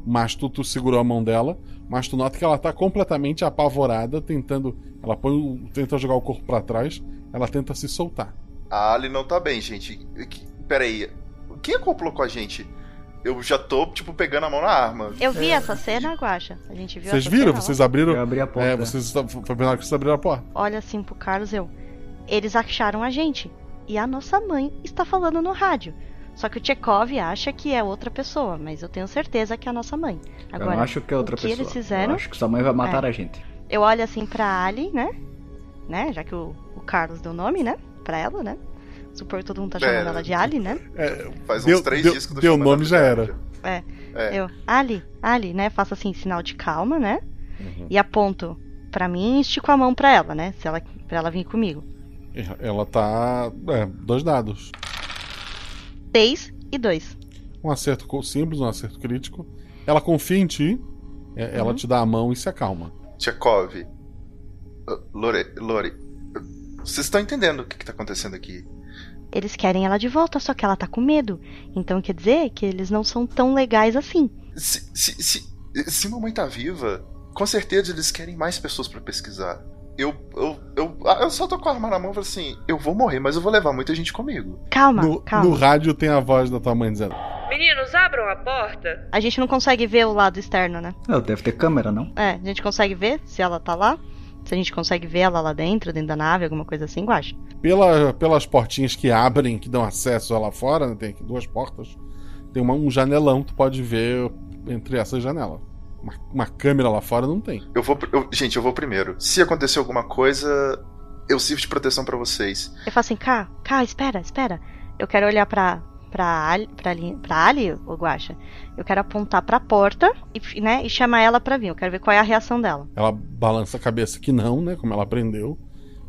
Mas tu, tu segurou a mão dela. Mas tu nota que ela tá completamente apavorada, tentando. Ela põe, o- tenta jogar o corpo para trás. Ela tenta se soltar. A Ali não tá bem, gente. Que- Peraí. Quem acoplou com a gente? eu já tô, tipo, pegando a mão na arma. Eu vi essa cena, Guaxa. A gente viu Vocês viram? cena, Vocês abriram. Eu abri a porta. É, vocês. Foi hora que vocês abriram a porta. Olha assim pro Carlos, eu. Eles acharam a gente. E a nossa mãe está falando no rádio. Só que o Tchekov acha que é outra pessoa, mas eu tenho certeza que é a nossa mãe. Agora, eu não acho que é outra o que pessoa. eles fizeram? Eu acho que sua mãe vai matar É. a gente. Eu olho assim pra Ali, né? Né? Já que o, o Carlos deu nome, né? Pra ela, né? Supor que todo mundo tá chamando É. ela de Ali, né? Faz uns Deu- três deu- dias que eu tô deu nome, já era. É. É. Eu, Ali, Ali, né? Faço assim, sinal de calma, né? Uhum. E aponto pra mim e estico a mão pra ela, né? Se ela, pra ela vir comigo. Ela tá. É, dois dados. Seis e dois. Um acerto simples, um acerto crítico. Ela confia em ti. é, Ela Uhum. te dá a mão e se acalma. Tchekov. Uh, Lore, Lore. Vocês estão entendendo o que, que tá acontecendo aqui? Eles querem ela de volta, só que ela tá com medo. Então quer dizer que eles não são tão legais assim. Se, se, se, se mamãe tá viva, com certeza eles querem mais pessoas pra pesquisar. Eu, eu, eu, ah, eu só tô com a arma na mão e falo assim: eu vou morrer, mas eu vou levar muita gente comigo. Calma, No, calma. no rádio tem a voz da tua mãe dizendo: Meninos, abram a porta. A gente não consegue ver o lado externo, né? Não, deve ter câmera, não? É, a gente consegue ver se ela tá lá. Se a gente consegue ver ela lá dentro, dentro da nave, alguma coisa assim, Guaxa. Pela, pelas portinhas que abrem, que dão acesso a lá fora, né, tem aqui duas portas. Tem uma- um janelão, tu pode ver entre essas janelas. Uma, uma câmera lá fora não tem. Eu vou. pr- eu- gente, eu vou primeiro. Se acontecer alguma coisa, eu sirvo de proteção pra vocês. Eu falo assim, Cá, Cá, espera, espera. Eu quero olhar pra, pra, Ali, pra, Ali, pra Ali, o Guaxa. Eu quero apontar pra porta e, né, e chamar ela pra vir. Eu quero ver qual é a reação dela. Ela balança a cabeça que não, né? Como ela aprendeu.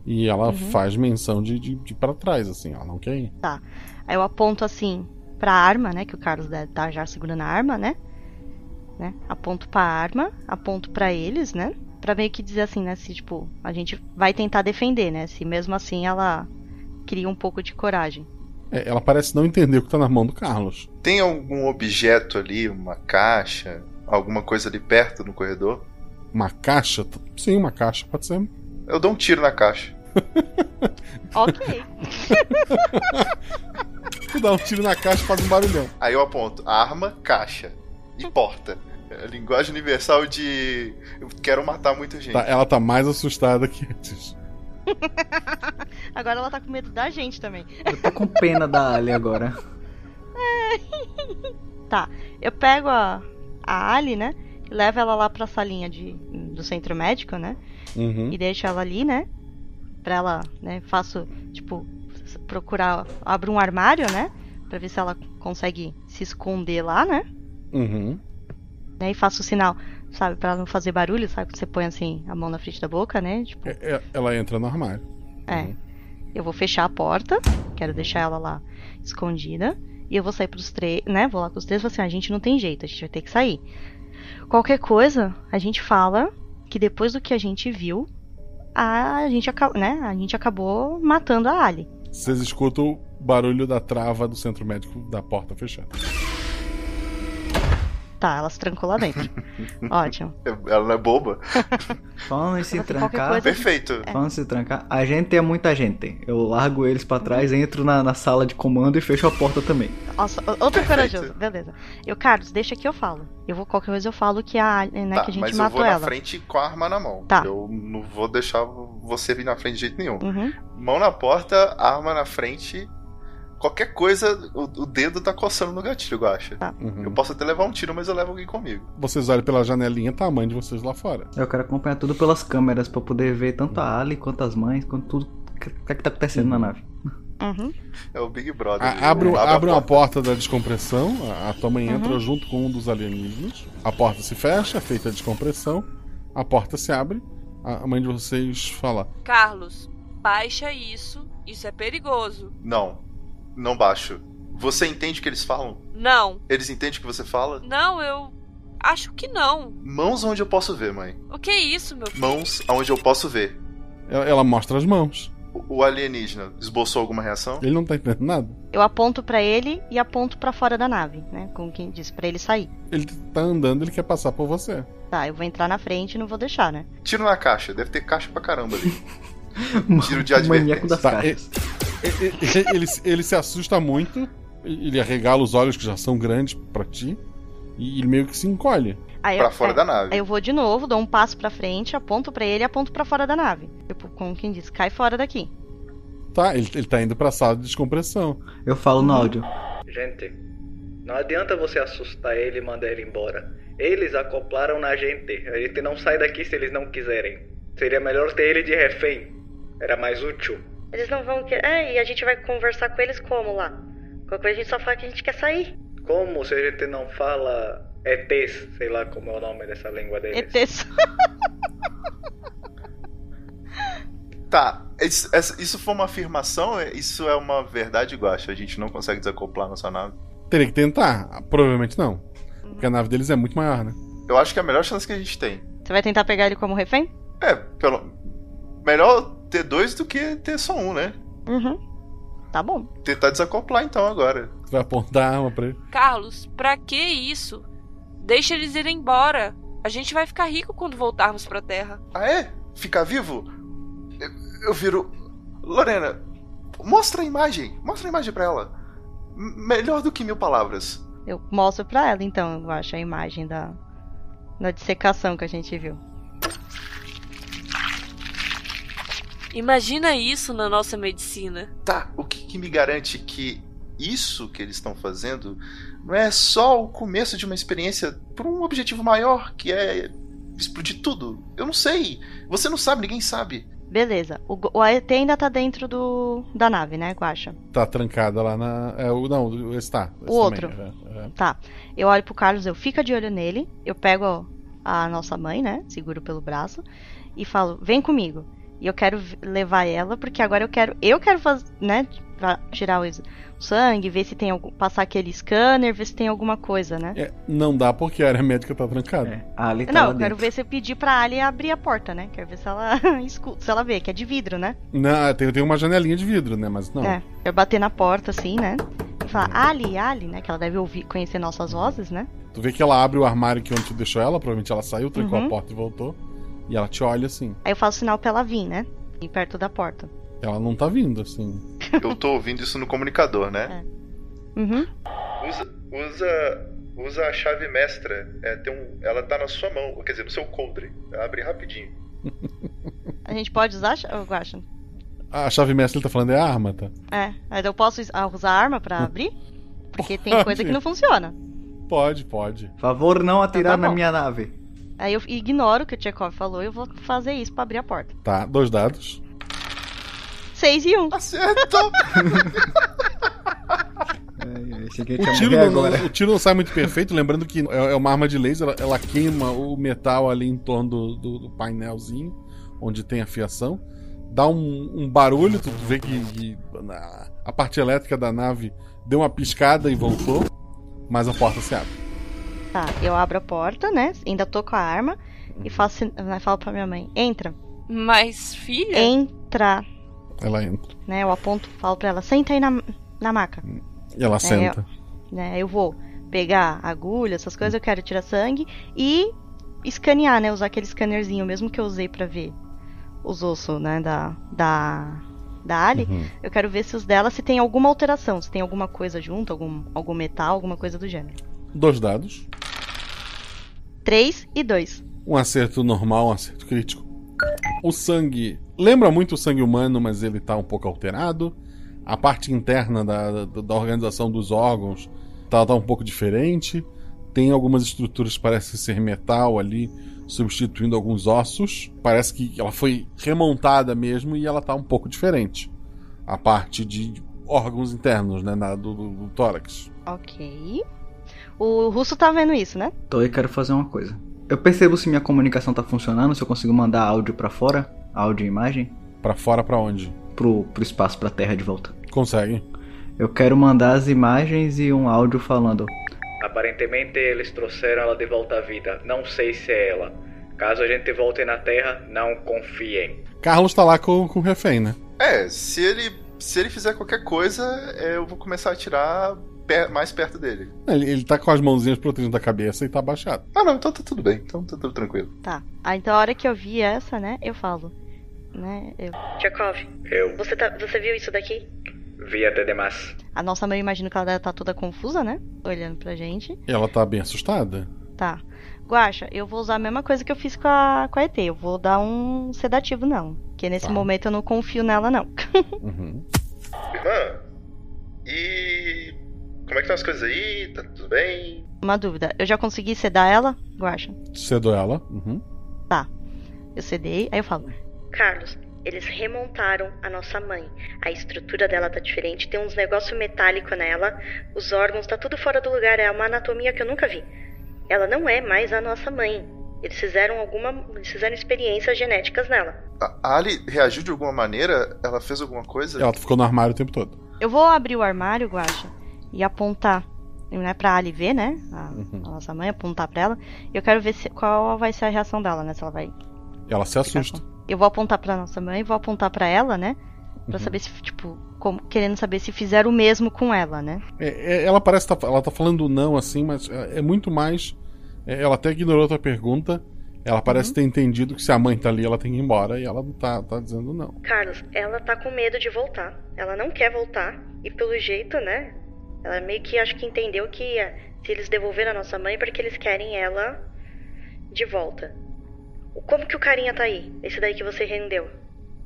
E ela Uhum. faz menção de, de, de ir pra trás, assim. Ela não quer ir. Tá. Aí eu aponto assim pra arma, né? Que o Carlos deve estar já segurando a arma, né? Né? Aponto pra arma, aponto pra eles, né? Pra meio que dizer assim, né? Se, tipo, a gente vai tentar defender, né? Se mesmo assim ela cria um pouco de coragem. É, ela parece não entender o que tá na mão do Carlos. Tem algum objeto ali, uma caixa, alguma coisa ali perto no corredor? Uma caixa? Sim, uma caixa, pode ser. Eu dou um tiro na caixa. *laughs* Ok. *laughs* Tu dá um tiro na caixa e faz um barulhão. Aí eu aponto arma, caixa e porta. É a linguagem universal de eu quero matar muita gente. Tá, ela tá mais assustada que antes. *laughs* Agora ela tá com medo da gente também. Eu tô com pena da Ali agora. *laughs* Tá, eu pego a, a Ali, né? E levo ela lá pra salinha de, do centro médico, né? Uhum. E deixo ela ali, né? Pra ela, né? Faço, tipo, procurar. Abro um armário, né? Pra ver se ela consegue se esconder lá, né? Uhum. Né? E faço o sinal, sabe? Pra ela não fazer barulho, sabe? Quando você põe assim a mão na frente da boca, né? Tipo, É- é- ela entra no armário. é. Eu vou fechar a porta, quero deixar ela lá escondida. E eu vou sair pros três, né? Vou lá com os três e assim: "Ah, a gente não tem jeito, a gente vai ter que sair. Qualquer coisa, a gente fala que depois do que a gente viu, a gente, né? a gente acabou matando a Ali. Vocês escutam o barulho da trava do centro médico da porta fechada. Tá, ela se trancou lá dentro. *laughs* Ótimo. Ela não é boba. *laughs* Falando em se trancar. coisa- Perfeito. É. Falando em se trancar, a gente é muita gente. Eu largo eles pra trás, entro na, na sala de comando e fecho a porta também. Nossa, outro corajoso, beleza. Eu, Carlos, deixa que eu falo. Eu vou, qualquer coisa eu falo que a, né, Tá, que a gente mas eu matou vou ela. na frente com a arma na mão. Tá. Eu não vou deixar você vir na frente de jeito nenhum. Uhum. Mão na porta, arma na frente. Qualquer coisa, o, o dedo tá coçando no gatilho, eu acho. Tá. Uhum. Eu posso até levar um tiro, mas eu levo alguém comigo. Vocês olham pela janelinha, tá a mãe de vocês lá fora. Eu quero acompanhar tudo pelas câmeras pra poder ver tanto a Ali quanto as mães, quanto tudo que, que, que tá acontecendo na nave. Uhum. É o Big Brother. A- abre abro abre a uma porta. porta da descompressão, a, a tua mãe entra Uhum. junto com um dos alienígenas. A porta se fecha, é feita a descompressão. A porta se abre. A a mãe de vocês fala: Carlos, baixa isso. Isso é perigoso. Não, não baixo. Você entende o que eles falam? Não. Eles entendem o que você fala? Não, eu acho que não. Mãos onde eu posso ver, mãe. O que é isso, meu filho? Mãos aonde eu posso ver. Ela, ela mostra as mãos. O- alienígena esboçou alguma reação? Ele não tá entendendo nada. Eu aponto pra ele e aponto pra fora da nave, né? Como quem disse, pra ele sair. Ele tá andando, ele quer passar por você. Tá, eu vou entrar na frente e não vou deixar, né? Tiro na caixa, deve ter caixa pra caramba ali. *laughs* Tiro de Maníaco advertência. das Tá, caixas. E- e- Ele, ele se assusta muito Ele arregala os olhos que já são grandes pra ti e ele meio que se encolhe. Aí Pra eu, fora é, da nave. Aí eu vou de novo, dou um passo pra frente, aponto pra ele e aponto pra fora da nave. Tipo, como quem diz, cai fora daqui. Tá, ele, ele tá indo pra sala de descompressão. Eu falo no áudio. Gente, não adianta você assustar ele e mandar ele embora. Eles acoplaram na gente. A gente não sai daqui se eles não quiserem. Seria melhor ter ele de refém. Era mais útil. Eles não vão querer. É, e a gente vai conversar com eles como lá? Qualquer coisa a gente só fala que a gente quer sair. Como se a gente não fala ETs, sei lá como é o nome dessa língua deles. ETs. *laughs* Tá, isso, isso foi uma afirmação? Isso é uma verdade, Guacha? A gente não consegue desacoplar nossa nave? Teria que tentar. Provavelmente não. Porque a nave deles é muito maior, né? Eu acho que é a melhor chance que a gente tem. Você vai tentar pegar ele como refém? É, pelo... melhor ter dois do que ter só um, né? Uhum. Tá bom. Tentar desacoplar então agora. Vai apontar a arma pra ele. Carlos, pra que isso? Deixa eles irem embora. A gente vai ficar rico quando voltarmos pra Terra. Ah, é? Ficar vivo? Eu, eu viro. Lorena, mostra a imagem. Mostra a imagem pra ela. M- melhor do que mil palavras. Eu mostro pra ela, então, eu acho, a imagem da, da dissecação que a gente viu. Imagina isso na nossa medicina. Tá, o que, que me garante que isso que eles estão fazendo não é só o começo de uma experiência por um objetivo maior, que é explodir tudo? Eu não sei. Você não sabe, ninguém sabe. Beleza. O, o AET ainda tá dentro do da nave, né, Guacha? Tá trancada lá na. É, o, não, tá. esse O outro. também, é, é. Tá. Eu olho pro Carlos, eu fico de olho nele, eu pego a nossa mãe, né? Seguro pelo braço e falo: "Vem comigo". E eu quero levar ela porque agora eu quero, eu quero fazer, né, pra tirar o sangue, ver se tem algum, passar aquele scanner, ver se tem alguma coisa, né? É, não dá porque a área médica tá trancada. A Ali tá Não, lá eu quero dentro. ver se eu pedir pra Ali abrir a porta, né? Quero ver se ela *laughs* escuta, se ela vê que é de vidro, né? Não, tem, tem uma janelinha de vidro, né? Mas não. É, eu bater na porta assim, né? E falar, Ali, Ali, né? Que ela deve ouvir, conhecer nossas vozes, né? Tu vê que ela abre o armário que onde tu deixou ela, provavelmente ela saiu, trancou Uhum. a porta e voltou. E ela te olha assim. Aí eu faço sinal pra ela vir, né? Ir perto da porta. Ela não tá vindo, assim. Eu tô ouvindo isso no comunicador, né? Uhum. Usa, usa, usa a chave mestra. É, tem um, ela tá na sua mão, quer dizer, no seu coldre. Abre rapidinho. *laughs* A gente pode usar, Cha- ô, Guaxa? A chave mestra ele tá falando é a arma, tá? É, aí eu posso ah, usar a arma pra abrir? Porque *laughs* tem Pode. coisa que não funciona. Pode, pode. Favor não atirar tá na minha nave. Aí eu ignoro o que o Tchekov falou e eu vou fazer isso pra abrir a porta. Tá, dois dados. 6 e 1. Um. Acertou! *laughs* Cheguei O tiro, não, o tiro não sai muito perfeito, lembrando que é é uma arma de laser, ela, ela queima o metal ali em torno do, do- do painelzinho, onde tem a fiação. Dá um, um barulho, tu vê que, que a parte elétrica da nave deu uma piscada e voltou, mas a porta se abre. Tá, eu abro a porta, né? Ainda tô com a arma e faço, sin- né, falo pra minha mãe: entra. Mas, filha. Entra. Ela entra. Né? Eu aponto, falo pra ela: senta aí na, na maca. E ela É, senta. Eu, né, eu vou pegar agulha, essas coisas, eu quero tirar sangue e escanear, né? Usar aquele scannerzinho mesmo que eu usei pra ver os ossos, né? Da. Da. Da Ali. Uhum. Eu quero ver se os dela se tem alguma alteração, se tem alguma coisa junto, algum, algum metal, alguma coisa do gênero. Dois dados. 3 e 2. Um acerto normal, um acerto crítico. O sangue lembra muito o sangue humano, mas ele tá um pouco alterado. A parte interna da, da, da organização dos órgãos tá, tá um pouco diferente. Tem algumas estruturas que parecem ser metal ali, substituindo alguns ossos. Parece que ela foi remontada mesmo e ela tá um pouco diferente. A parte de órgãos internos, né, na- do, do- do tórax. Ok. O russo tá vendo isso, né? Então eu quero fazer uma coisa. Eu percebo se minha comunicação tá funcionando, se eu consigo mandar áudio pra fora, áudio e imagem. Pra fora pra onde? Pro, pro espaço, pra terra de volta. Consegue. Eu quero mandar as imagens e um áudio falando. Aparentemente eles trouxeram ela de volta à vida. Não sei se é ela. Caso a gente volte na Terra, não confiem. Carlos tá lá com, com o refém, né? É, se ele, se ele fizer qualquer coisa, é, eu vou começar a atirar per- mais perto dele. Ele, ele tá com as mãozinhas protegendo a cabeça e tá abaixado. Ah, não, então tá tudo bem. Então tá tudo tranquilo. Tá. Ah, então a hora que eu vi essa, né, eu falo. Né? Eu... Tchekov, Eu. você, tá, você viu isso daqui? Vi até demais. A nossa mãe, imagino que ela deve estar toda confusa, né? Olhando pra gente. Ela tá bem assustada. Tá. Guaxa, eu vou usar a mesma coisa que eu fiz com a, com a ET. Eu vou dar um sedativo, não. Porque nesse Tá. momento eu não confio nela, não. *laughs* Uhum. Irmã, e. Como é que estão as coisas aí? Tá tudo bem? Uma dúvida. Eu já consegui sedar ela, Guaxa? Cedo ela. Uhum. Tá. Eu sedei, aí eu falo. Carlos, eles remontaram a nossa mãe. A estrutura dela tá diferente, tem uns negócio metálico nela, os órgãos tá tudo fora do lugar, é uma anatomia que eu nunca vi. Ela não é mais a nossa mãe. Eles fizeram alguma, eles fizeram experiências genéticas nela. A a Ali reagiu de alguma maneira? Ela fez alguma coisa? Ela ficou no armário o tempo todo. Eu vou abrir o armário, Guaxa, e apontar. Não é pra Ali ver, né? A, Uhum. a nossa mãe, apontar pra ela. E eu quero ver se- qual vai ser a reação dela, né? Se ela vai. Ela se assusta. Eu vou apontar pra nossa mãe, vou apontar pra ela, né? Pra Uhum. saber se, tipo, como- querendo saber se fizeram o mesmo com ela, né? É, é, ela parece tá, ela tá falando não assim, mas é, é muito mais. é, ela até ignorou a tua pergunta. Ela parece ter entendido que se a mãe tá ali, ela tem que ir embora. E ela não tá, tá dizendo não. Carlos, ela tá com medo de voltar. Ela não quer voltar. E pelo jeito, né? Ela meio que acho que entendeu que eh, se eles devolveram a nossa mãe porque eles querem ela de volta. Como que o carinha tá aí? Esse daí que você rendeu.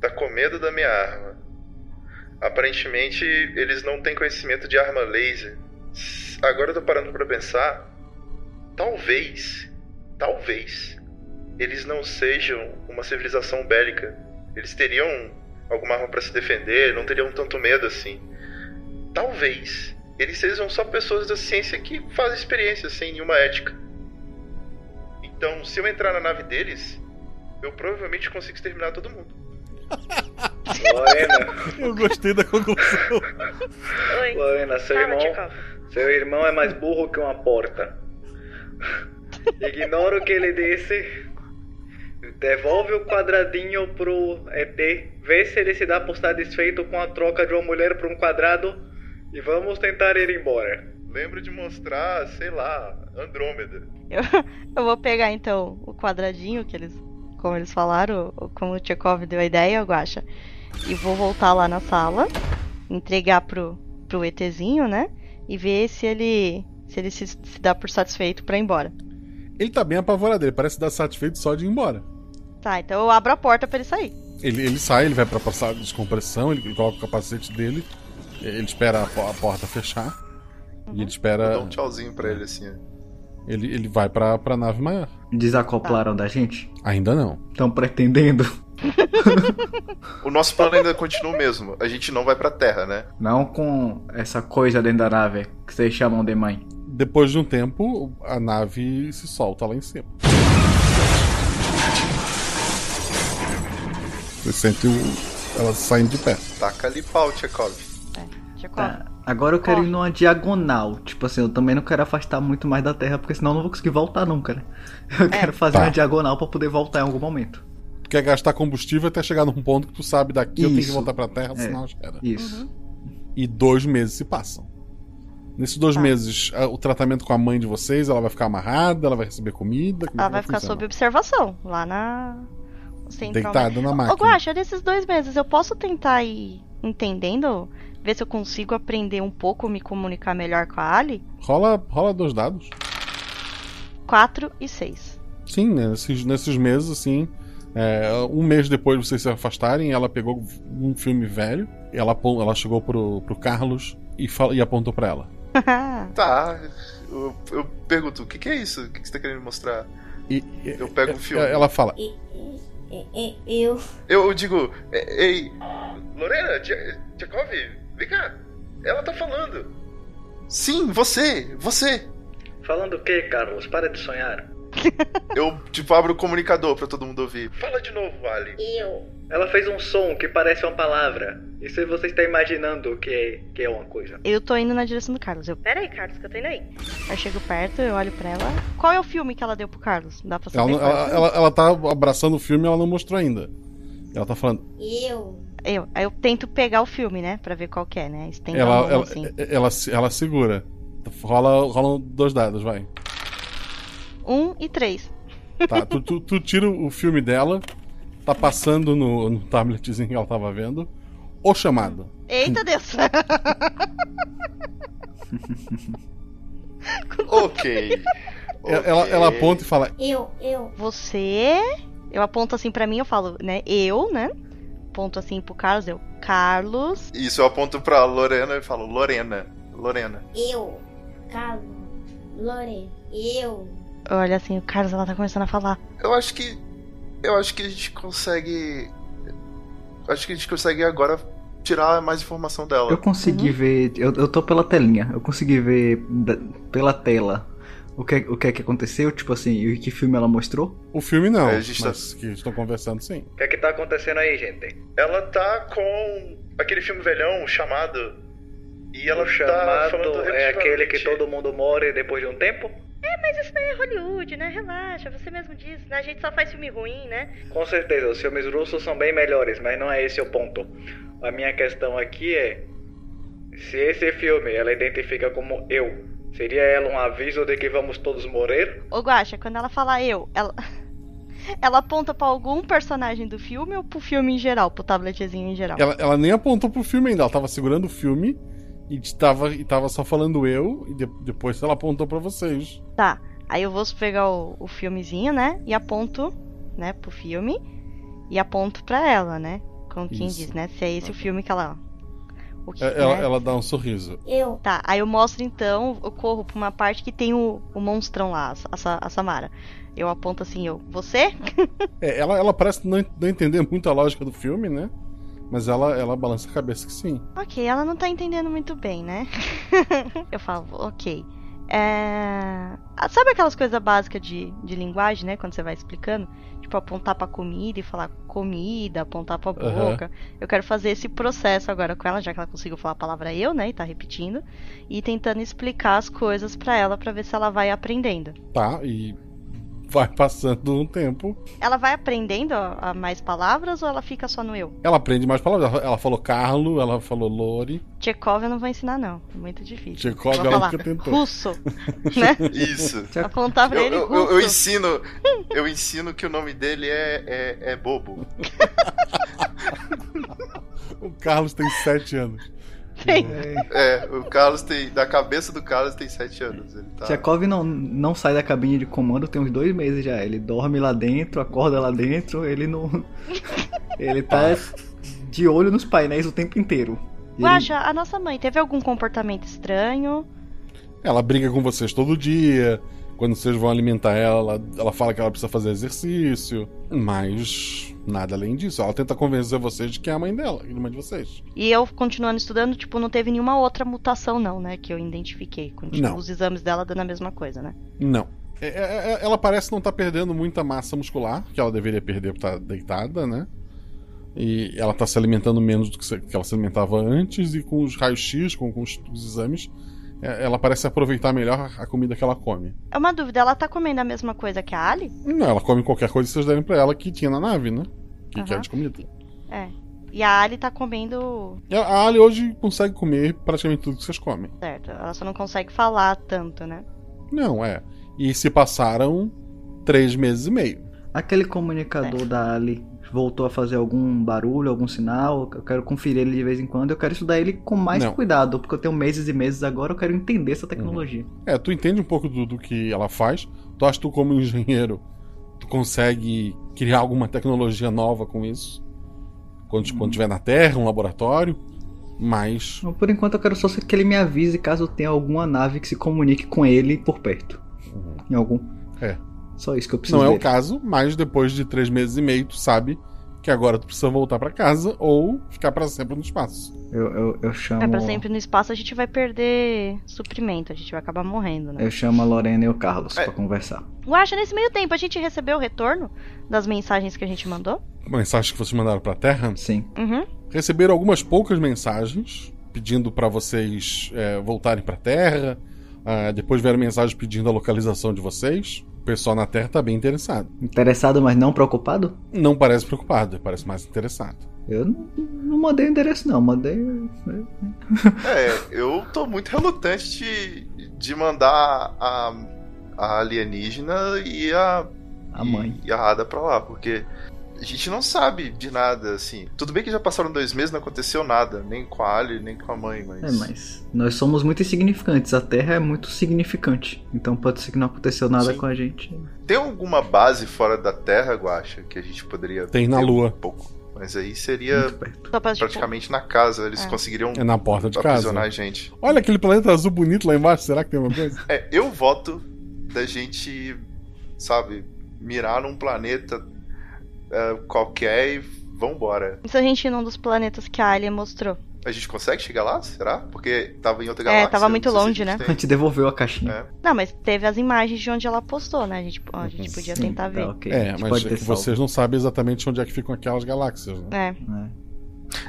Tá com medo da minha arma. Aparentemente, eles não têm conhecimento de arma laser. Agora eu tô parando pra pensar. Talvez, talvez, eles não sejam uma civilização bélica. Eles teriam alguma arma pra se defender, não teriam tanto medo assim. Talvez eles sejam só pessoas da ciência que fazem experiências sem nenhuma ética. Então, se eu entrar na nave deles, eu provavelmente consigo exterminar todo mundo. Lorena, Eu gostei da conclusão. Oi. Lorena, seu Fala, irmão, Tchekov. seu irmão é mais burro que uma porta. Ignora o que ele disse. Devolve o quadradinho pro ET. Vê se ele se dá por satisfeito com a troca de uma mulher por um quadrado. E vamos tentar ir embora. Lembra de mostrar, sei lá, Andrômeda. Eu, *laughs* eu vou pegar então o quadradinho que eles, como eles falaram, como o Tchekov deu a ideia, Guaxa, e vou voltar lá na sala, entregar pro, pro ETzinho, né? E ver se ele se ele se, se dá por satisfeito pra ir embora. Ele tá bem apavorado, ele parece dar satisfeito só de ir embora. Tá, então eu abro a porta pra ele sair. Ele, ele sai, ele vai pra de descompressão, ele, ele coloca o capacete dele, ele espera a, a porta fechar. E ele espera. Dá um tchauzinho pra ele assim. ó. Ele, ele vai pra, pra nave maior. Desacoplaram da gente? Ainda não. Estão pretendendo? *laughs* O nosso plano ainda continua o mesmo. A gente não vai pra Terra, né? Não com essa coisa dentro da nave que vocês chamam de mãe. Depois de um tempo, a nave se solta lá em cima. Você sente o... ela saindo de pé. Taca ali pau, Tchekov. Tchekov. Tá. Agora eu quero ir numa diagonal. Tipo assim, eu também não quero afastar muito mais da Terra, porque senão eu não vou conseguir voltar nunca, né? *laughs* Eu quero fazer Tá. uma diagonal pra poder voltar em algum momento. Tu quer gastar combustível até chegar num ponto que tu sabe daqui eu tenho que Isso. voltar pra Terra, É, senão espera. Isso. E dois meses se passam. Nesses dois meses, a- o tratamento com a mãe de vocês, ela vai ficar amarrada, ela vai receber comida? É Ela que vai ficar sob observação, lá na. central- Deitada na máquina. Ô, Guaxa, desses dois meses, eu posso tentar ir entendendo? Ver se eu consigo aprender um pouco, me comunicar melhor com a Ali? Rola, rola dois dados. 4 e 6. Sim, né, nesses, nesses meses, assim. é, um mês depois de vocês se afastarem, ela pegou um filme velho. Ela, ela chegou pro, pro Carlos e, fala- e apontou pra ela. *laughs* Tá. Eu, eu pergunto, o que, que é isso? O que, que você tá querendo mostrar? E, eu pego o filme. Ela fala: Eu. Eu digo, "É, ei, Lorena, Tche- Tchekov, vem cá. Ela tá falando. Sim, você, você. Falando o que, Carlos? Para de sonhar. *laughs* Eu, tipo, abro o comunicador pra todo mundo ouvir. Fala de novo, Ali. Eu. Ela fez um som que parece uma palavra. E se você está imaginando que é, que é uma coisa? Eu tô indo na direção do Carlos. Eu... Pera aí, Carlos, que eu tô indo aí. eu chego perto, eu olho pra ela. Qual é o filme que ela deu pro Carlos? Dá pra Ela, saber? qual é o ela, ela, ela tá abraçando o filme e ela não mostrou ainda. Ela tá falando. Eu. Eu, aí eu tento pegar o filme, né? Pra ver qual que é, né? Ela, mão, ela, assim. ela, ela segura. Rola, rolam dois dados, vai. Um e três. Tá, tu, *laughs* tu, tu tira o filme dela, tá passando no, no tabletzinho que ela tava vendo. o chamado. Eita *laughs* Deus! *laughs* ok. Ela, ela, ela aponta e fala: Eu, eu. Você. Eu aponto assim pra mim, eu falo, né? Eu, né? Aponto assim pro Carlos, eu. Carlos. Isso, eu aponto pra Lorena e falo: Lorena. Lorena. Eu. Carlos. Lore. Eu. Olha assim, o Carlos, ela tá começando a falar. Eu acho que. Eu acho que a gente consegue. Acho que a gente consegue agora tirar mais informação dela. Eu consegui ver. Eu, eu tô pela telinha. Eu consegui ver da- pela tela o que, o que é que aconteceu, tipo assim, e que filme ela mostrou. O filme não, É, a gente tá- mas que estão conversando sim. O que é que tá acontecendo aí, gente? Ela tá com aquele filme velhão chamado. E ela o tá chamado falando é aquele que todo mundo morre depois de um tempo? É, mas isso daí é Hollywood, né? Relaxa, você mesmo disse, né? A gente só faz filme ruim, né? Com certeza, os filmes russos são bem melhores, mas não é esse o ponto. A minha questão aqui é: se esse filme ela identifica como eu, seria ela um aviso de que vamos todos morrer? Ô Guaxa, quando ela fala eu, ela. Ela aponta pra algum personagem do filme ou pro filme em geral, pro tabletzinho em geral? Ela, ela nem apontou pro filme ainda, ela tava segurando o filme e tava, e tava só falando eu, e de- depois ela apontou pra vocês. Tá, aí eu vou pegar o, o filmezinho, né? E aponto, né, pro filme. E aponto pra ela, né? Como quem Isso. diz, né? Se é esse o filme que ela. O que, É, Ela, né? ela dá um sorriso. Eu. Tá, aí eu mostro então, eu corro pra uma parte que tem o, o monstrão lá, a, a Samara. Eu aponto assim, eu, você? É, ela, ela parece não, não entender muito a lógica do filme, né? Mas ela, ela balança a cabeça que sim. Ok, ela não tá entendendo muito bem, né? *laughs* eu falo, ok. É... Sabe aquelas coisas básicas de, de linguagem, né? Quando você vai explicando? Tipo, apontar pra comida e falar comida, apontar pra boca. Eu quero fazer esse processo agora com ela, já que ela conseguiu falar a palavra eu, né? E tá repetindo. E tentando explicar as coisas pra ela pra ver se ela vai aprendendo. Tá, e vai passando um tempo. Ela vai aprendendo a, mais palavras ou ela fica só no eu? Ela aprende mais palavras. Ela, falou Carlo, ela falou Lore. Tchekov eu não vou ensinar, não. É muito difícil. Tchekov Vou ela falar nunca tentou. russo, *laughs* né? Isso. Apontar pra Eu, ele eu, russo. eu, eu ensino. Eu ensino que o nome dele é, é, é bobo. *laughs* O Carlos tem 7 anos. É, o Carlos tem. Da cabeça do Carlos tem 7 anos. Ele tá. Tchekov não, não sai da cabine de comando tem uns dois meses já. Ele dorme lá dentro, acorda lá dentro, ele não. *laughs* ele tá de olho nos painéis o tempo inteiro. Ele- Guaxa, a nossa mãe teve algum comportamento estranho? Ela briga com vocês todo dia. Quando vocês vão alimentar ela, ela fala que ela precisa fazer exercício. Mas nada além disso. Ela tenta convencer vocês de que é a mãe dela, irmã de vocês. E eu continuando estudando, tipo, não teve nenhuma outra mutação, não, né? Que eu identifiquei. Continua Não. os exames dela dando a mesma coisa, né? Não. É- é- é- ela parece não estar perdendo muita massa muscular, que ela deveria perder por estar deitada, né? E ela está se alimentando menos do que se- que ela se alimentava antes, e com os raios-x, com, com os, os exames, ela parece aproveitar melhor a comida que ela come. É uma dúvida, ela tá comendo a mesma coisa que a Ali? Não, ela come qualquer coisa que vocês derem pra ela que tinha na nave, né? Que, que é Aham. de comida. É. E a Ali tá comendo. A a Ali hoje consegue comer praticamente tudo que vocês comem. Certo. Ela só não consegue falar tanto, né? Não, é. E se passaram três meses e meio. Aquele comunicador da Ali voltou a fazer algum barulho, algum sinal. Eu quero conferir ele de vez em quando. Eu quero estudar ele com mais Não. cuidado, porque eu tenho meses e meses agora. Eu quero entender essa tecnologia. É, tu entende um pouco do, do que ela faz. Tu acha que tu, como engenheiro, tu consegue criar alguma tecnologia nova com isso? Quando, quando tiver na Terra, um laboratório. Mas. Por enquanto eu quero só que ele me avise caso tenha alguma nave que se comunique com ele por perto. Em algum. Só isso que eu preciso. Não é o caso, mas depois de três meses e meio, tu sabe que agora tu precisa voltar pra casa ou ficar pra sempre no espaço. Eu, eu, eu chamo. É, pra sempre no espaço a gente vai perder suprimento, a gente vai acabar morrendo, né? Eu chamo a Lorena e o Carlos É. pra conversar. Guaxa, nesse meio tempo a gente recebeu o retorno das mensagens que a gente mandou? Mensagens que vocês mandaram pra Terra? Sim. Uhum. Receberam algumas poucas mensagens pedindo pra vocês é, voltarem pra Terra. Ah, depois vieram mensagens pedindo a localização de vocês. O pessoal na Terra tá bem interessado. Interessado, mas não preocupado? Não parece preocupado, parece mais interessado. Eu não, não mandei o endereço, não. Mandei. né? É, eu tô muito relutante de, de mandar a, a alienígena e a. A mãe. E, a Ada pra lá, porque A gente não sabe de nada, assim. Tudo bem que já passaram dois meses, não aconteceu nada, nem com a Ali, nem com a mãe, mas. É, mas nós somos muito insignificantes. A Terra é muito significante. Então pode ser que não aconteceu nada Sim. com a gente. Tem alguma base fora da Terra, Guacha, que a gente poderia. Tem na ter Lua. Um pouco. Mas aí seria tipo, praticamente na casa. Eles É. conseguiriam É na porta de casa. aprisionar a gente. Olha aquele planeta azul bonito lá embaixo, será que tem uma coisa? É, eu voto da gente, sabe, mirar num planeta é, qualquer e vambora. E se a gente ir num dos planetas que a Alien mostrou? A gente consegue chegar lá? Será? Porque tava em outra galáxia. É, tava muito longe, a né? A gente devolveu a caixinha. É. Não, mas teve as imagens de onde ela postou, né? A gente, a gente podia Sim, tentar tá ver. ok. É, A gente mas pode é salvo. vocês não sabem exatamente onde é que ficam aquelas galáxias, né? É.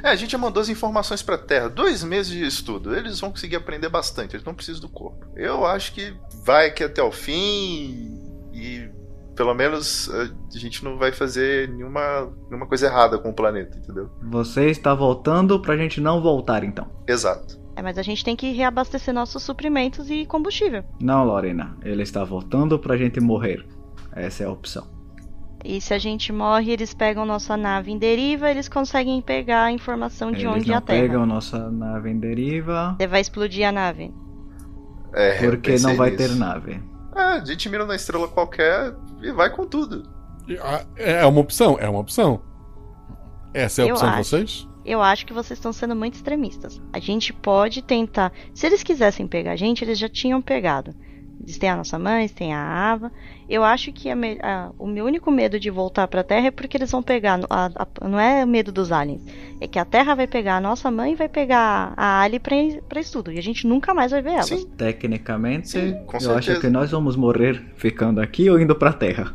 É, a gente já mandou as informações pra Terra. Dois meses de estudo. Eles vão conseguir aprender bastante. Eles não precisam do corpo. Eu acho que vai aqui até o fim e pelo menos a gente não vai fazer nenhuma, nenhuma coisa errada com o planeta, entendeu? Você está voltando pra gente não voltar então. Exato. É, mas a gente tem que reabastecer nossos suprimentos e combustível. Não, Lorena. Ele está voltando pra gente morrer. Essa é a opção. E se a gente morre, eles pegam nossa nave em deriva, eles conseguem pegar a informação de Eles onde é não a Terra. pegam nossa nave em deriva. Você vai explodir a nave. É, Porque não vai nisso. ter nave. É, a gente mira na estrela qualquer e vai com tudo. Ah, É uma opção, é uma opção. Essa é a Eu opção de acho. vocês? Eu acho que vocês estão sendo muito extremistas. A gente pode tentar. Se eles quisessem pegar a gente, eles já tinham pegado. Eles têm a nossa mãe, eles têm a Ava. Eu acho que a me- a- o meu único medo de voltar pra Terra é porque eles vão pegar. a- a- não é o medo dos aliens. É que a Terra vai pegar a nossa mãe e vai pegar a Ali pra, pra estudo. E a gente nunca mais vai ver elas. Sim. Tecnicamente, Sim, com eu certeza. acho que nós vamos morrer ficando aqui ou indo pra Terra.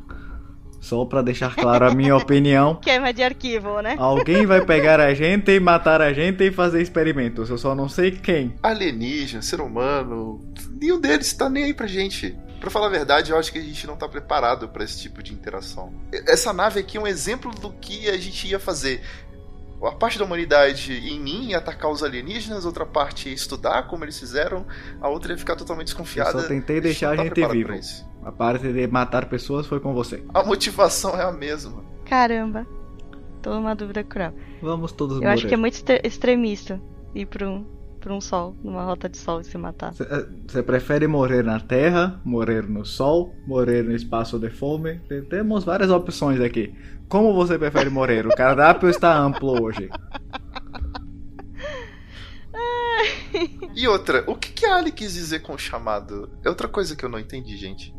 Só pra deixar claro a minha *laughs* opinião. Queima de arquivo, né? Alguém vai pegar a gente e matar a gente e fazer experimentos. Eu só não sei quem. Alienígena, ser humano, nenhum deles tá nem aí pra gente. Pra falar a verdade, eu acho que a gente não tá preparado pra esse tipo de interação. Essa nave aqui é um exemplo do que a gente ia fazer. A parte da humanidade em mim ia atacar os alienígenas, outra parte ia estudar como eles fizeram, a outra ia ficar totalmente Eu desconfiada. só tentei gente deixar a não tá gente vivo. A parte de matar pessoas foi com você. A motivação é a mesma. Caramba. Tô numa dúvida cruel. Vamos todos Eu morrer. acho que é muito extre- extremista ir pra um, pra um sol, numa rota de sol e se matar. Você prefere morrer na Terra, morrer no Sol, morrer no espaço de fome? Tem- Temos várias opções aqui. Como você prefere morrer? O cardápio está amplo hoje. E outra, o que, que a Ali quis dizer com o chamado? É outra coisa que eu não entendi, gente.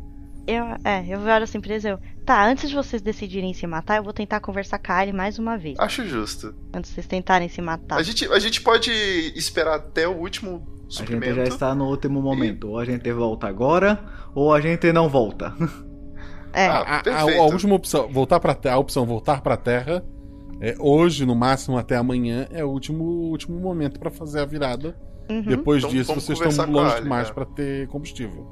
Eu, é, eu olho assim pra eles, eu. Tá, antes de vocês decidirem se matar, eu vou tentar conversar com a Ali mais uma vez. Acho justo. Antes de vocês tentarem se matar. A, gente, a gente pode esperar até o último A gente suprimento. já está no último momento. Ou a gente volta agora, ou a gente não volta. *laughs* É. A, a- a- a última opção, voltar para a opção voltar para a Terra, é, hoje no máximo até amanhã é o último último momento para fazer a virada. Uhum. Depois Então disso vocês estão longe demais né? para ter combustível.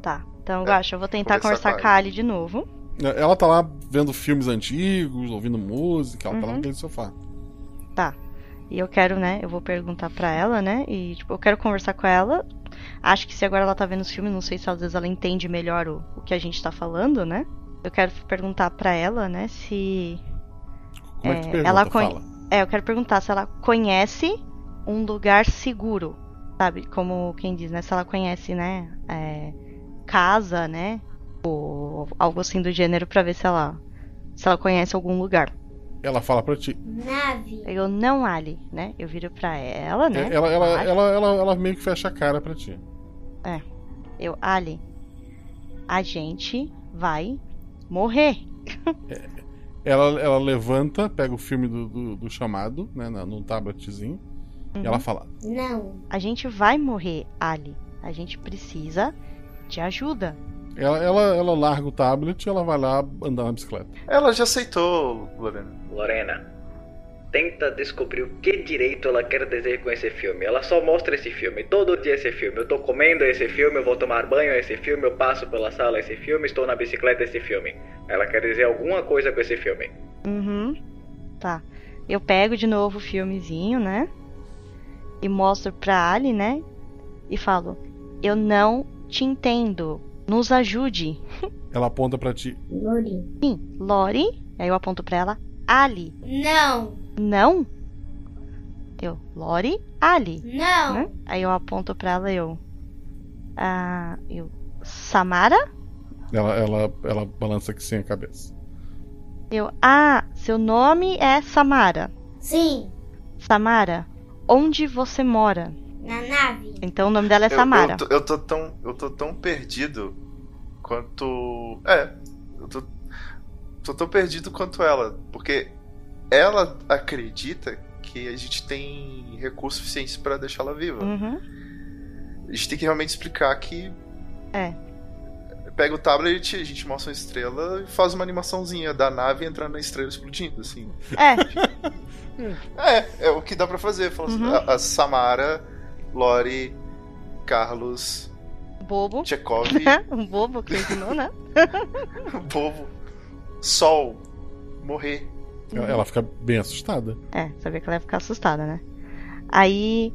Tá, então, É, Gacha, eu vou tentar conversar conversar com a Ali de novo. Ela tá lá vendo filmes antigos, ouvindo música, ela tá lá Uhum. naquele sofá. Tá. E eu quero, né? Eu vou perguntar pra ela, né? E, tipo, eu quero conversar com ela. Acho que se agora ela tá vendo os filmes, não sei se às vezes ela entende melhor o, o que a gente tá falando, né? Eu quero perguntar pra ela, né, se. Como é, que tu pergunta? ela conhe- Fala. É, eu quero perguntar se ela conhece um lugar seguro, sabe? Como quem diz, né? Se ela conhece, né? é, casa, né? Ou algo assim do gênero pra ver se ela se ela conhece algum lugar. Ela fala pra ti. Nave. Eu não Ali, né? Eu viro pra ela, né? É, Ela, ela, Ali. ela, ela, ela meio que fecha a cara pra ti. É. Eu, Ali, a gente vai morrer. Ela, ela levanta, pega o filme do, do, do chamado, né, num tabletzinho, e ela fala: Não. A gente vai morrer, Ali. A gente precisa de ajuda. Ela, ela, ela larga o tablet e ela vai lá andar na bicicleta. Ela já aceitou, Lorena. Lorena, tenta descobrir o que direito ela quer dizer com esse filme. Ela só mostra esse filme, todo dia esse filme. Eu tô comendo esse filme, eu vou tomar banho esse filme, eu passo pela sala esse filme, estou na bicicleta esse filme. Ela quer dizer alguma coisa com esse filme. Uhum. Tá. Eu pego de novo o filmezinho, né? E mostro pra Ali, né? E falo: Eu não te entendo. Nos ajude. Ela aponta pra ti. Lori. Sim, Lori. Aí eu aponto pra ela. Ali. Não. Não? Eu, Lori Ali. Não. Né? Aí eu aponto pra ela, eu. Ah, eu. Samara? Ela, ela, ela balança aqui sem a cabeça. Eu. Ah, seu nome é Samara. Sim. Samara, onde você mora? Na nave. Então o nome dela é Eu- Samara. Eu, tô, eu tô tão, eu tô tão perdido quanto. É, eu tô, tô tão perdido quanto ela. Porque ela acredita que a gente tem recursos suficientes pra deixá-la viva. Uhum. A gente tem que realmente explicar que. É. Pega o tablet, a gente mostra uma estrela e faz uma animaçãozinha da nave entrando na estrela explodindo, assim. É. *laughs* É, é o que dá pra fazer. Fala assim, Uhum. a, a Samara, Lori, Carlos, Bobo. Chekhov, *laughs* um bobo que ensinou, né? *laughs* Bobo, Sol, morrer. Ela, ela fica bem assustada. É, sabia que ela ia ficar assustada, né? Aí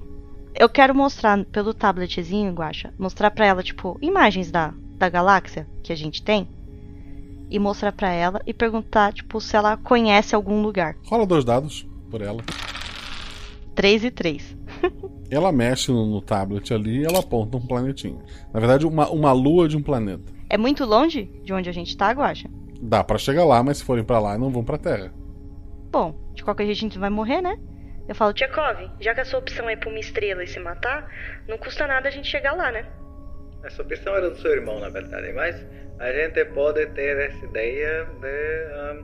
eu quero mostrar pelo tabletzinho, Guacha, mostrar pra ela, tipo, imagens da, da galáxia que a gente tem. E mostrar pra ela e perguntar, tipo, se ela conhece algum lugar. Rola dois dados por ela. 3 e 3. Ela mexe no, no tablet ali e ela aponta um planetinho. Na verdade, uma, uma lua de um planeta. É muito longe de onde a gente tá, Guacha? Dá pra chegar lá, mas se forem pra lá, não vão pra Terra. Bom, de qualquer jeito a gente vai morrer, né? Eu falo, Tchekov, já que a sua opção é ir pra uma estrela e se matar, não custa nada a gente chegar lá, né? Essa opção era do seu irmão, na verdade, mas a gente pode ter essa ideia de. ahn,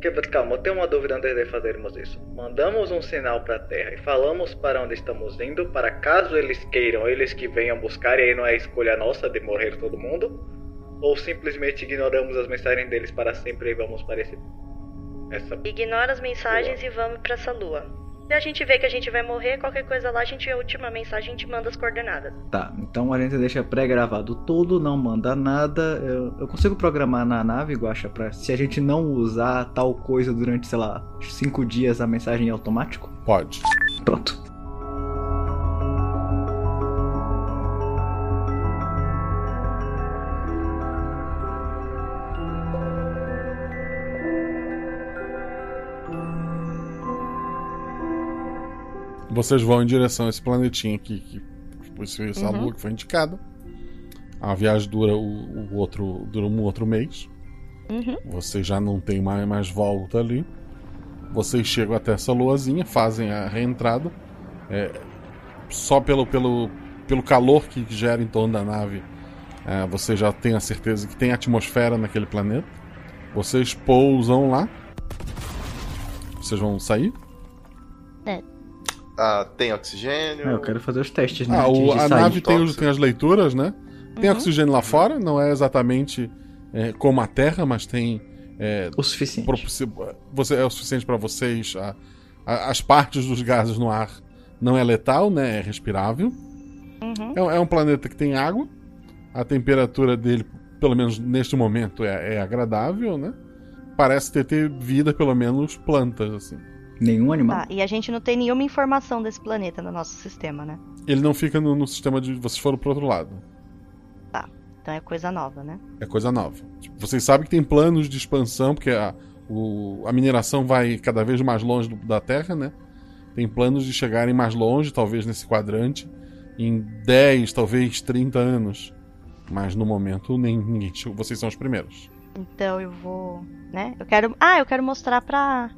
que, calma, eu tenho uma dúvida antes de fazermos isso. Mandamos um sinal para a Terra e falamos para onde estamos indo, para caso eles queiram, eles que venham buscar, e aí não é escolha nossa de morrer todo mundo? Ou simplesmente ignoramos as mensagens deles para sempre e vamos para esse. Essa. Ignora as mensagens e vamos pra essa lua. Se a gente vê que a gente vai morrer, qualquer coisa lá, a gente a última mensagem, a gente manda as coordenadas. Tá, então a gente deixa pré-gravado tudo, não manda nada. Eu, eu consigo programar na nave, Guacha, pra se a gente não usar tal coisa durante, sei lá, cinco dias a mensagem é automático? Pode. Pronto. Vocês vão em direção a esse planetinho aqui, que foi essa Uhum. lua que foi indicada. A viagem dura o, o outro dura um outro mês. Uhum. Vocês já não tem mais, mais volta ali. Vocês chegam até essa luazinha, fazem a reentrada. É, só pelo, pelo, pelo calor que gera em torno da nave, é, você já tem a certeza que tem atmosfera naquele planeta. Vocês pousam lá. Vocês vão sair? Ah, tem oxigênio. É, eu quero fazer os testes, né? Ah, o- a sair. nave tem, os- tem as leituras, né? Tem Uhum. oxigênio lá fora, não é exatamente é, como a Terra, mas tem. É, o suficiente. Você, é o suficiente para vocês. a- a- as partes dos gases no ar não é letal, né? É respirável. Uhum. É, um- é um planeta que tem água. A temperatura dele, pelo menos neste momento, é, é agradável, né? Parece ter, ter vida, pelo menos plantas, assim. Nenhum animal. Tá, e a gente não tem nenhuma informação desse planeta no nosso sistema, né? Ele não fica no, no sistema de. Vocês foram pro outro lado. Tá. Então é coisa nova, né? É coisa nova. Tipo, Vocês sabem que tem planos de expansão, porque a, o- a mineração vai cada vez mais longe do- da Terra, né? Tem planos de chegarem mais longe, talvez nesse quadrante, em 10, talvez 30 anos. Mas no momento nem, ninguém. Vocês são os primeiros. Então eu vou, né? Eu quero, ah, eu quero mostrar pra,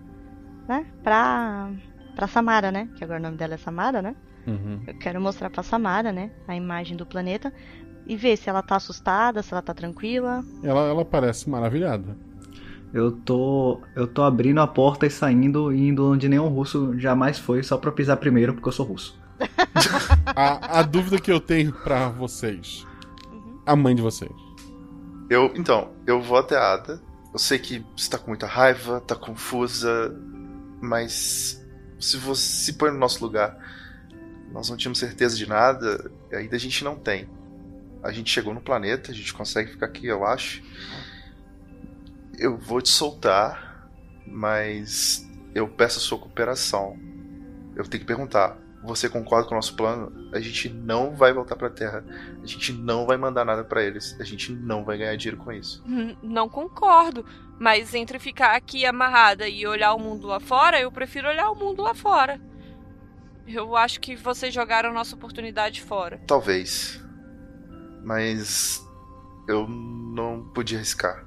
né? Pra, pra Samara, né? Que agora o nome dela é Samara, né? Uhum. Eu quero mostrar pra Samara, né? A imagem do planeta e ver se ela tá assustada, se ela tá tranquila. Ela, ela parece maravilhada. Eu tô. Eu tô abrindo a porta e saindo e indo onde nenhum russo jamais foi, só pra pisar primeiro, porque eu sou russo. *laughs* A, a dúvida que eu tenho pra vocês: a mãe de vocês. Eu, então, eu vou até a Ada. Eu sei que você tá com muita raiva, tá confusa, mas se você se põe no nosso lugar, nós não tínhamos certeza de nada, ainda a gente não tem. A gente chegou no planeta, a gente consegue ficar aqui, eu acho. Eu vou te soltar, mas eu peço a sua cooperação. Eu tenho que perguntar: você concorda com o nosso plano, a gente não vai voltar pra Terra. A gente não vai mandar nada para eles. A gente não vai ganhar dinheiro com isso. Não concordo. Mas entre ficar aqui amarrada e olhar o mundo lá fora, eu prefiro olhar o mundo lá fora. Eu acho que vocês jogaram nossa oportunidade fora. Talvez. Mas eu não podia arriscar.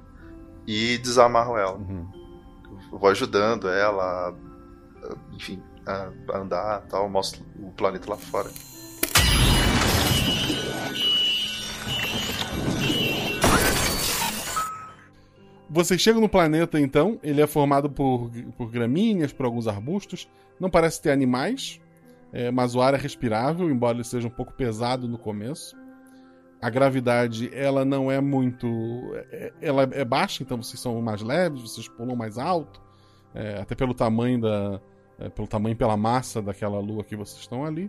E desamarro ela. Eu vou ajudando ela, a- enfim, a a andar tal, mostro o planeta lá fora. Vocês chegam no planeta, então. Ele é formado por, por gramíneas, por alguns arbustos. Não parece ter animais, é, mas o ar é respirável, embora ele seja um pouco pesado no começo. A gravidade, ela não é muito. é- ela é baixa, então vocês são mais leves, vocês pulam mais alto. é, até pelo tamanho da. é, pelo tamanho pela massa daquela lua que vocês estão ali.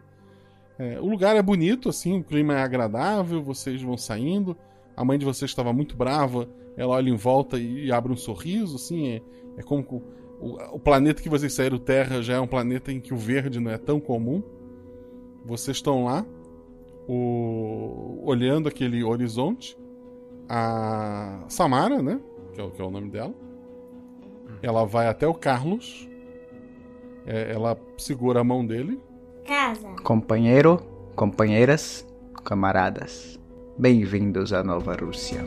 É, o lugar é bonito, assim, o clima é agradável, vocês vão saindo. A mãe de vocês estava muito brava, ela olha em volta e abre um sorriso, assim, é, é como o, o- planeta que vocês saíram, Terra, já é um planeta em que o verde não é tão comum. Vocês estão lá, o- olhando aquele horizonte. A Samara, né, que é, o- que é o nome dela, ela vai até o Carlos, é, ela segura a mão dele, Casa. Companheiro, companheiras, camaradas, bem-vindos à Nova Rússia.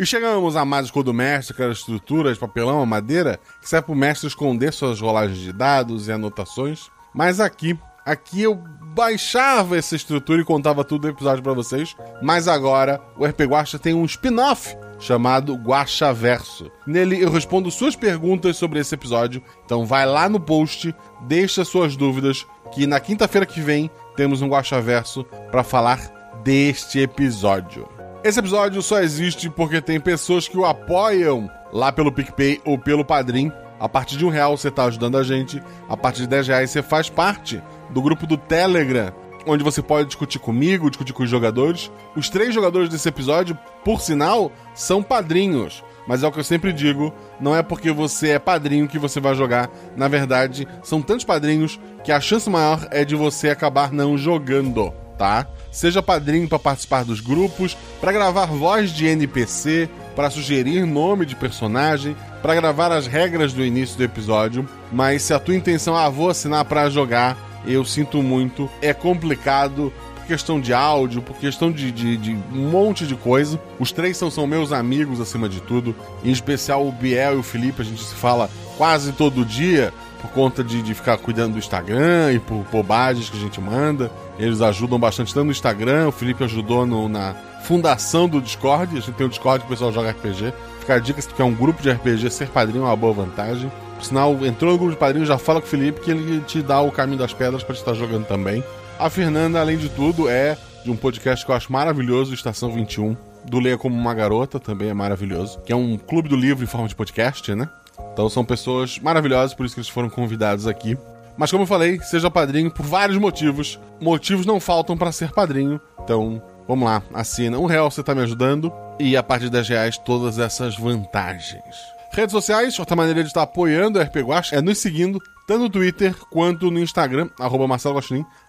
E chegamos a mais do mestre, aquelas estruturas de papelão, madeira, que serve pro mestre esconder suas rolagens de dados e anotações. Mas aqui, aqui eu baixava essa estrutura e contava tudo no episódio pra vocês. Mas agora, o RP Guacha tem um spin-off chamado Guacha Verso. Nele eu respondo suas perguntas sobre esse episódio. Então vai lá no post, deixa suas dúvidas, que na quinta-feira que vem temos um Guacha Verso pra falar deste episódio. Esse episódio só existe porque tem pessoas que o apoiam lá pelo PicPay ou pelo Padrim. A partir de um real você está ajudando a gente. A partir de 10 reais você faz parte do grupo do Telegram, onde você pode discutir comigo, discutir com os jogadores. Os três jogadores desse episódio, por sinal, são padrinhos. Mas é o que eu sempre digo, não é porque você é padrinho que você vai jogar. Na verdade, são tantos padrinhos que a chance maior é de você acabar não jogando, tá? Seja padrinho para participar dos grupos, para gravar voz de NPC, para sugerir nome de personagem, para gravar as regras do início do episódio. Mas se a tua intenção é, ah, vou assinar para jogar, eu sinto muito, é complicado por questão de áudio, por questão de, de, de um monte de coisa. Os três são, são meus amigos acima de tudo, em especial o Biel e o Felipe, a gente se fala quase todo dia por conta de, de ficar cuidando do Instagram e por bobagens que a gente manda. Eles ajudam bastante tanto no Instagram, o Felipe ajudou no- na fundação do Discord. A gente tem um Discord que o pessoal joga RPG. Fica a dica quer um grupo de RPG, ser padrinho é uma boa vantagem. Por sinal, entrou no grupo de padrinho, já fala com o Felipe que ele te dá o caminho das pedras te estar jogando também. A Fernanda, além de tudo, é de um podcast que eu acho maravilhoso, Estação 21. Do Leia Como Uma Garota, também é maravilhoso. Que é um clube do livro em forma de podcast, né? Então são pessoas maravilhosas, por isso que eles foram convidados aqui. Mas como eu falei, seja padrinho por vários motivos. Motivos não faltam para ser padrinho. Então, vamos lá, assina. Um real você tá me ajudando. E a partir de 10 reais, todas essas vantagens. Redes sociais, outra maneira de estar apoiando o RP Guacha é nos seguindo, tanto no Twitter quanto no Instagram, arroba Marcelo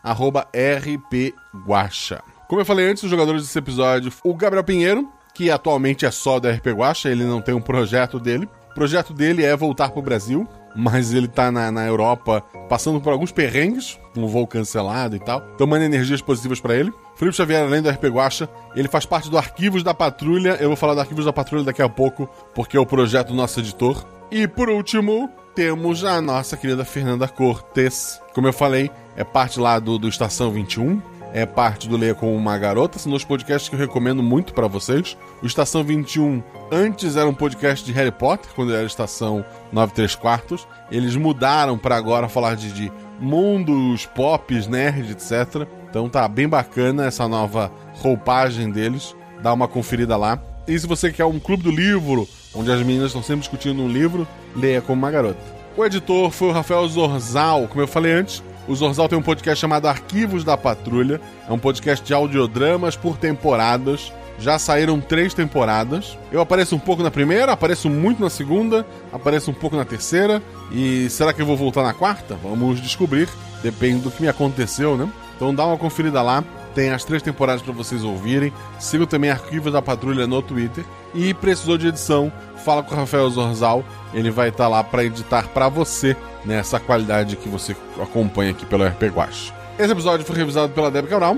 arroba RP Guacha. Como eu falei antes, os jogadores desse episódio, o Gabriel Pinheiro, que atualmente é só do RP Guacha, ele não tem um projeto dele. Projeto dele é voltar pro Brasil, mas ele tá na, na Europa passando por alguns perrengues, um voo cancelado e tal. Manda energias positivas para ele. Felipe Xavier, além do RP Guacha, ele faz parte do Arquivos da Patrulha. Eu vou falar do Arquivos da Patrulha daqui a pouco, porque é o projeto do nosso editor. E por último, temos a nossa querida Fernanda Cortes. Como eu falei, é parte lá do, do Estação 21 é parte do Leia com uma Garota. São dois podcasts que eu recomendo muito para vocês. O Estação 21 antes era um podcast de Harry Potter, quando era Estação 93 quartos. Eles mudaram para agora falar de, de mundos, pops, nerd, etc. Então tá bem bacana essa nova roupagem deles. Dá uma conferida lá. E se você quer um clube do livro, onde as meninas estão sempre discutindo um livro, leia como uma garota. O editor foi o Rafael Zorzal, como eu falei antes. O Zorzal tem um podcast chamado Arquivos da Patrulha. É um podcast de audiodramas por temporadas. Já saíram três temporadas. Eu apareço um pouco na primeira, apareço muito na segunda, apareço um pouco na terceira. E será que eu vou voltar na quarta? Vamos descobrir. Depende do que me aconteceu, né? Então dá uma conferida lá. Tem as três temporadas para vocês ouvirem. Siga também Arquivos da Patrulha no Twitter. E precisou de edição, fala com o Rafael Zorzal. Ele vai estar tá lá para editar para você nessa qualidade que você acompanha aqui pelo RP Guache. Esse episódio foi revisado pela Deb Cabral.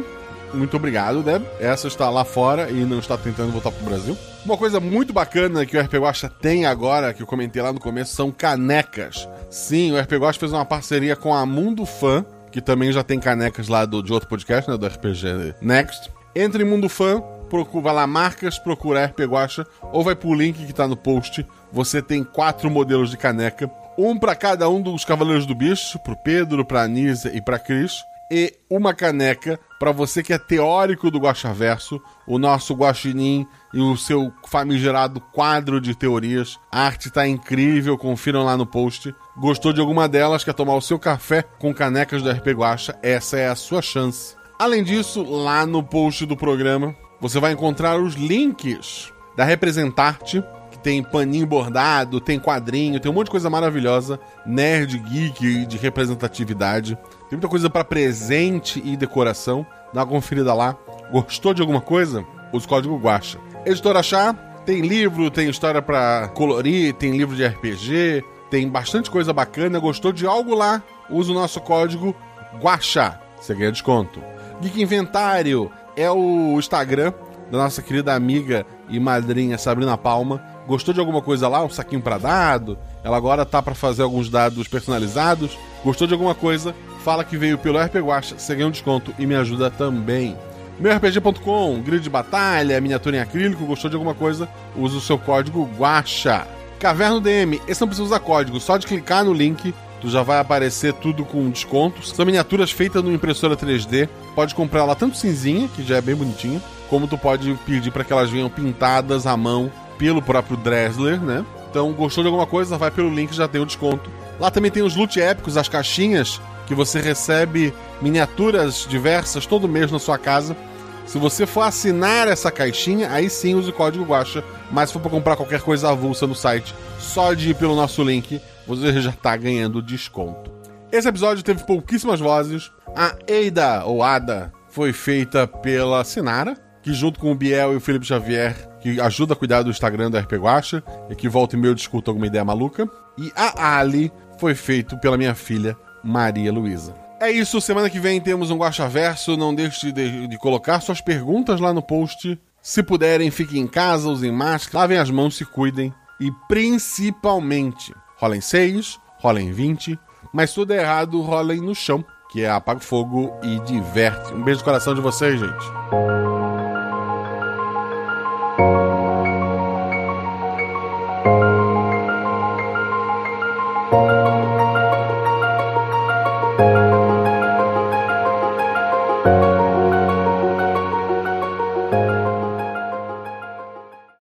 Muito obrigado, Deb. Essa está lá fora e não está tentando voltar para o Brasil. Uma coisa muito bacana que o RP Guacha tem agora, que eu comentei lá no começo, são canecas. Sim, o RP Guacha fez uma parceria com a Mundo Fã, que também já tem canecas lá do, de outro podcast, né, do RPG Next. Entre em Mundo Fã, procura, vai lá marcas, procura RP Guacha, ou vai pro link que está no post. Você tem quatro modelos de caneca um para cada um dos Cavaleiros do Bicho, pro Pedro, pra Anísia e pra Cris. E uma caneca para você que é teórico do Guaxaverso, o nosso Guaxinim e o seu famigerado quadro de teorias. A arte tá incrível, confiram lá no post. Gostou de alguma delas, quer tomar o seu café com canecas do RP Guacha? Essa é a sua chance. Além disso, lá no post do programa, você vai encontrar os links da Representarte, tem paninho bordado, tem quadrinho, tem um monte de coisa maravilhosa, nerd, geek, de representatividade. Tem muita coisa para presente e decoração. Dá uma conferida lá. Gostou de alguma coisa? Use o código Guacha. Editora Achar tem livro, tem história para colorir, tem livro de RPG, tem bastante coisa bacana. Gostou de algo lá? Use o nosso código Guacha. Você ganha desconto. Geek Inventário é o Instagram da nossa querida amiga e madrinha Sabrina Palma. Gostou de alguma coisa lá? Um saquinho para dado? Ela agora tá para fazer alguns dados personalizados. Gostou de alguma coisa? Fala que veio pelo RP Guacha, você ganha um desconto e me ajuda também. MeuRPG.com, grid de batalha, miniatura em acrílico, gostou de alguma coisa? Usa o seu código GUACHA. Caverno DM, esse não precisa usar código, só de clicar no link tu já vai aparecer tudo com desconto. São miniaturas feitas no impressora 3D. Pode comprar lá tanto cinzinha, que já é bem bonitinha, como tu pode pedir para que elas venham pintadas à mão pelo próprio Dressler, né? Então, gostou de alguma coisa, vai pelo link, já tem o desconto. Lá também tem os loot épicos, as caixinhas, que você recebe miniaturas diversas todo mês na sua casa. Se você for assinar essa caixinha, aí sim use o código Guacha. Mas se for para comprar qualquer coisa avulsa no site, só de ir pelo nosso link, você já está ganhando desconto. Esse episódio teve pouquíssimas vozes. A Eida, ou Ada, foi feita pela Sinara, que junto com o Biel e o Felipe Xavier que ajuda a cuidar do Instagram do RP Guacha e que volta e meio discuta alguma ideia maluca. E a Ali foi feito pela minha filha Maria Luísa. É isso, semana que vem temos um Guacha Verso. Não deixe de, de, colocar suas perguntas lá no post. Se puderem, fiquem em casa, usem máscara, lavem as mãos, se cuidem. E principalmente, rolem 6, rolem 20, mas tudo errado, rolem no chão, que é apaga fogo e diverte. Um beijo no coração de vocês, gente.